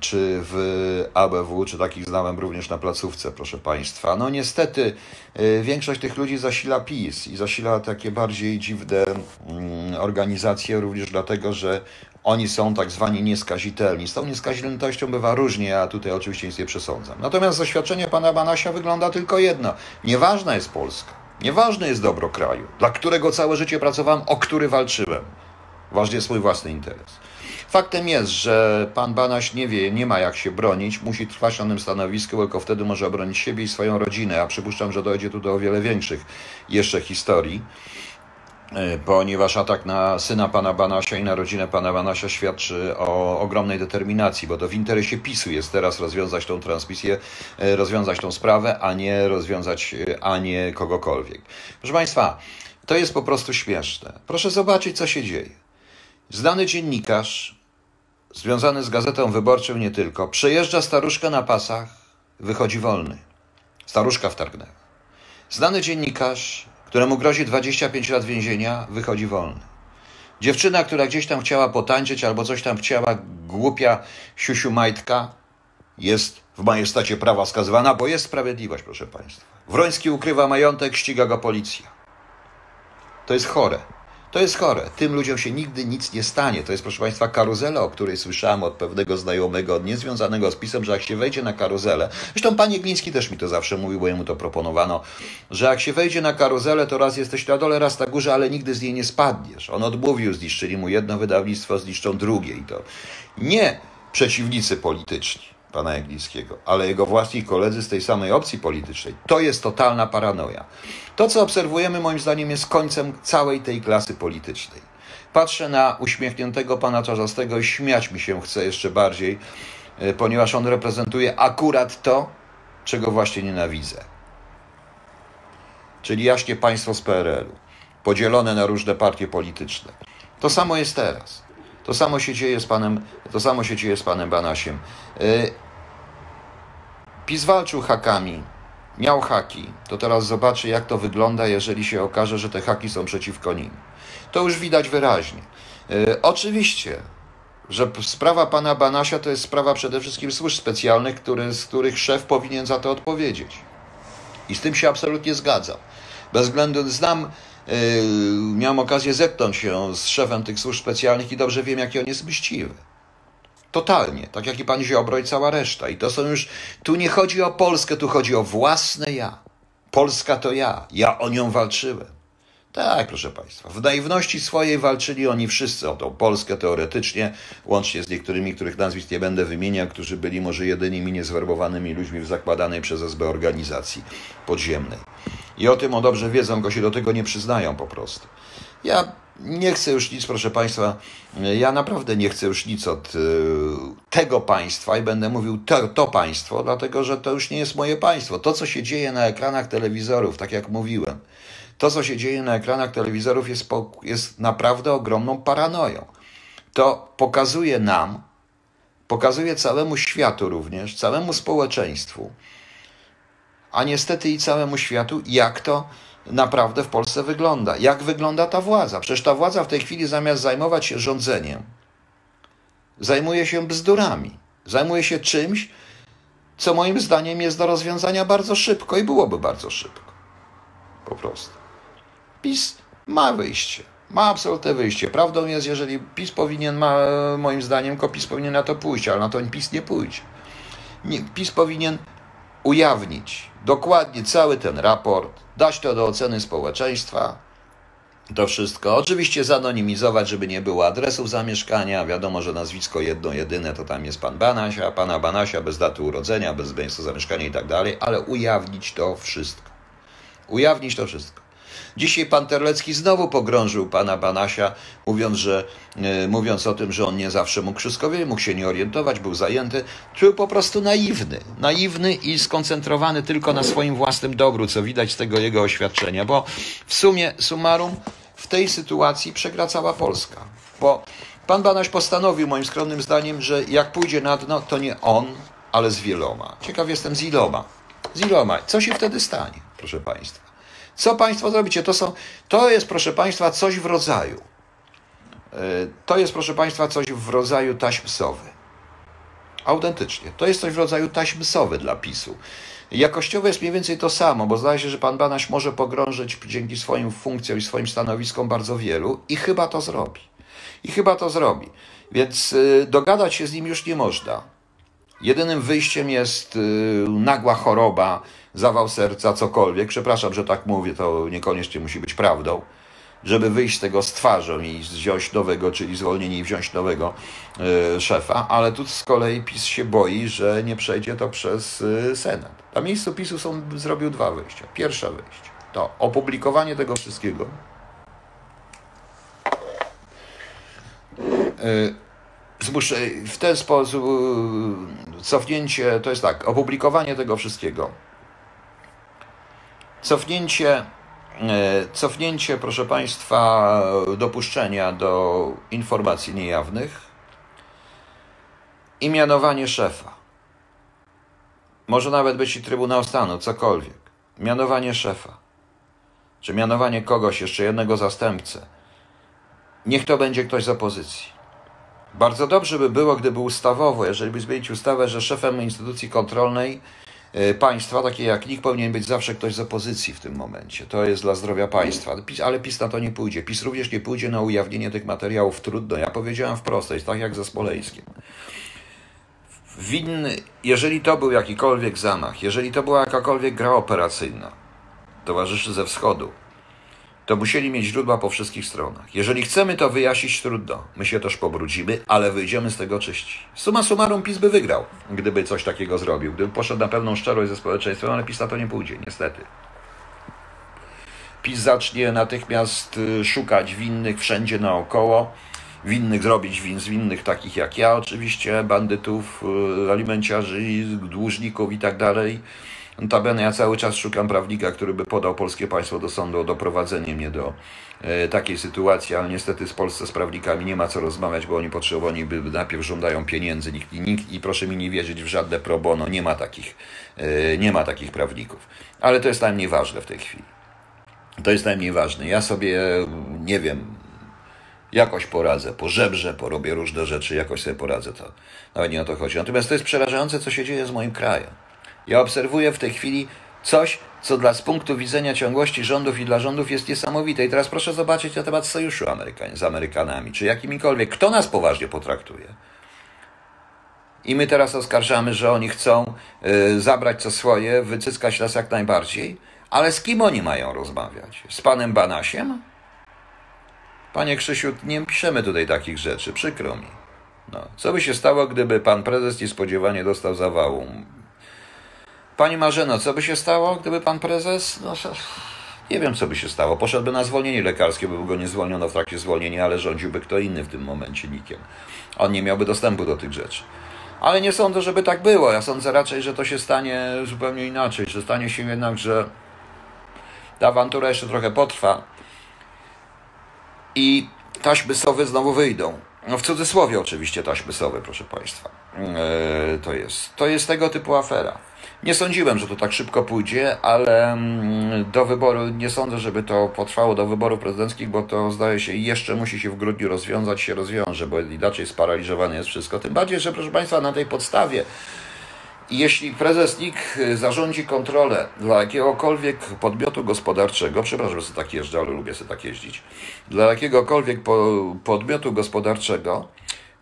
A: czy w ABW, czy takich znałem również na placówce, proszę Państwa. No niestety e, większość tych ludzi zasila PiS i zasila takie bardziej dziwne mm, organizacje również dlatego, że oni są tak zwani nieskazitelni. Z tą nieskazitelnością bywa różnie, ja tutaj oczywiście nic nie przesądzam. Natomiast zaświadczenie pana Banasia wygląda tylko jedno. Nieważna jest Polska. Nieważne jest dobro kraju, dla którego całe życie pracowałem, o który walczyłem. Ważny jest mój własny interes. Faktem jest, że pan Banaś nie wie, nie ma jak się bronić, musi trwać na tym stanowisku, tylko wtedy może obronić siebie i swoją rodzinę, a przypuszczam, że dojdzie tu do o wiele większych jeszcze historii. E, ponieważ atak na syna pana Banasia i na rodzinę pana Banasia świadczy o ogromnej determinacji, bo to w interesie PiSu jest teraz rozwiązać tą transmisję, e, rozwiązać tą sprawę, a nie rozwiązać, e, a nie kogokolwiek. Proszę Państwa, to jest po prostu śmieszne. Proszę zobaczyć, co się dzieje. Znany dziennikarz, związany z gazetą wyborczą nie tylko, przejeżdża staruszkę na pasach, wychodzi wolny. Staruszka wtargnęła. Znany dziennikarz któremu grozi 25 lat więzienia, wychodzi wolny. Dziewczyna, która gdzieś tam chciała potańczyć albo coś tam chciała, głupia siusiu majtka, jest w majestacie prawa skazywana, bo jest sprawiedliwość, proszę Państwa. Wroński ukrywa majątek, ściga go policja. To jest chore. To jest chore. Tym ludziom się nigdy nic nie stanie. To jest, proszę Państwa, karuzela, o której słyszałem od pewnego znajomego, niezwiązanego z pisem, że jak się wejdzie na karuzelę, zresztą Panie Gliński też mi to zawsze mówił, bo jemu to proponowano, że jak się wejdzie na karuzelę, to raz jesteś na dole, raz na górze, ale nigdy z niej nie spadniesz. On odmówił, zniszczyli mu jedno wydawnictwo, zniszczą drugie i to nie przeciwnicy polityczni pana Jaglińskiego, ale jego własni koledzy z tej samej opcji politycznej. To jest totalna paranoia. To, co obserwujemy, moim zdaniem, jest końcem całej tej klasy politycznej. Patrzę na uśmiechniętego pana Czarzastego i śmiać mi się chce jeszcze bardziej, e, ponieważ on reprezentuje akurat to, czego właśnie nienawidzę. Czyli jaśnie państwo z PRL-u, podzielone na różne partie polityczne. To samo jest teraz. To samo się dzieje z panem, to samo się dzieje z panem Banasiem. PiS walczył hakami, miał haki, to teraz zobaczy, jak to wygląda, jeżeli się okaże, że te haki są przeciwko nim. To już widać wyraźnie. E, oczywiście, że sprawa pana Banasia to jest sprawa przede wszystkim służb specjalnych, który, z których szef powinien za to odpowiedzieć. I z tym się absolutnie zgadzam. Bez względu, znam, yy, miałem okazję zetknąć się z szefem tych służb specjalnych i dobrze wiem, jaki on jest mściwy. Totalnie, tak jak i pan Ziobro i cała reszta. I to są już, tu nie chodzi o Polskę, tu chodzi o własne ja. Polska to ja, ja o nią walczyłem. Tak, proszę Państwa. W naiwności swojej walczyli oni wszyscy o tą Polskę teoretycznie, łącznie z niektórymi, których nazwisk nie będę wymieniał, którzy byli może jedynymi niezwerbowanymi ludźmi w zakładanej przez SB organizacji podziemnej. I o tym o dobrze wiedzą, go się do tego nie przyznają po prostu. Ja nie chcę już nic, proszę Państwa, ja naprawdę nie chcę już nic od y, tego państwa i będę mówił to, to państwo, dlatego że to już nie jest moje państwo. To, co się dzieje na ekranach telewizorów, tak jak mówiłem, to, co się dzieje na ekranach telewizorów, jest, jest naprawdę ogromną paranoją. To pokazuje nam, pokazuje całemu światu również, całemu społeczeństwu, a niestety i całemu światu, jak to naprawdę w Polsce wygląda. Jak wygląda ta władza? Przecież ta władza w tej chwili zamiast zajmować się rządzeniem, zajmuje się bzdurami. Zajmuje się czymś, co moim zdaniem jest do rozwiązania bardzo szybko i byłoby bardzo szybko. Po prostu. PiS ma wyjście. Ma absolutne wyjście. Prawdą jest, jeżeli PiS powinien, ma, moim zdaniem, PiS powinien na to pójść, ale na to PiS nie pójdzie. Nie, PiS powinien ujawnić dokładnie cały ten raport, dać to do oceny społeczeństwa, to wszystko. Oczywiście zanonimizować, żeby nie było adresów zamieszkania. Wiadomo, że nazwisko jedno, jedyne to tam jest pan Banasia, pana Banasia bez daty urodzenia, bez miejsca zamieszkania i tak dalej, ale ujawnić to wszystko. Ujawnić to wszystko. Dzisiaj pan Terlecki znowu pogrążył pana Banasia, mówiąc, że, yy, mówiąc o tym, że on nie zawsze mógł wszystko wiedzieć, mógł się nie orientować, był zajęty. Był po prostu naiwny. Naiwny i skoncentrowany tylko na swoim własnym dobru, co widać z tego jego oświadczenia, bo w sumie, summarum, w tej sytuacji przegra cała Polska. Bo pan Banaś postanowił, moim skromnym zdaniem, że jak pójdzie na dno, to nie on, ale z wieloma. Ciekaw jestem z iloma. Z iloma. Co się wtedy stanie, proszę Państwa? Co Państwo zrobicie? To, są, to jest, proszę Państwa, coś w rodzaju. E, to jest, proszę Państwa, coś w rodzaju taśm sowy. Autentycznie. To jest coś w rodzaju taśm sowy dla PiSu. Jakościowo jest mniej więcej to samo, bo zdaje się, że pan Banaś może pogrążyć dzięki swoim funkcjom i swoim stanowiskom bardzo wielu i chyba to zrobi. I chyba to zrobi. Więc y, dogadać się z nim już nie można. Jedynym wyjściem jest y, nagła choroba, zawał serca, cokolwiek. Przepraszam, że tak mówię, to niekoniecznie musi być prawdą. żeby wyjść z tego z twarzą i wziąć nowego, czyli zwolnienie i wziąć nowego y, szefa, ale tu z kolei PiS się boi, że nie przejdzie to przez y, Senat. Na miejscu PiSu są, zrobił dwa wyjścia. Pierwsze wyjście to opublikowanie tego wszystkiego. Zmuszę, w ten sposób cofnięcie, to jest tak, opublikowanie tego wszystkiego. Cofnięcie E, cofnięcie, proszę Państwa, dopuszczenia do informacji niejawnych i mianowanie szefa. Może nawet być i Trybunał Stanu, cokolwiek. Mianowanie szefa. Czy mianowanie kogoś, jeszcze jednego zastępcę. Niech to będzie ktoś z opozycji. Bardzo dobrze by było, gdyby ustawowo, jeżeli by zmienić ustawę, że szefem instytucji kontrolnej państwa, takie jak NIK, powinien być zawsze ktoś z opozycji w tym momencie. To jest dla zdrowia państwa. Ale PiS na to nie pójdzie. PiS również nie pójdzie na ujawnienie tych materiałów trudno. Ja powiedziałem wprost, jest tak jak ze Smoleńskiem. Winny, jeżeli to był jakikolwiek zamach, jeżeli to była jakakolwiek gra operacyjna, towarzyszy ze wschodu, to musieli mieć źródła po wszystkich stronach. Jeżeli chcemy to wyjaśnić, trudno. My się też pobrudzimy, ale wyjdziemy z tego czyści. Suma summarum PiS by wygrał, gdyby coś takiego zrobił. Gdyby poszedł na pewną szczerość ze społeczeństwem, ale PiS na to nie pójdzie, niestety. PiS zacznie natychmiast y, szukać winnych wszędzie naokoło. Winnych zrobić win z winnych takich jak ja, oczywiście, bandytów, y, alimenciarzy, dłużników i tak dalej Notabene ja cały czas szukam prawnika, który by podał polskie państwo do sądu o doprowadzenie mnie do e, takiej sytuacji, ale niestety z Polsce z prawnikami nie ma co rozmawiać, bo oni potrzebowani by najpierw żądają pieniędzy nikt, nikt, i proszę mi nie wierzyć w żadne pro bono, nie ma takich, e, nie ma takich prawników. Ale to jest najmniej ważne w tej chwili. To jest najmniej ważne. Ja sobie, nie wiem, jakoś poradzę, pożebrze, porobię różne rzeczy, jakoś sobie poradzę, to nawet nie o to chodzi. Natomiast to jest przerażające, co się dzieje z moim krajem. Ja obserwuję w tej chwili coś, co dla z punktu widzenia ciągłości rządów i dla rządów jest niesamowite. I teraz proszę zobaczyć na temat sojuszu Amerykan z Amerykanami, czy jakimikolwiek. Kto nas poważnie potraktuje? I my teraz oskarżamy, że oni chcą y, zabrać co swoje, wycyskać nas jak najbardziej. Ale z kim oni mają rozmawiać? Z panem Banasiem? Panie Krzysiu, nie piszemy tutaj takich rzeczy, przykro mi. No, co by się stało, gdyby pan prezes niespodziewanie dostał zawału? Pani Marzeno, co by się stało, gdyby pan prezes... No, nie wiem, co by się stało. Poszedłby na zwolnienie lekarskie, by go nie zwolniono w trakcie zwolnienia, ale rządziłby kto inny w tym momencie nikiem. On nie miałby dostępu do tych rzeczy. Ale nie sądzę, żeby tak było. Ja sądzę raczej, że to się stanie zupełnie inaczej, że stanie się jednak, że ta awantura jeszcze trochę potrwa i taśmy sowy znowu wyjdą. No w cudzysłowie oczywiście taśmy sowy, proszę Państwa. Yy, to jest. To jest tego typu afera. Nie sądziłem, że to tak szybko pójdzie, ale mm, do wyboru nie sądzę, żeby to potrwało do wyborów prezydenckich, bo to zdaje się jeszcze musi się w grudniu rozwiązać, się rozwiąże, bo inaczej sparaliżowane jest wszystko. Tym bardziej, że proszę Państwa, na tej podstawie jeśli prezes NIK zarządzi kontrolę dla jakiegokolwiek podmiotu gospodarczego, przepraszam, że tak jeżdżę, ale lubię sobie tak jeździć, dla jakiegokolwiek podmiotu gospodarczego,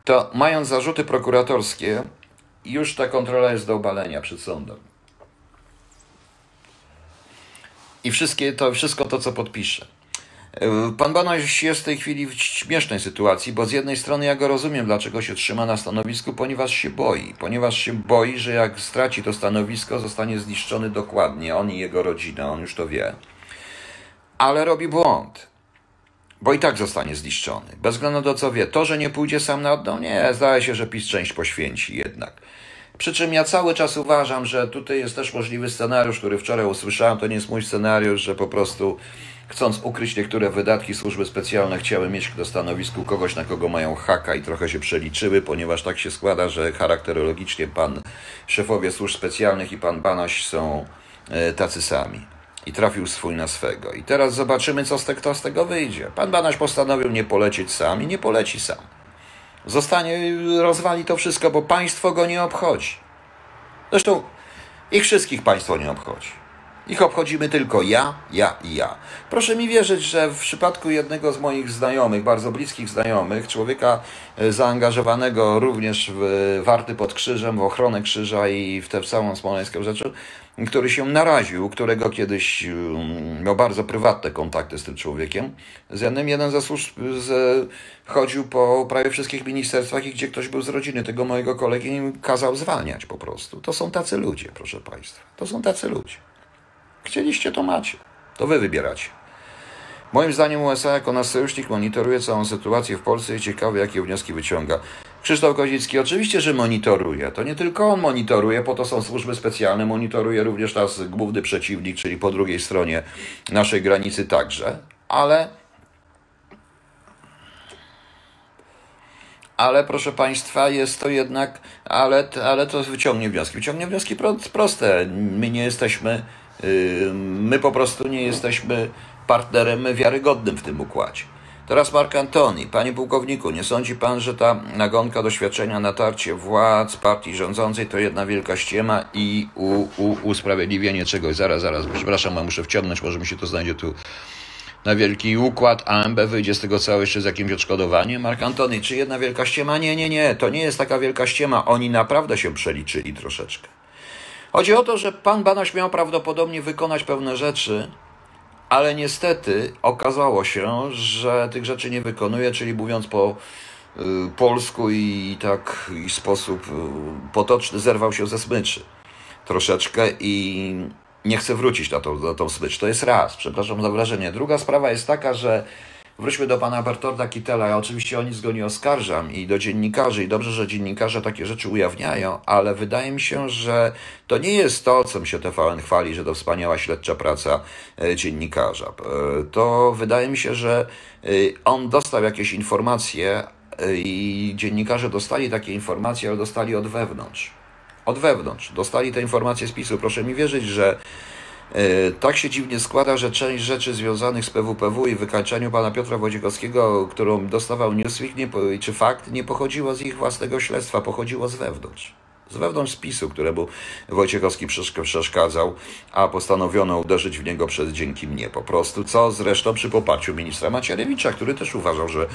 A: to mając zarzuty prokuratorskie, już ta kontrola jest do obalenia przed sądem. I wszystkie to, wszystko to, co podpisze. Pan Banaś jest w tej chwili w śmiesznej sytuacji, bo z jednej strony ja go rozumiem, dlaczego się trzyma na stanowisku, ponieważ się boi. Ponieważ się boi, że jak straci to stanowisko, zostanie zniszczony dokładnie, on i jego rodzina, on już to wie. Ale robi błąd, bo i tak zostanie zniszczony. Bez względu na to, co wie. To, że nie pójdzie sam na dno, nie, zdaje się, że PiS część poświęci jednak. Przy czym ja cały czas uważam, że tutaj jest też możliwy scenariusz, który wczoraj usłyszałem. To nie jest mój scenariusz, że po prostu chcąc ukryć niektóre wydatki, służby specjalne chciały mieć na stanowisku kogoś, na kogo mają haka i trochę się przeliczyły, ponieważ tak się składa, że charakterologicznie pan szefowie służb specjalnych i pan Banaś są e, tacy sami. I trafił swój na swego. I teraz zobaczymy, co z, kto z tego wyjdzie. Pan Banaś postanowił nie polecieć sam i nie poleci sam. Zostanie, rozwali to wszystko, bo państwo go nie obchodzi. Zresztą ich wszystkich państwo nie obchodzi. Ich obchodzimy tylko ja, ja i ja. Proszę mi wierzyć, że w przypadku jednego z moich znajomych, bardzo bliskich znajomych, człowieka e, zaangażowanego również w warty pod krzyżem, w ochronę krzyża i w tę całą smoleńską rzecz, który się naraził, którego kiedyś um, miał bardzo prywatne kontakty z tym człowiekiem. Z jednym jeden ze służb z, chodził po prawie wszystkich ministerstwach i gdzie ktoś był z rodziny tego mojego kolegi kazał zwalniać po prostu. To są tacy ludzie, proszę Państwa. To są tacy ludzie. Chcieliście, to macie. To wy wybieracie. Moim zdaniem USA jako nasz sojusznik monitoruje całą sytuację w Polsce i ciekawe, jakie wnioski wyciąga. Krzysztof Kozicki oczywiście, że monitoruje. To nie tylko on monitoruje, po to są służby specjalne, monitoruje również nas główny przeciwnik, czyli po drugiej stronie naszej granicy także, ale ale proszę Państwa, jest to jednak, ale, ale to wyciągnie wnioski. Wyciągnie wnioski proste. My nie jesteśmy My po prostu nie jesteśmy partnerem wiarygodnym w tym układzie. Teraz Mark Antoni. Panie pułkowniku, nie sądzi pan, że ta nagonka doświadczenia natarcie władz partii rządzącej to jedna wielka ściema i u, u, usprawiedliwienie czegoś? Zaraz, zaraz, przepraszam, muszę wciągnąć, może mi się to znajdzie tu na wielki układ, a MB wyjdzie z tego całego jeszcze z jakimś odszkodowaniem. Mark Antoni, czy jedna wielka ściema? Nie, nie, nie, to nie jest taka wielka ściema. Oni naprawdę się przeliczyli troszeczkę. Chodzi o to, że pan Banaś miał prawdopodobnie wykonać pewne rzeczy, ale niestety okazało się, że tych rzeczy nie wykonuje, czyli mówiąc po y, polsku i tak i sposób y, potoczny zerwał się ze smyczy troszeczkę i nie chce wrócić na tą, na tą smycz. To jest raz, przepraszam za wrażenie. Druga sprawa jest taka, że Wróćmy do pana Bertolda Kittela. Ja oczywiście o nic go nie oskarżam i do dziennikarzy, i dobrze, że dziennikarze takie rzeczy ujawniają, ale wydaje mi się, że to nie jest to, mi się TVN chwali, że to wspaniała śledcza praca e, dziennikarza. E, to wydaje mi się, że e, on dostał jakieś informacje i dziennikarze dostali takie informacje, ale dostali od wewnątrz. Od wewnątrz. Dostali te informacje z PiSu. Proszę mi wierzyć, że tak się dziwnie składa, że część rzeczy związanych z PWPW i wykańczaniu pana Piotra Wojciechowskiego, którą dostawał Newsweek, nie, czy fakt, nie pochodziło z ich własnego śledztwa, pochodziło z wewnątrz z wewnątrz spisu, któremu Wojciechowski przeszkadzał, a postanowiono uderzyć w niego przez dzięki mnie po prostu, co zresztą przy poparciu ministra Macierewicza, który też uważał, że,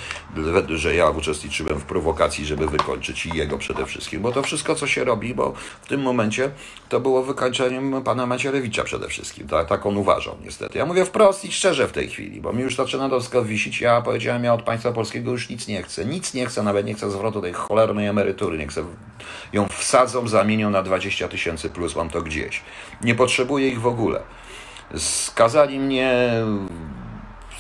A: że ja uczestniczyłem w prowokacji, żeby wykończyć jego przede wszystkim, bo to wszystko, co się robi, bo w tym momencie to było wykończeniem pana Macierewicza przede wszystkim, tak, tak on uważał niestety. Ja mówię wprost i szczerze w tej chwili, bo mi już zaczyna to wisić, ja powiedziałem, ja od państwa polskiego już nic nie chcę, nic nie chcę, nawet nie chcę zwrotu tej cholernej emerytury, nie chcę ją wsadzą, zamienią na 20 tysięcy plus, mam to gdzieś. Nie potrzebuję ich w ogóle. Skazali mnie,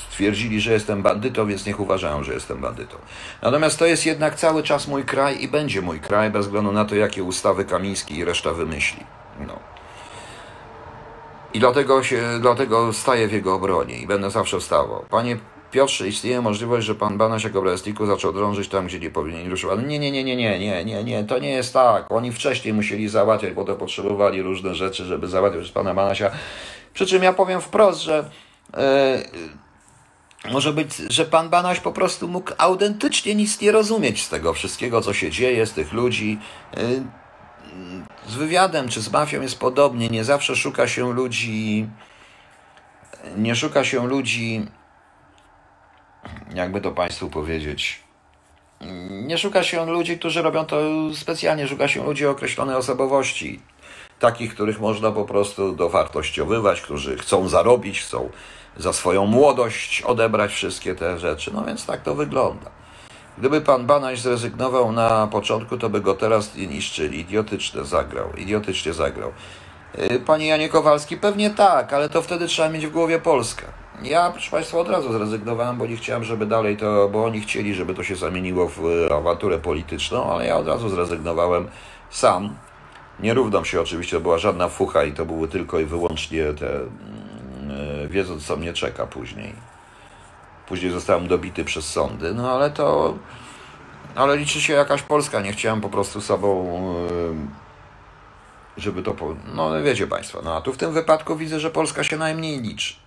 A: stwierdzili, że jestem bandytą, więc niech uważają, że jestem bandytą. Natomiast to jest jednak cały czas mój kraj i będzie mój kraj, bez względu na to, jakie ustawy Kamiński i reszta wymyśli. No. I dlatego, się, dlatego staję w jego obronie i będę zawsze wstawał. Panie Piotrze, istnieje możliwość, że pan Banaś jako plastiku zaczął drążyć tam, gdzie nie powinien ruszył. Ale nie, nie, nie, nie, nie, nie, nie, nie, to nie jest tak. Oni wcześniej musieli załatwiać, bo to potrzebowali różne rzeczy, żeby załatwić pana Banasia. Przy czym ja powiem wprost, że yy, może być, że pan Banaś po prostu mógł autentycznie nic nie rozumieć z tego wszystkiego, co się dzieje, z tych ludzi. Yy, z wywiadem czy z mafią jest podobnie. Nie zawsze szuka się ludzi, nie szuka się ludzi jakby to Państwu powiedzieć, nie szuka się ludzi, którzy robią to specjalnie, szuka się ludzi o określonej osobowości. Takich, których można po prostu dowartościowywać, którzy chcą zarobić, chcą za swoją młodość odebrać wszystkie te rzeczy. No więc tak to wygląda. Gdyby pan Banaś zrezygnował na początku, to by go teraz niszczyli. Idiotyczne zagrał, idiotycznie zagrał. Y, panie Janie Kowalski, pewnie tak, ale to wtedy trzeba mieć w głowie Polskę. Ja, proszę Państwa, od razu zrezygnowałem, bo nie chciałem, żeby dalej to, bo oni chcieli, żeby to się zamieniło w awanturę polityczną, ale ja od razu zrezygnowałem sam. Nie równam się oczywiście, to była żadna fucha i to były tylko i wyłącznie te, yy, wiedząc co mnie czeka później. Później zostałem dobity przez sądy, no ale to, ale liczy się jakaś Polska, nie chciałem po prostu sobą, yy, żeby to, no wiecie Państwo, no a tu w tym wypadku widzę, że Polska się najmniej liczy.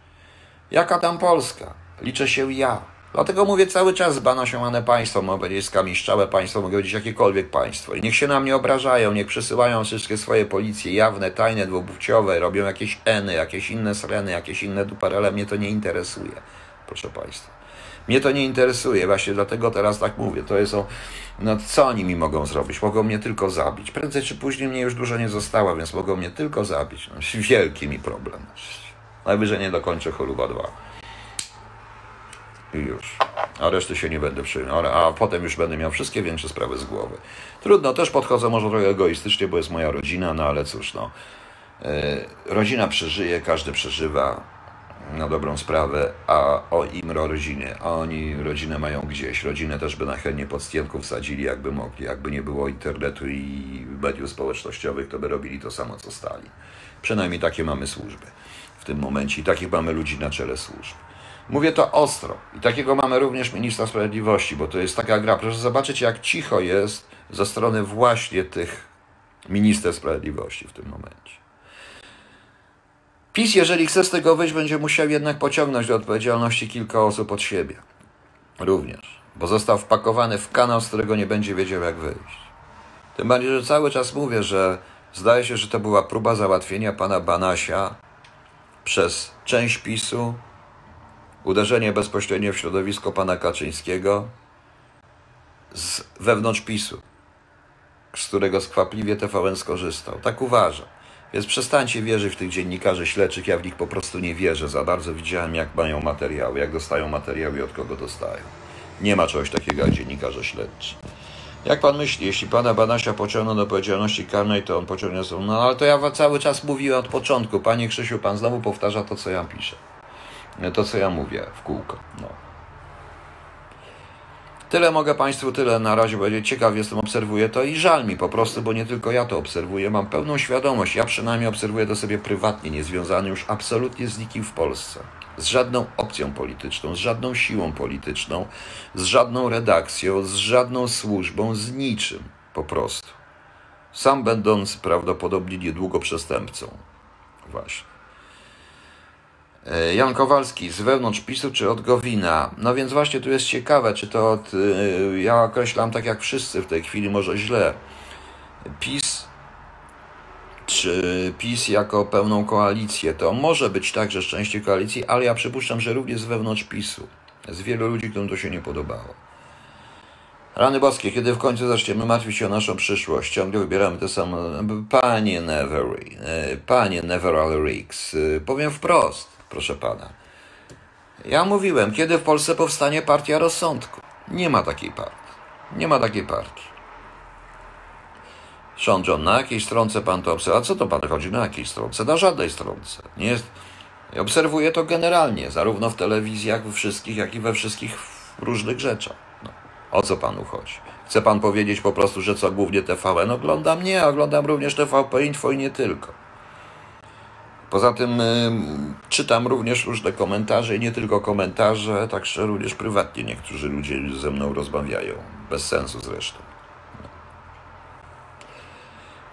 A: Jaka tam Polska? Liczę się ja. Dlatego mówię cały czas zbanasiowane państwo, mogę powiedzieć skamiszczałe państwo, mogę powiedzieć jakiekolwiek państwo. I niech się na mnie obrażają, niech przysyłają wszystkie swoje policje jawne, tajne, dwupłciowe, robią jakieś eny, jakieś inne sreny, jakieś inne duperele, mnie to nie interesuje, proszę państwa. Mnie to nie interesuje, właśnie dlatego teraz tak mówię. To jest o, no co oni mi mogą zrobić? Mogą mnie tylko zabić. Prędzej czy później mnie już dużo nie zostało, więc mogą mnie tylko zabić. No, *laughs* wielki mi problem. Najwyżej nie dokończę choluba 2. I już. A reszty się nie będę przyjmował. A potem już będę miał wszystkie większe sprawy z głowy. Trudno, też podchodzę może trochę egoistycznie, bo jest moja rodzina, no ale cóż, no. Yy, rodzina przeżyje, każdy przeżywa na dobrą sprawę, a o im rodzinie, a oni rodzinę mają gdzieś. Rodzinę też by na chętnie pod stienką wsadzili, jakby mogli. Jakby nie było internetu i mediów społecznościowych, to by robili to samo, co stali. Przynajmniej takie mamy służby tym momencie i takich mamy ludzi na czele służb. Mówię to ostro. I takiego mamy również ministra sprawiedliwości, bo to jest taka gra. Proszę zobaczyć, jak cicho jest ze strony właśnie tych minister sprawiedliwości w tym momencie. PiS, jeżeli chce z tego wyjść, będzie musiał jednak pociągnąć do odpowiedzialności kilka osób od siebie. Również. Bo został wpakowany w kanał, z którego nie będzie wiedział, jak wyjść. Tym bardziej, że cały czas mówię, że zdaje się, że to była próba załatwienia pana Banasia przez część PiSu, uderzenie bezpośrednio w środowisko pana Kaczyńskiego z wewnątrz PiSu, z którego skwapliwie TVN skorzystał. Tak uważam. Więc przestańcie wierzyć w tych dziennikarzy śledczych, ja w nich po prostu nie wierzę. Za bardzo widziałem, jak mają materiały, jak dostają materiały i od kogo dostają. Nie ma czegoś takiego jak dziennikarze śledczy. Jak pan myśli, jeśli pana Banasia pociągną do odpowiedzialności karnej, to on pociągnie są. No ale to ja cały czas mówiłem od początku. Panie Krzysiu, pan znowu powtarza to, co ja piszę. To, co ja mówię w kółko. No. Tyle mogę Państwu tyle na razie powiedzieć. Ciekaw jestem, obserwuję to i żal mi po prostu, bo nie tylko ja to obserwuję. Mam pełną świadomość. Ja przynajmniej obserwuję to sobie prywatnie, niezwiązany już absolutnie z nikim w Polsce. Z żadną opcją polityczną, z żadną siłą polityczną, z żadną redakcją, z żadną służbą, z niczym po prostu. Sam będąc prawdopodobnie niedługo przestępcą. Właśnie. E, Jan Kowalski, z wewnątrz PiSu czy od Gowina? No więc właśnie tu jest ciekawe, czy to od, e, ja określam tak jak wszyscy w tej chwili, może źle. PiS czy PiS jako pełną koalicję, to może być także szczęście koalicji, ale ja przypuszczam, że również z wewnątrz PiSu. Z wielu ludzi, którym to się nie podobało. Rany boskie, kiedy w końcu zaczniemy martwić się o naszą przyszłość, ciągle wybieramy te same. Panie Nevery, e, panie Never Riggs, powiem wprost proszę pana. Ja mówiłem, kiedy w Polsce powstanie partia rozsądku. Nie ma takiej partii. Nie ma takiej partii. John, na jakiej stronce pan to obserwuje? A co to pan chodzi? Na jakiej stronce? Na żadnej stronce. Nie jest... Obserwuję to generalnie, zarówno w telewizjach, we wszystkich, jak i we wszystkich różnych rzeczach. No. O co panu chodzi? Chce pan powiedzieć po prostu, że co głównie TVN oglądam? Nie, oglądam również TVP Info i nie tylko. Poza tym y, czytam również różne komentarze i nie tylko komentarze, także również prywatnie niektórzy ludzie ze mną rozmawiają. Bez sensu zresztą.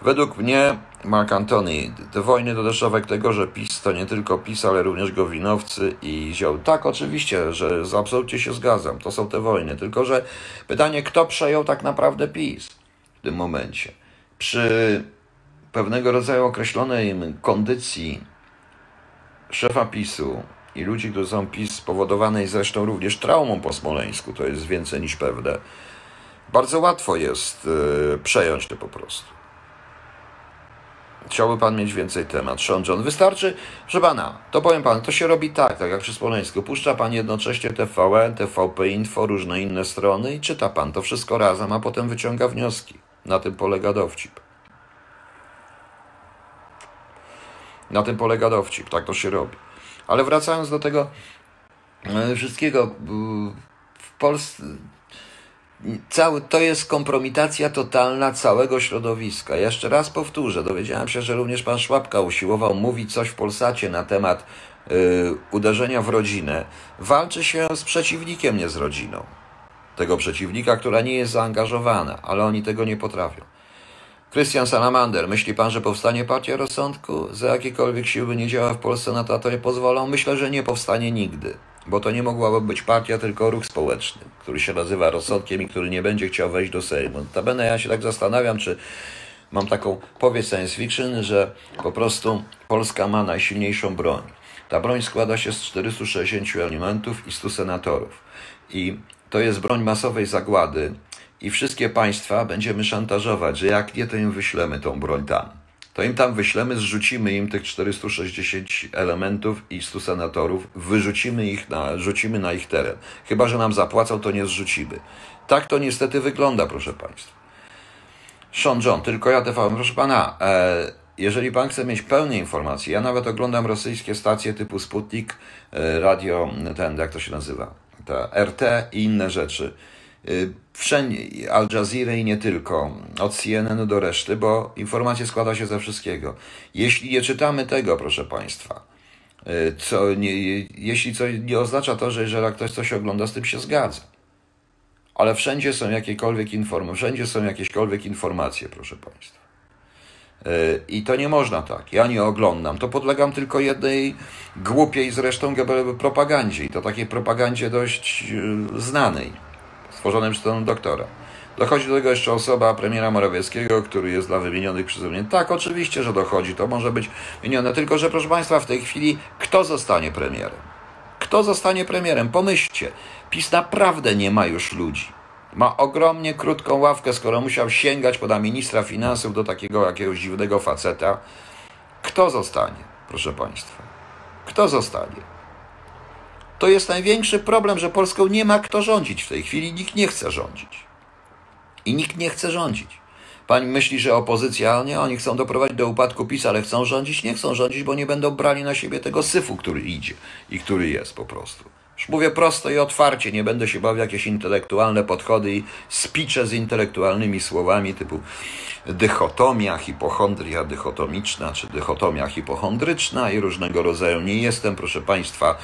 A: Według mnie, Mark Antony, te wojny to deszczowek tego, że PiS to nie tylko PiS, ale również Gowinowcy i Zioł. Tak, oczywiście, że absolutnie się zgadzam, to są te wojny. Tylko, że pytanie, kto przejął tak naprawdę PiS w tym momencie? Przy pewnego rodzaju określonej kondycji szefa PiSu i ludzi, którzy są PiS, spowodowanej zresztą również traumą po Smoleńsku, to jest więcej niż pewne, bardzo łatwo jest yy, przejąć to po prostu. Chciałby pan mieć więcej temat. Sean John, wystarczy, że pana, to powiem pan, to się robi tak, tak jak przy Smoleńsku. Puszcza pan jednocześnie TVN, TVP Info, różne inne strony i czyta pan to wszystko razem, a potem wyciąga wnioski. Na tym polega dowcip. Na tym polega dowcip, tak to się robi. Ale wracając do tego e, wszystkiego, w Polsce cały, to jest kompromitacja totalna całego środowiska. Jeszcze raz powtórzę, dowiedziałem się, że również pan Szłapka usiłował mówić coś w Polsacie na temat y, uderzenia w rodzinę. Walczy się z przeciwnikiem, nie z rodziną. Tego przeciwnika, która nie jest zaangażowana, ale oni tego nie potrafią. Krystian Salamander, myśli pan, że powstanie partia rozsądku? Za jakiekolwiek siły nie działa w Polsce na to, to nie pozwolą? Myślę, że nie powstanie nigdy. Bo to nie mogłaby być partia, tylko ruch społeczny, który się nazywa rozsądkiem i który nie będzie chciał wejść do Sejmu. Notabene ja się tak zastanawiam, czy mam taką powieść science fiction, że po prostu Polska ma najsilniejszą broń. Ta broń składa się z 460 elementów i 100 senatorów. I to jest broń masowej zagłady i wszystkie państwa będziemy szantażować, że jak nie, to im wyślemy tą broń tam. To im tam wyślemy, zrzucimy im tych 460 elementów i 100 senatorów, wyrzucimy ich na, rzucimy na ich teren. Chyba, że nam zapłacą, to nie zrzucimy. Tak to niestety wygląda, proszę Państwa. Sean John, tylko ja TV. Proszę Pana, e, jeżeli Pan chce mieć pełne informacje, ja nawet oglądam rosyjskie stacje typu Sputnik, e, radio, ten, jak to się nazywa, ta RT i inne rzeczy. Y, wszędzie, Al Jazeera i nie tylko, od CNN do reszty, bo informacja składa się ze wszystkiego. Jeśli nie czytamy tego, proszę Państwa, y, co nie, jeśli co nie oznacza to, że jeżeli ktoś coś ogląda, z tym się zgadza. Ale wszędzie są jakiekolwiek informacje, wszędzie są jakiekolwiek informacje, proszę Państwa. Y, I to nie można tak. Ja nie oglądam. To podlegam tylko jednej głupiej zresztą propagandzie. I to takiej propagandzie dość znanej stworzonym przez ten doktora. Dochodzi do tego jeszcze osoba premiera Morawieckiego, który jest dla wymienionych przeze mnie. Tak, oczywiście, że dochodzi, to może być wymienione. Tylko, że proszę Państwa, w tej chwili kto zostanie premierem? Kto zostanie premierem? Pomyślcie. PiS naprawdę nie ma już ludzi. Ma ogromnie krótką ławkę, skoro musiał sięgać poda ministra finansów do takiego jakiegoś dziwnego faceta. Kto zostanie, proszę Państwa? Kto zostanie? To jest największy problem, że Polską nie ma kto rządzić w tej chwili. Nikt nie chce rządzić. I nikt nie chce rządzić. Pani myśli, że opozycja, nie, oni chcą doprowadzić do upadku PiS, ale chcą rządzić? Nie chcą rządzić, bo nie będą brali na siebie tego syfu, który idzie i który jest po prostu. Już mówię prosto i otwarcie, nie będę się bawił jakieś intelektualne podchody i spicze z intelektualnymi słowami typu dychotomia, hipochondria dychotomiczna, czy dychotomia hipochondryczna i różnego rodzaju. Nie jestem, proszę Państwa,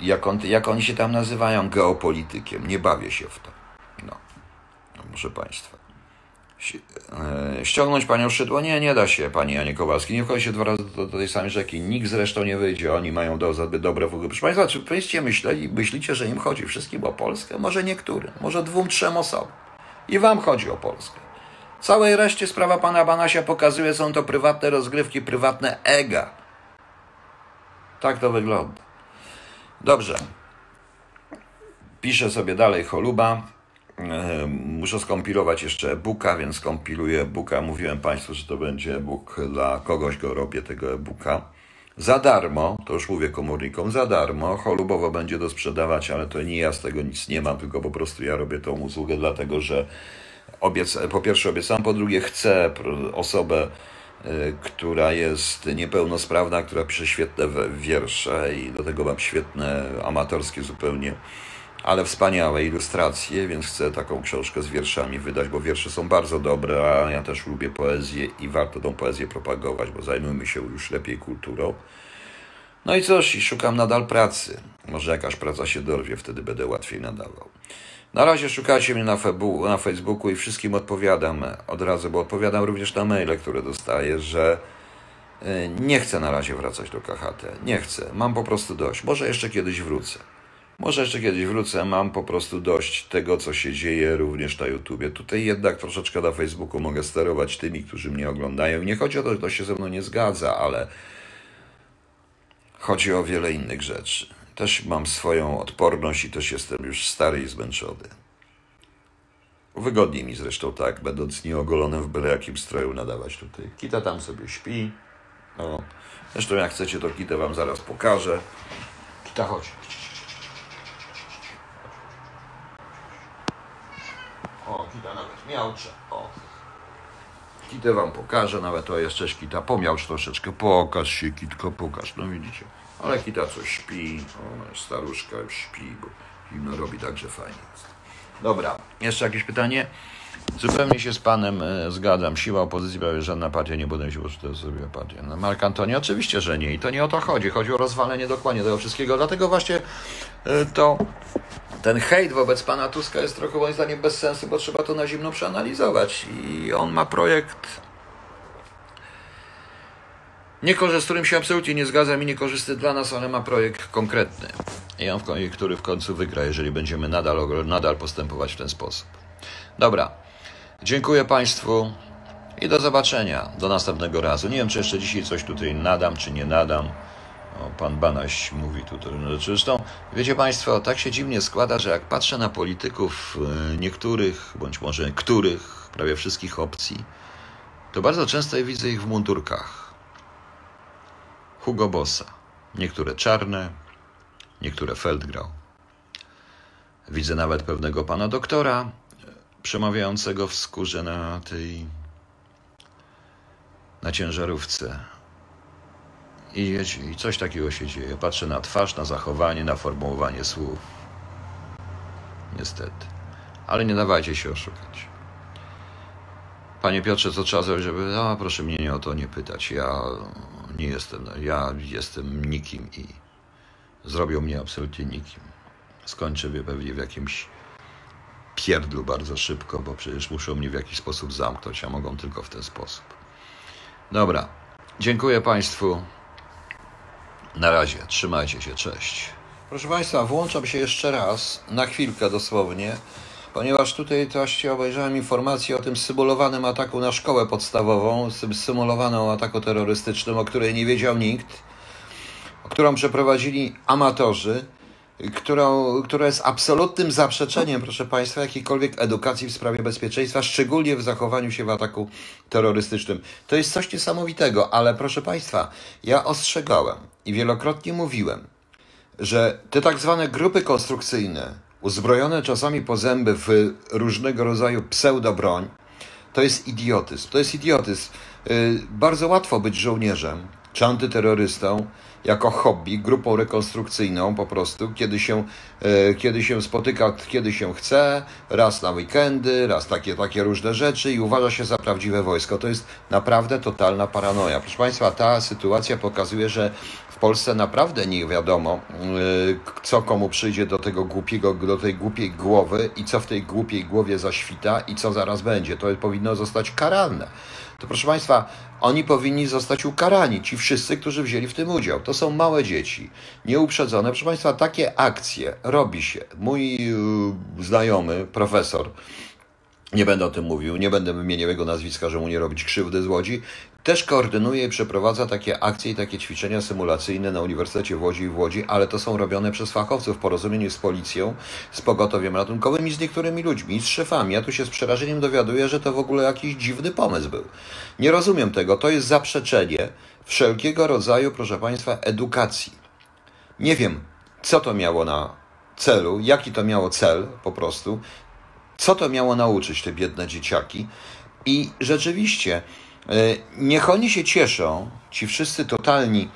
A: jak, on, jak oni się tam nazywają, geopolitykiem. Nie bawię się w to. No, no proszę Państwa. E, ściągnąć panią Szydło? Nie, nie da się, pani Janie Kowalski. Nie wchodzi się dwa razy do, do tej samej rzeki. Nikt zresztą nie wyjdzie. Oni mają do, zbyt dobre w Proszę Państwa, czy Państwo myśleli, myślicie, że im chodzi wszystkim o Polskę? Może niektórym, może dwóm, trzem osobom. I wam chodzi o Polskę. Całej reszcie sprawa pana Banasia pokazuje, są to prywatne rozgrywki, prywatne ega. Tak to wygląda. Dobrze. Piszę sobie dalej choluba. Muszę skompilować jeszcze e-booka, więc kompiluję e-booka. Mówiłem Państwu, że to będzie e-book dla kogoś, go robię tego e-booka. Za darmo, to już mówię komórnikom, za darmo. Cholubowo będzie do sprzedawać, ale to nie ja z tego nic nie mam, tylko po prostu ja robię tą usługę, dlatego że obiec, po pierwsze obiecam, po drugie chcę osobę która jest niepełnosprawna, która pisze świetne wiersze i do tego mam świetne, amatorskie zupełnie, ale wspaniałe ilustracje, więc chcę taką książkę z wierszami wydać, bo wiersze są bardzo dobre, a ja też lubię poezję i warto tą poezję propagować, bo zajmujmy się już lepiej kulturą. No i cóż, i szukam nadal pracy. Może jakaś praca się dorwie, wtedy będę łatwiej nadawał. Na razie szukajcie mnie na, na Facebooku i wszystkim odpowiadam od razu, bo odpowiadam również na maile, które dostaję, że y, nie chcę na razie wracać do KHT. Nie chcę. Mam po prostu dość. Może jeszcze kiedyś wrócę. Może jeszcze kiedyś wrócę. Mam po prostu dość tego, co się dzieje również na YouTubie. Tutaj jednak troszeczkę na Facebooku mogę sterować tymi, którzy mnie oglądają. Nie chodzi o to, że to się ze mną nie zgadza, ale chodzi o wiele innych rzeczy. Też mam swoją odporność i też jestem już stary i zmęczony. Wygodniej mi zresztą tak, będąc nieogolonym w byle jakim stroju nadawać tutaj. Kita tam sobie śpi. No. Zresztą jak chcecie, to Kitę wam zaraz pokażę. Kita, chodź. O, Kita nawet miałcze. O. Kitę wam pokażę, nawet to jeszcze Kita pomiałcz troszeczkę. Pokaż się, Kitko, pokaż. No widzicie. Ale kita coś śpi, ona staruszka już śpi, bo zimno robi także fajnie. Dobra, jeszcze jakieś pytanie? Zupełnie się z panem e, zgadzam. Siła opozycji prawie żadna partia nie będzie się, że to zrobiła partia. No, Mark Antoni oczywiście, że nie. I to nie o to chodzi. Chodzi o rozwalenie dokładnie tego wszystkiego. Dlatego właśnie e, to ten hejt wobec pana Tuska jest trochę moim zdaniem bez sensu, bo trzeba to na zimno przeanalizować. I on ma projekt nie z którym się absolutnie nie zgadzam i niekorzystny dla nas, ale ma projekt konkretny. Który w końcu wygra, jeżeli będziemy nadal, nadal postępować w ten sposób. Dobra. Dziękuję Państwu i do zobaczenia. Do następnego razu. Nie wiem, czy jeszcze dzisiaj coś tutaj nadam, czy nie nadam. O, pan Banaś mówi tutaj. No, Zresztą, wiecie Państwo, tak się dziwnie składa, że jak patrzę na polityków e, niektórych, bądź może których, prawie wszystkich opcji, to bardzo często widzę ich w mundurkach. Hugo Bossa. Niektóre czarne, niektóre Feldgrau. Widzę nawet pewnego pana doktora przemawiającego w skórze na tej na ciężarówce. I, I coś takiego się dzieje. Patrzę na twarz, na zachowanie, na formułowanie słów. Niestety. Ale nie dawajcie się oszukać. Panie Piotrze, co trzeba zrobić, żeby... A, proszę mnie nie o to nie pytać. Ja nie jestem... Ja jestem nikim i zrobią mnie absolutnie nikim. Skończę wie- pewnie w jakimś pierdlu bardzo szybko, bo przecież muszą mnie w jakiś sposób zamknąć, a mogą tylko w ten sposób. Dobra. Dziękuję Państwu. Na razie. Trzymajcie się. Cześć. Proszę Państwa, włączam się jeszcze raz, na chwilkę dosłownie, ponieważ tutaj właśnie obejrzałem informację o tym symulowanym ataku na szkołę podstawową, symulowanym ataku terrorystycznym, o której nie wiedział nikt, którą przeprowadzili amatorzy, którą, która jest absolutnym zaprzeczeniem, proszę Państwa, jakiejkolwiek edukacji w sprawie bezpieczeństwa, szczególnie w zachowaniu się w ataku terrorystycznym. To jest coś niesamowitego, ale proszę Państwa, ja ostrzegałem i wielokrotnie mówiłem, że te tak zwane grupy konstrukcyjne, uzbrojone czasami po zęby w różnego rodzaju pseudobroń, to jest idiotyzm. To jest idiotyzm. Yy, Bardzo łatwo być żołnierzem czy antyterrorystą jako hobby, grupą rekonstrukcyjną po prostu, kiedy się, yy, kiedy się spotyka, kiedy się chce, raz na weekendy, raz takie, takie różne rzeczy i uważa się za prawdziwe wojsko. To jest naprawdę totalna paranoja. Proszę Państwa, ta sytuacja pokazuje, że w Polsce naprawdę nie wiadomo, yy, co komu przyjdzie do tego głupiego, do tej głupiej głowy i co w tej głupiej głowie zaświta i co zaraz będzie. To powinno zostać karalne. To proszę Państwa, oni powinni zostać ukarani, ci wszyscy, którzy wzięli w tym udział. To są małe dzieci, nieuprzedzone. Proszę Państwa, takie akcje robi się. Mój yy, znajomy, profesor, nie będę o tym mówił, nie będę wymieniał jego nazwiska, żeby mu nie robić krzywdy z Łodzi, też koordynuje i przeprowadza takie akcje i takie ćwiczenia symulacyjne na Uniwersytecie w Łodzi i w Łodzi, ale to są robione przez fachowców w porozumieniu z policją, z pogotowiem ratunkowym i z niektórymi ludźmi, z szefami. Ja tu się z przerażeniem dowiaduję, że to w ogóle jakiś dziwny pomysł był. Nie rozumiem tego. To jest zaprzeczenie wszelkiego rodzaju, proszę Państwa, edukacji. Nie wiem, co to miało na celu, jaki to miało cel po prostu, co to miało nauczyć te biedne dzieciaki. I rzeczywiście, niech oni się cieszą, ci wszyscy totalni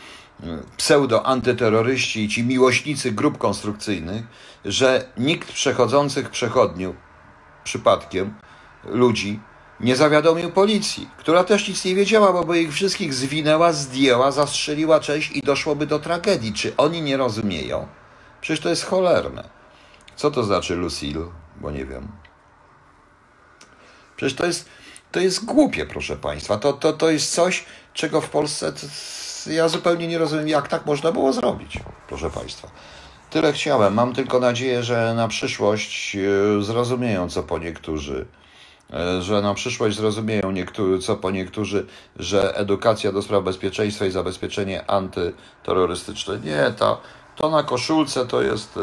A: e, pseudo-antyterroryści i ci miłośnicy grup konstrukcyjnych, że nikt przechodzących przechodniów przypadkiem ludzi nie zawiadomił policji, która też nic nie wiedziała, bo by ich wszystkich zwinęła, zdjęła, zastrzeliła część i doszłoby do tragedii. Czy oni nie rozumieją? Przecież to jest cholerne. Co to znaczy Lucille? Bo nie wiem. Przecież to jest, to jest głupie, proszę Państwa. To, to, to jest coś, czego w Polsce to, ja zupełnie nie rozumiem, jak tak można było zrobić, proszę Państwa. Tyle chciałem. Mam tylko nadzieję, że na przyszłość e, zrozumieją, co po niektórzy, e, że na przyszłość zrozumieją niektórzy, co po niektórzy, że edukacja do spraw bezpieczeństwa i zabezpieczenie antyterrorystyczne. Nie, ta, to na koszulce to jest. e,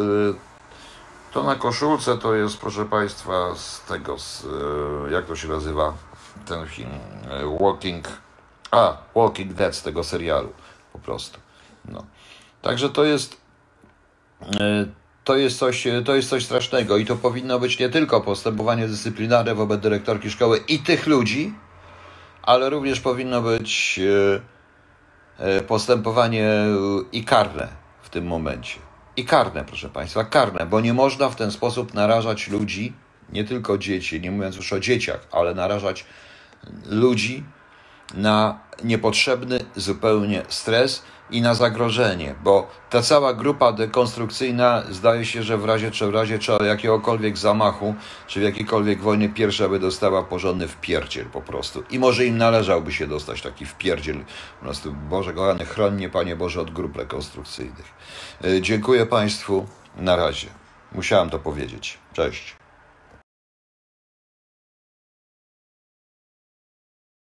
A: To na koszulce to jest, proszę Państwa, z tego, z, jak to się nazywa ten film, e, Walking, a, Walking Dead z tego serialu, po prostu. No. Także to jest, e, to jest coś, to jest coś strasznego i to powinno być nie tylko postępowanie dyscyplinarne wobec dyrektorki szkoły i tych ludzi, ale również powinno być e, e, postępowanie e, i karne w tym momencie. I karne, proszę Państwa, karne, bo nie można w ten sposób narażać ludzi, nie tylko dzieci, nie mówiąc już o dzieciach, ale narażać ludzi na niepotrzebny zupełnie stres i na zagrożenie, bo ta cała grupa dekonstrukcyjna zdaje się, że w razie czy w razie czy jakiegokolwiek zamachu, czy w jakiejkolwiek wojny pierwsza by dostała porządny wpierdziel po prostu. I może im należałby się dostać taki wpierdziel. Po prostu, Boże kochany, chroń mnie Panie Boże od grup rekonstrukcyjnych. Yy, Dziękuję Państwu. Na razie. Musiałem to powiedzieć. Cześć.